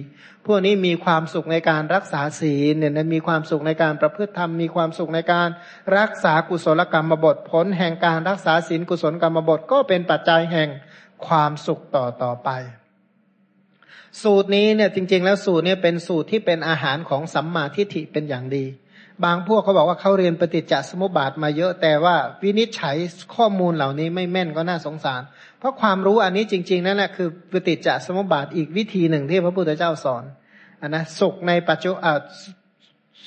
พวกนี้มีความสุขในการรักษาศีลเนี่ยนะมีความสุขในการประพฤติธรรมมีความสุขในการรักษากุศลกรรมบทผลแห่งการรักษาศีลกุศลกรรมบทก็เป็นปัจจัยแห่งความสุขต่อต่อไป สูตรนี้เนี่ยจริง ๆ แล้วสูตรเนี้เป็นสูตรที่เป็นอาหารของสัมมาทิฏฐิเป็นอย่างดี บางพวกเขาบอกว่าเขาเรียนปฏิจจสมุปบาทมาเยอะแต่ว่าวินิจฉัยข้อมูลเหล่านี้ไม่แม่นก็น่าสงสาร เพราะความรู้อันนี้จริง ๆ นั่นแหละคือปฏิจจสมุปบาทอีกวิธีหนึ่งที่พระพุทธเจ้าสอนอันนะสุขในปัจจุบัน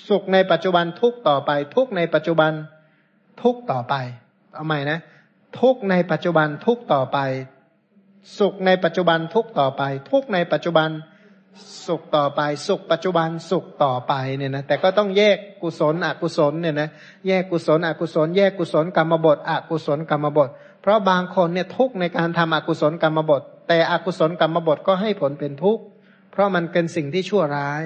สุขในปัจจุบันทุกต่อไป ทุกในปัจจุบันทุกต่อไป เอาใหม่นะ ทุกในปัจจุบันทุกต่อไป สุขในปัจจุบันทุกต่อไป ทุกในปัจจุบัน สุขต่อไป สุขปัจจุบันสุขต่อไปเนี่ยนะแต่ก็ต้องแยกกุศลอกุศลเนี่ยนะแยกกุศลอกุศล แยกกุศลกรรมบทอกุศลกรรมบทเพราะบางคนเนี่ยทุกในการทำอกุศลกรรมบทแต่อกุศลกรรมบทก็ให้ผลเป็นทุกข์เพราะมันเป็นสิ่งที่ชั่วร้าย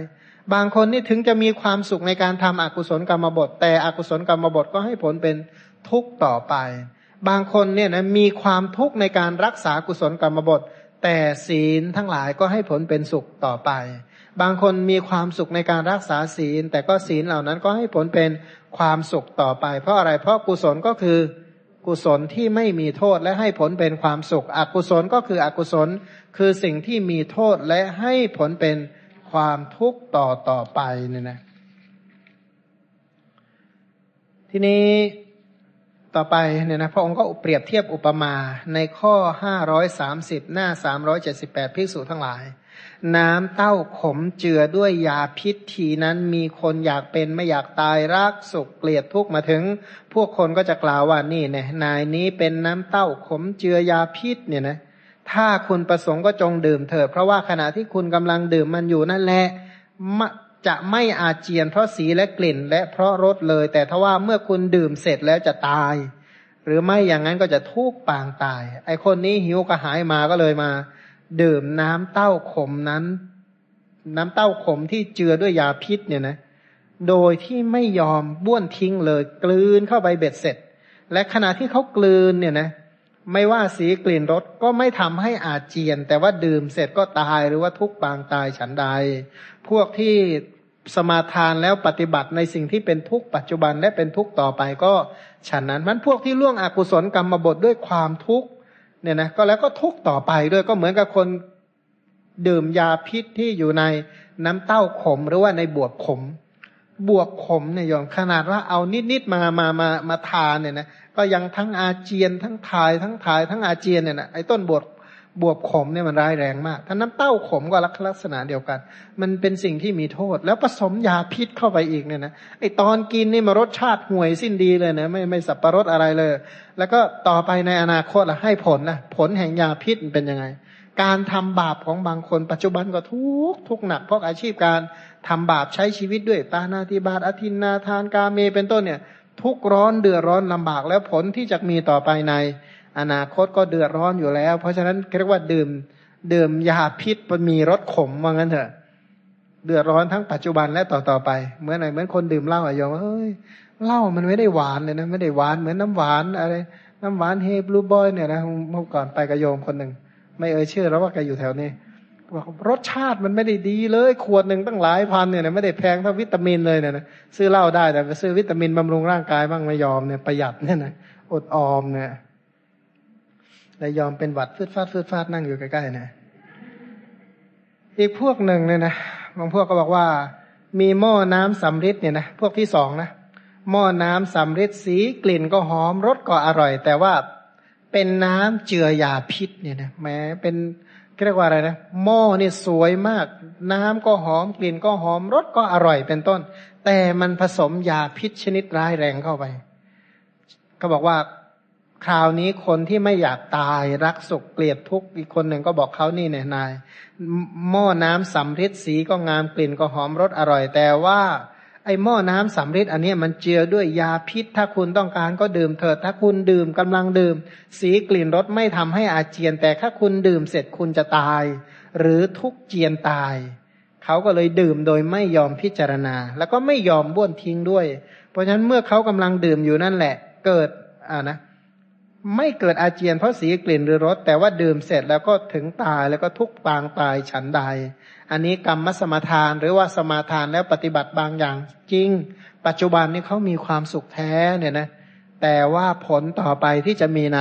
บางคนนี่ถึงจะมีความสุขในการทำอกุศลกรรมบทแต่อกุศลกรรมบทก็ให้ผลเป็นทุกข์ต่อไป บางคนเนี่ยนะมีความทุกข์ในการรักษากุศลกรรมบท แต่ศีลทั้งหลายก็ให้ผลเป็นสุขต่อไป บางคนมีความสุขในการรักษาศีล แต่ก็ศีลเหล่านั้นก็ให้ผลเป็นความสุขต่อไป เพราะอะไรเพราะกุศลก็คือกุศลที่ไม่มีโทษและให้ผลเป็นความสุข อกุศลก็คืออกุศล คือสิ่งที่มีโทษและให้ผลเป็นความทุกข์ต่อต่อไปเนี่ยนะ ทีนี้ ต่อไปเนี่ยนะพระองค์ก็เปรียบเทียบอุปมาในข้อห้าร้อยสามสิบหน้าสามร้อยเจ็ดสิบแปดภิกษุทั้งหลาย น้ำเต้าขมเจือด้วยยาพิษทีนั้นมีคนอยากเป็นไม่อยากตายรักสุขเกลียดทุกมาถึง พวกคนก็จะกล่าวว่านี่เนี่ยนายนี้เป็นน้ำเต้าขมเจือยาพิษเนี่ยนะถ้าคุณประสงค์ก็จงดื่มเถิดเพราะว่าขณะที่คุณกำลังดื่มมันอยู่นั่นแหละ จะไม่อาเจียนเพราะสีและกลิ่นและเพราะรสเลย แต่ถ้าว่าเมื่อคุณดื่มเสร็จแล้วจะตาย หรือไม่อย่างนั้นก็จะทุกปางตาย ไอคนนี้หิวกระหายมาก็เลยมา ดื่มน้ำเต้าขมนั้น น้ำเต้าขมที่เจือด้วยยาพิษเนี่ยนะ โดยที่ไม่ยอมบ้วนทิ้งเลย กลืนเข้าไปเบ็ดเสร็จ และขณะที่เขากลืนเนี่ยนะไม่ว่าสีกลิ่นรสก็ไม่ทำให้อาเจียน แต่ว่าดื่มเสร็จก็ตายหรือว่าทุกปางตายฉันใด พวกที่ สมาทานแล้วปฏิบัติในสิ่งที่เป็นทุกข์ปัจจุบันและเป็นทุกข์ต่อไปก็ฉันนั้นมันพวกที่ล่วงอกุศลกรรมบทด้วยความทุกข์เนี่ยนะก็แล้วก็ทุกข์ต่อไปด้วยก็เหมือนกับคนดื่มยาพิษที่อยู่ในน้ำเต้าขมหรือว่าในบวกขม บวกขมเนี่ยยอมขนาดว่าเอานิดๆมามามามาทานเนี่ยนะก็ยังทั้งอาเจียนทั้งถ่ายทั้งถ่ายทั้งอาเจียนเนี่ยนะไอ้ต้นบวบ บวบขมเนี่ยมันร้ายแรงมาก ถ้าน้ำเต้าขมก็ลักษณะเดียวกัน มันเป็นสิ่งที่มีโทษ แล้วผสมยาพิษเข้าไปอีกเนี่ยนะ ไอตอนกินนี่มารสชาติห่วยสิ้นดีเลยนะไม่ไม่สับประรดอะไรเลย แล้วก็ต่อไปในอนาคตละให้ผลนะผลแห่งยาพิษเป็นยังไง การทำบาปของบางคนปัจจุบันก็ทุกทุกหนักเพราะอาชีพการทำบาปใช้ชีวิตด้วยปานาติบาตอธินนาทานกาเมเป็นต้นเนี่ย ทุกร้อนเดือดร้อนลำบากแล้วผลที่จะมีต่อไปใน อนาคตก็เดือดร้อนอยู่แล้ว เพราะฉะนั้นเรียกว่าดื่มดื่มยาพิษมันมีรสขมว่างั้นเถอะ เดือดร้อนทั้งปัจจุบันและต่อต่อไปเหมือนไหนเหมือนคนดื่มเหล้าอะยอมเฮ้ยเหล้ามันไม่ได้หวานเลยนะไม่ได้หวานเหมือนน้ำหวานอะไรน้ำหวานเฮบลูบอยเนี่ยนะเมื่อก่อนไปกับโยมคนหนึ่งไม่เอ่ยชื่อแล้วว่าแกอยู่แถวนี้บอกรสชาติมันไม่ได้ดีเลย ขวดหนึ่งตั้งหลายพันเนี่ยนะไม่ได้แพงเท่าวิตามินเลยเนี่ยนะซื้อเหล้าได้แต่ไปซื้อวิตามินบำรุงร่างกายบ้างไม่ยอมเนี่ยประหยัดเนี่ยนะอดออมเนี่ย แล้วยอมเป็นหวัดฟืดฟาดฟืดฟาดนั่งอยู่ใกล้ๆนี่ยอีกพวกหนึ่งเนี่ยนะบางพวกก็บอกว่า มีหม้อน้ำสำริดเนี่ยนะพวกที่สองนะหม้อน้ำสำริดสีกลิ่นก็หอมรสก็อร่อย แต่ว่าเป็นน้ำเจือยาพิษเนี่ยนะแม้เป็นเรียกว่าอะไรนะหม้อนี่สวยมาก น้ำก็หอมกลิ่นก็หอมรสก็อร่อยเป็นต้น แต่มันผสมยาพิษชนิดร้ายแรงเข้าไปเขาบอกว่า คราวนี้คนที่ไม่อยากตายรักสุขเกลียดทุกข์อีกคนหนึ่งก็บอกเขานี่เนี่ยนาย หม้อน้ำสำริดสีก็งามกลิ่นก็หอมรสอร่อย แต่ว่า ไอ้หม้อน้ำสำริดอันนี้มันเจือด้วยยาพิษ ถ้าคุณต้องการก็ดื่มเถิดถ้าคุณดื่มกำลังดื่ม สีกลิ่นรสไม่ทำให้อาเจียน แต่ถ้าคุณดื่มเสร็จคุณจะตาย หรือทุกเจียนตายเขาก็เลยดื่มโดยไม่ยอมพิจารณา แล้วก็ไม่ยอมบ้วนทิ้งด้วย เพราะฉะนั้นเมื่อเขากำลังดื่มอยู่นั่นแหละ เกิดอ่านะ ไม่เกิดอาเจียนเพราะสีกลิ่นหรือรสแต่ว่าดื่มเสร็จแล้วก็ถึงตายแล้วก็ทุกปางตายฉันใด อันนี้กรรมมสมาทานหรือว่าสมาทานแล้วปฏิบัติบางอย่างจริง ปัจจุบันนี้เขามีความสุขแท้เนี่ยนะ แต่ว่าผลต่อไปที่จะมีใน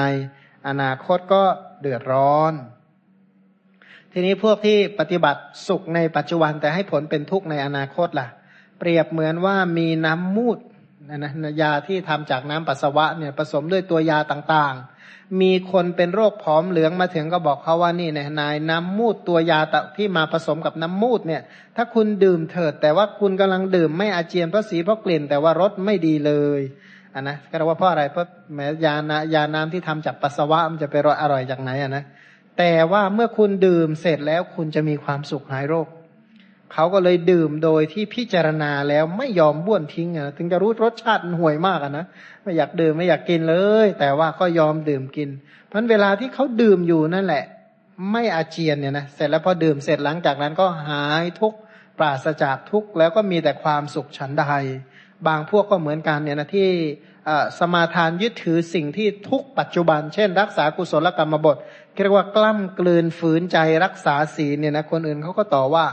อนาคตก็เดือดร้อน ทีนี้พวกที่ปฏิบัติสุขในปัจจุบันแต่ให้ผลเป็นทุกข์ในอนาคตล่ะ เปรียบเหมือนว่ามีน้ำมูด นะนะยาที่ทำจากน้ำปัสสาวะเนี่ยผสมด้วยตัวยาต่างๆ มีคนเป็นโรคผอมเหลืองมาถึงก็บอกเขาว่านี่นี่ยนายน้ำมูดตัวยาที่มาผสมกับน้ำมูดเนี่ย ถ้าคุณดื่มเถิด แต่ว่าคุณกำลังดื่มไม่อาเจียนเพราะสีเพราะกลิ่น แต่ว่ารสไม่ดีเลยอันนะก็เรียกว่าเพราะอะไรเพราะแม้ยานายาน้ำที่ทำจากปัสสาวะมันจะไปรสอร่อยจากไหนอะนะแต่ว่าเมื่อคุณดื่มเสร็จแล้วคุณจะมีความสุขหายโรค เขาก็เลยดื่มโดยที่พิจารณาแล้วไม่ยอมบ้วนทิ้งอะถึงจะรู้รสชาติห่วยมากอะนะไม่อยากดื่มไม่อยากกินเลย แต่ว่าก็ยอมดื่มกิน เพราะเวลาที่เขาดื่มอยู่นั่นแหละ ไม่อาเจียนเนี่ยนะเสร็จแล้วพอดื่มเสร็จหลังจากนั้นก็หายทุกปราศจากทุกแล้วก็มีแต่ความสุขฉันใดบางพวกก็เหมือนกันเนี่ยนะที่สมาทานยึดถือสิ่งที่ทุกปัจจุบัน เช่น รักษากุศลกรรมบท เรียกว่ากล้ำกลืนฝืนใจรักษาศีลเนี่ยนะคนอื่นเขาก็ต่อว่า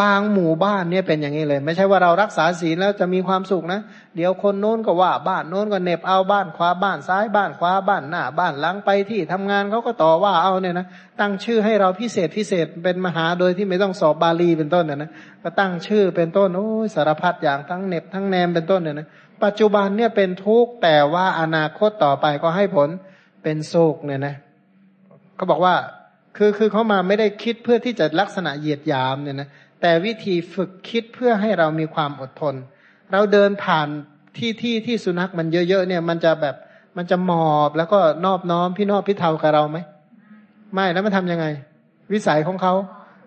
บางหมู่บ้านเนี่ยเป็นอย่างนี้เลย ไม่ใช่ว่าเรารักษาศีลแล้วจะมีความสุขนะ เดี๋ยวคนโน้นก็ว่าบ้านโน้นก็เน็บเอาบ้านขวาบ้านซ้ายบ้านขวาบ้านหน้า บ้านหลังไปที่ทำงานเขาก็ต่อว่าเอาเนี่ยนะตั้งชื่อให้เราพิเศษพิเศษเป็นมหาโดยที่ไม่ต้องสอบบาลีเป็นต้นเนี่ยนะก็ตั้งชื่อเป็นต้นโอ้ยสารพัดอย่างทั้งเน็บทั้งแนมเป็นต้นเนี่ยนะปัจจุบันเนี่ยเป็นทุกข์แต่ว่าอนาคตต่อไปก็ให้ผลเป็นโศกเนี่ยนะ เขาบอกว่า คือคือเขามาไม่ได้คิดเพื่อที่จะลักษณะเหยียดยามเนี่ยนะแต่วิธีฝึกคิดเพื่อให้เรามีความอดทน เราเดินผ่านที่ที่ที่สุนัขมันเยอะๆเนี่ยมันจะแบบมันจะหมอบแล้วก็นอบน้อมพี่นอบพี่เทากับเราไหมไม่แล้วมันทำยังไง วิสัยของเขา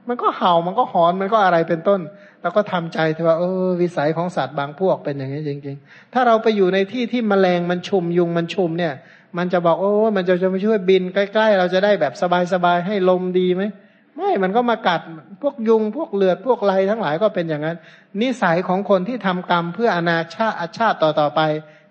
มันก็เห่ามันก็หอนมันก็อะไรเป็นต้น แล้วก็ทำใจเถอะว่าเออวิสัยของสัตว์บางพวกเป็นอย่างนี้จริง ๆ ถ้าเราไปอยู่ในที่ที่มแมลงมันชุมยุงมันชุมเนี่ย มันจะบอกโอ้มันจะจะมาช่วยบินใกล้ ๆ เราจะได้แบบสบายๆให้ลมดีไหมไม่มันก็มากัดพวกยุงพวกเลือดพวกไรทั้งหลายก็เป็นอย่างนั้น นิสัยของคนที่ทำกรรมเพื่ออนาชาติชาติต่อๆไป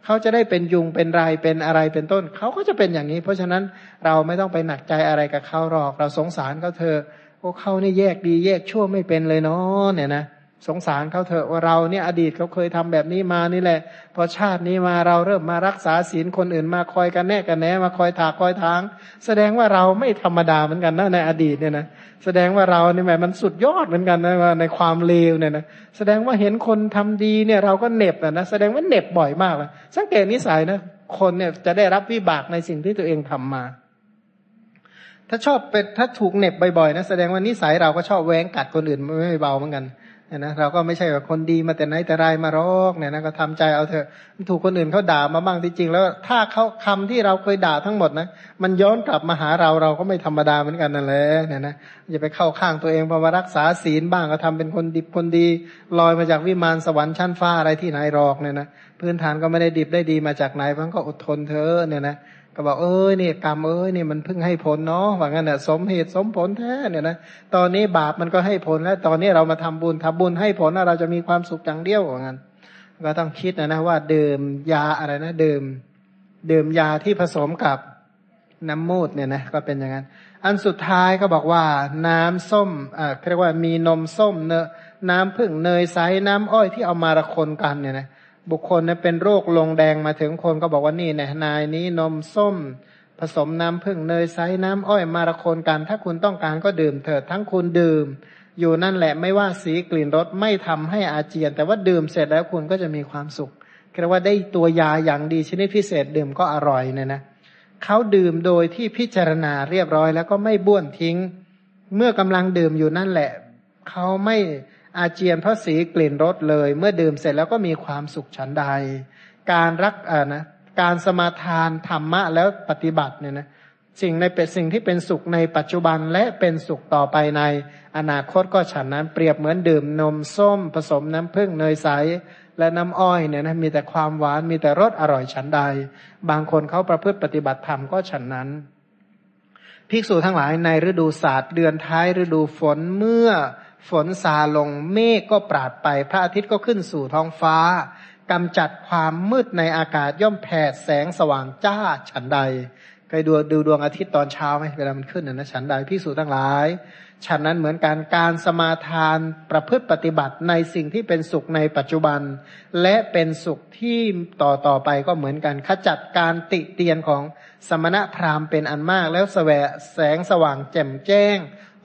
เขาจะได้เป็นยุงเป็นไรเป็นอะไรเป็นต้นเขาก็จะเป็นอย่างนี้ เพราะฉะนั้นเราไม่ต้องไปหนักใจอะไรกับเขาหรอก เราสงสารเขาเธอโอ้เขานี่แยกดีแยกชั่วไม่เป็นเลยเนาะเนี่ยนะ สงสารเขาเถอะว่าเราเนี่ยอดีตเขาเคยทำแบบนี้มานี่แหละ พอชาตินี้มาเราเริ่มมารักษาศีลคนอื่นมาคอยกันแน่กันแน่มาคอยถากคอยทาง แสดงว่าเราไม่ธรรมดาเหมือนกันนะในอดีตเนี่ยนะแสดงว่าเราเนี่ยแหมมันสุดยอดเหมือนกันนะในความเลวเนี่ยนะแสดงว่าเห็นคนทำดีเนี่ยเราก็เน็บนะแสดงว่าเน็บบ่อยมากเลยสังเกตนิสัยนะคนเนี่ยจะได้รับวิบากในสิ่งที่ตัวเองทำมา ถ้าชอบเป็นถ้าถูกเน็บบ่อยๆนะแสดงว่านิสัยเราก็ชอบแว้งกัดคนอื่นไม่เบาเหมือนกัน นะเราก็ไม่ใช่ว่าคนดีมาแต่ไหนแต่ไรมารอกเนี่ยนะก็ทำใจเอาเถอะถูกคนอื่นเขาด่ามาบ้างที่จริง แล้วถ้าเขาคำที่เราเคยด่าทั้งหมดนะมันย้อนกลับมาหาเราเราก็ไม่ธรรมดาเหมือนกันนั่นแหละเนี่ยนะอย่าไปเข้าข้างตัวเองพอมารักษาศีลบ้างก็ทำเป็นคนดิบคนดีลอยมาจากวิมานสวรรค์ชั้นฟ้าอะไรที่ไหนรอกเนี่ยนะพื้นฐานก็ไม่ได้ดิบได้ดีมาจากไหนเพราะก็อดทนเธอเนี่ยนะ ก็บอกเอ้ยนี่กรรมเอ้ยนี่มันเพิ่งให้ผลเนาะว่างั้นน่ะสมเหตุสมผลแท้เนี่ยนะตอนนี้บาปมันก็ให้ผลแล้ว ตอนนี้เรามาทำบุญทำบุญให้ผลเราจะมีความสุขจังเดียวว่างั้น ก็ต้องคิดนะนะว่าเดื่มยาอะไรนะเดื่มดื่มยาที่ผสมกับน้ำมูดเนี่ยนะก็เป็นอย่างนั้น อันสุดท้ายก็บอกว่าน้ำส้มอ่าเรียกว่ามีนมส้มเนน้ำผึ้งเนยใสน้ำอ้อยที่เอามาระคนกันเนี่ยนะ บุคคลเนี่ยเป็นโรคลงแดงมาถึงคนก็บอกว่านี่เนี่ยนายนี้นมส้ม ผสมน้ำผึ้งเนยใสน้ำอ้อยมาระคนกัน ถ้าคุณต้องการก็ดื่มเถิดทั้งคุณดื่ม อยู่นั่นแหละไม่ว่าสีกลิ่นรสไม่ทำให้อาเจียน แต่ว่าดื่มเสร็จแล้วคุณก็จะมีความสุขเรียกว่าได้ตัวยาอย่างดีชนิดพิเศษดื่มก็อร่อยเนี่ยนะเขาดื่มโดยที่พิจารณาเรียบร้อย แล้วก็ไม่บ้วนทิ้ง เมื่อกำลังดื่มอยู่นั่นแหละเขาไม่ อาเจียนเพราะสีกลิ่นรสเลย เมื่อดื่มเสร็จแล้วก็มีความสุขฉันใด การรักอ่านะการสมาทานธรรมะแล้วปฏิบัติเนี่ยนะสิ่งในเป็นสิ่งที่เป็นสุขในปัจจุบันและเป็นสุขต่อไปในอนาคตก็ฉันนั้นเปรียบเหมือนดื่มนมส้ม ผสมน้ำผึ้งเนยใสและน้ำอ้อยเนี่ยนะมีแต่ความหวานมีแต่รสอร่อยฉันใด บางคนเขาประพฤติปฏิบัติธรรมก็ฉันนั้น ภิกษุทั้งหลายในฤดูศาสตร์เดือนท้ายฤดูฝนเมื่อ ฝนซาลงเมฆก็ปราดไป พระอาทิตย์ก็ขึ้นสู่ท้องฟ้ากำจัดความมืดในอากาศย่อมแผดแสงสว่างจ้าฉันใดเคยดูดูดวงอาทิตย์ตอนเช้าไหมเวลามันขึ้นนะฉันใดพิสูจทั้งหลายฉันนั้นเหมือนการการสมาทานประพฤติปฏิบัติในสิ่งที่เป็นสุขในปัจจุบัน และเป็นสุขที่ต่อต่อไปก็เหมือนกันขจัดการติเตียนของสมณะพราหมณ์เป็นอันมากแล้วแสวแสงสว่างแจ่มแจ้ง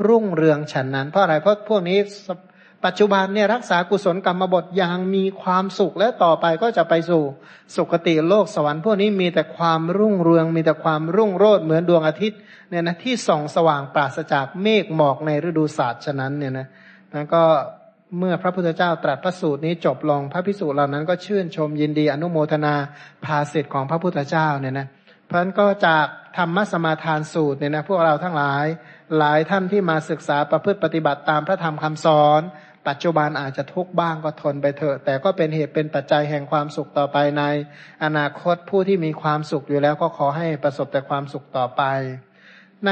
รุ่งเรืองฉันนั้น เพราะอะไร เพราะพวกนี้ปัจจุบันเนี่ยรักษากุศลกรรมบทอย่างมีความสุขและต่อไปก็จะไปสู่สุคติโลกสวรรค์พวกนี้มีแต่ความรุ่งเรือง มีแต่ความรุ่งโรจน์เหมือนดวงอาทิตย์เนี่ยนะที่ส่องสว่างปราศจากเมฆหมอกในฤดูศาสตร์ฉะนั้นเนี่ยนะนั้นก็เมื่อพระพุทธเจ้าตรัสพระสูตรนี้จบลงพระพิสูจน์เหล่านั้นก็ชื่นชมยินดีอนุโมทนาภาสิทธิ์ของพระพุทธเจ้าเนี่ยนะเพราะนั้นก็จากธรรมสมาทานสูตรเนี่ยนะพวกเราทั้งหลาย หลายท่านที่มาศึกษาประพฤติปฏิบัติตามพระธรรมคำสอน ปัจจุบันอาจจะทุกข์บ้างก็ทนไปเถอะ แต่ก็เป็นเหตุเป็นปัจจัยแห่งความสุขต่อไปใน อนาคตผู้ที่มีความสุขอยู่แล้วก็ขอให้ประสบแต่ความสุขต่อไป ใน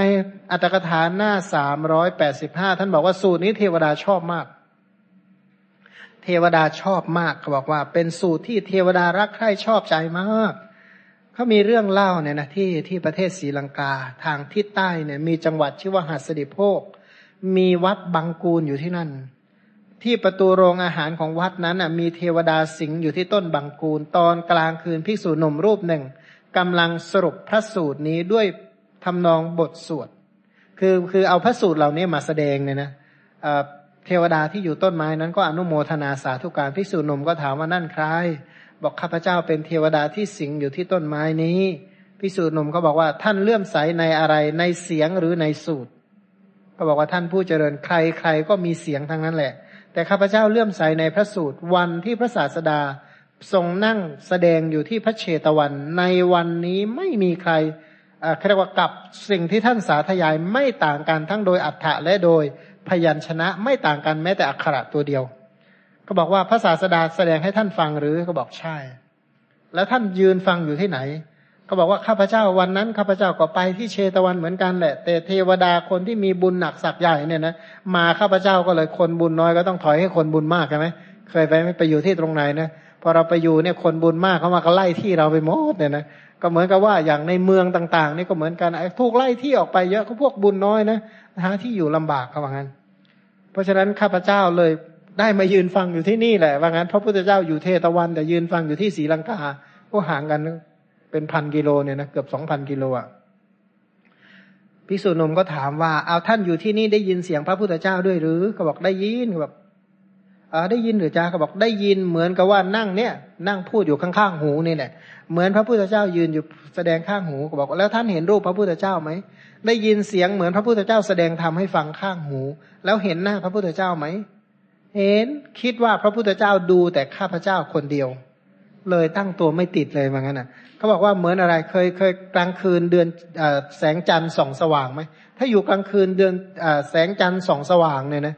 อัตถกถาหน้าสามร้อยแปดสิบห้าท่านบอกว่าสูตรนี้เทวดาชอบมาก เทวดาชอบมากเขาบอกว่า เป็นสูตรที่เทวดารักใคร่ชอบใจมาก เขามีเรื่องเล่าเนี่ยนะที่ที่ประเทศศรีลังกาทางทิศใต้เนี่ย มีจังหวัดชื่อว่าหัสดิโภคมีวัดบางกูลอยู่ที่นั่น ที่ประตูโรงอาหารของวัดนั้นอะ มีเทวดาสิงอยู่ที่ต้นบางกูล ตอนกลางคืนภิกษุหนุ่มรูปหนึ่งกำลังสรุปพระสูตรนี้ด้วยทำนองบทสวด คือคือเอาพระสูตรเหล่านี้มาแสดงเนี่ยนะเทวดาที่อยู่ต้นไม้นั้นก็อนุโมทนาสาธุการภิกษุหนุ่มก็ถามว่านั่นใคร บอกข้าพเจ้าเป็นเทวดาที่สิงอยู่ที่ต้นไม้นี้พิสูจน์หนุ่มก็บอกว่าท่านเลื่อมใสในอะไรในเสียงหรือในสูตร ก็บอกว่าท่านผู้เจริญใครใครก็มีเสียงทั้งนั้นแหละ แต่ข้าพเจ้าเลื่อมใสในพระสูตรวันที่พระศาสดาทรงนั่งแสดงอยู่ที่พระเชตวัน ในวันนี้ไม่มีใครเรียกว่ากับสิ่งที่ท่านสาธยายไม่ต่างกันทั้งโดยอัฏฐะและโดยพยัญชนะไม่ต่างกันแม้แต่อักขระตัวเดียว ก็บอกว่าพระศาสดาแสดงให้ท่านฟังหรือก็บอกใช่ แล้วท่านยืนฟังอยู่ที่ไหนก็บอกว่าข้าพเจ้าวันนั้นข้าพเจ้าก็ไปที่เชตวันเหมือนกันแหละ แต่เทวดาคนที่มีบุญหนักสักใหญ่เนี่ยนะมาข้าพเจ้าก็เลยคนบุญน้อยก็ต้องถอยให้คนบุญมากใช่ไหมเคยไปไม่ไปอยู่ที่ตรงไหนนะพอเราไปอยู่เนี่ยคนบุญมากเขามาก็ไล่ที่เราไปหมดเนี่ยนะก็เหมือนกับว่าอย่างในเมืองต่าง ๆ นี่ก็เหมือนกันไอ้ทุกไล่ที่ออกไปเยอะก็พวกบุญน้อยนะหาที่อยู่ลำบากเขาว่างั้น เพราะฉะนั้นข้าพเจ้าเลย ได้มายืนฟังอยู่ที่นี่แหละว่างั้น พระพุทธเจ้าอยู่เทตวัน แต่ยืนฟังอยู่ที่ศรีลังกา ก็ห่างกันเป็นพันกิโลเนี่ยนะเกือบสองพันกิโลอะพิสุนมก็ถามว่าเอาท่านอยู่ที่นี่ได้ยินเสียงพระพุทธเจ้าด้วยหรือเขาบอกได้ยินเขาบอกเออได้ยินหรือจ้าเขาบอกได้ยินเหมือนกับว่านั่งเนี่ย นั่งพูดอยู่ข้างๆหูนี่แหละเหมือนพระพุทธเจ้ายืนอยู่แสดงข้างหูเขาบอกแล้วท่านเห็นรูปพระพุทธเจ้าไหมได้ยินเสียงเหมือนพระพุทธเจ้าแสดงธรรมให้ฟังข้างหู แล้วเห็นหน้าพระพุทธเจ้าไหม เห็นคิดว่าพระพุทธเจ้าดูแต่ข้าพเจ้าคนเดียว เลยตั้งตัวไม่ติดเลยว่างั้นอะเขาบอกว่าเหมือนอะไรเคยเคยกลางคืนเดือนอแสงจันทร์ส่องสว่างไหมถ้าอยู่กลางคืนเดือนอแสงจันทร์ส่องสว่างเนี่ยนะ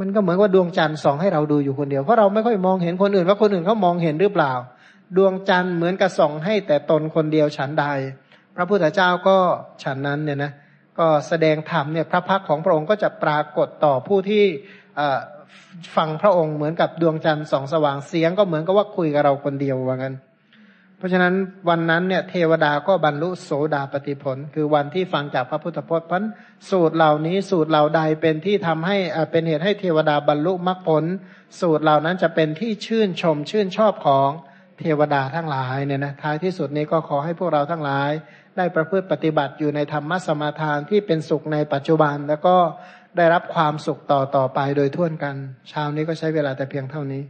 มันก็เหมือนว่าดวงจันทร์ส่องให้เราดูอยู่คนเดียวเพราะเราไม่ค่อยมองเห็นคนอื่นว่าคนอื่นเขามองเห็นหรือเปล่า ดวงจันทร์เหมือนกับส่องให้แต่ตนคนเดียวฉันใด พระพุทธเจ้าก็ฉันนั้นเนี่ยนะก็แสดงธรรมเนี่ยพระพักของพระองค์ก็จะปรากฏต่อผู้ที่ ฟังพระองค์เหมือนกับดวงจันทร์สองสว่างเสียงก็เหมือนกับว่าคุยกับเราคนเดียวว่างั้น เพราะฉะนั้นวันนั้นเนี่ยเทวดาก็บรรลุโสดาปติผล คือวันที่ฟังจากพระพุทธพจน์พันสูตรเหล่านี้สูตรเหล่าใดเป็นที่ทำให้เป็นเหตุให้เทวดาบรรลุมรรคผล สูตรเหล่านั้นจะเป็นที่ชื่นชมชื่นชอบของเทวดาทั้งหลายเนี่ยนะท้ายที่สุดนี้ก็ขอให้พวกเราทั้งหลาย ได้ประพฤติปฏิบัติอยู่ในธรรมสมาทานที่เป็นสุขในปัจจุบันแล้วก็ ได้รับความสุขต่อต่อไปโดยทั่วกันเช้านี้ก็ใช้เวลาแต่เพียงเท่านี้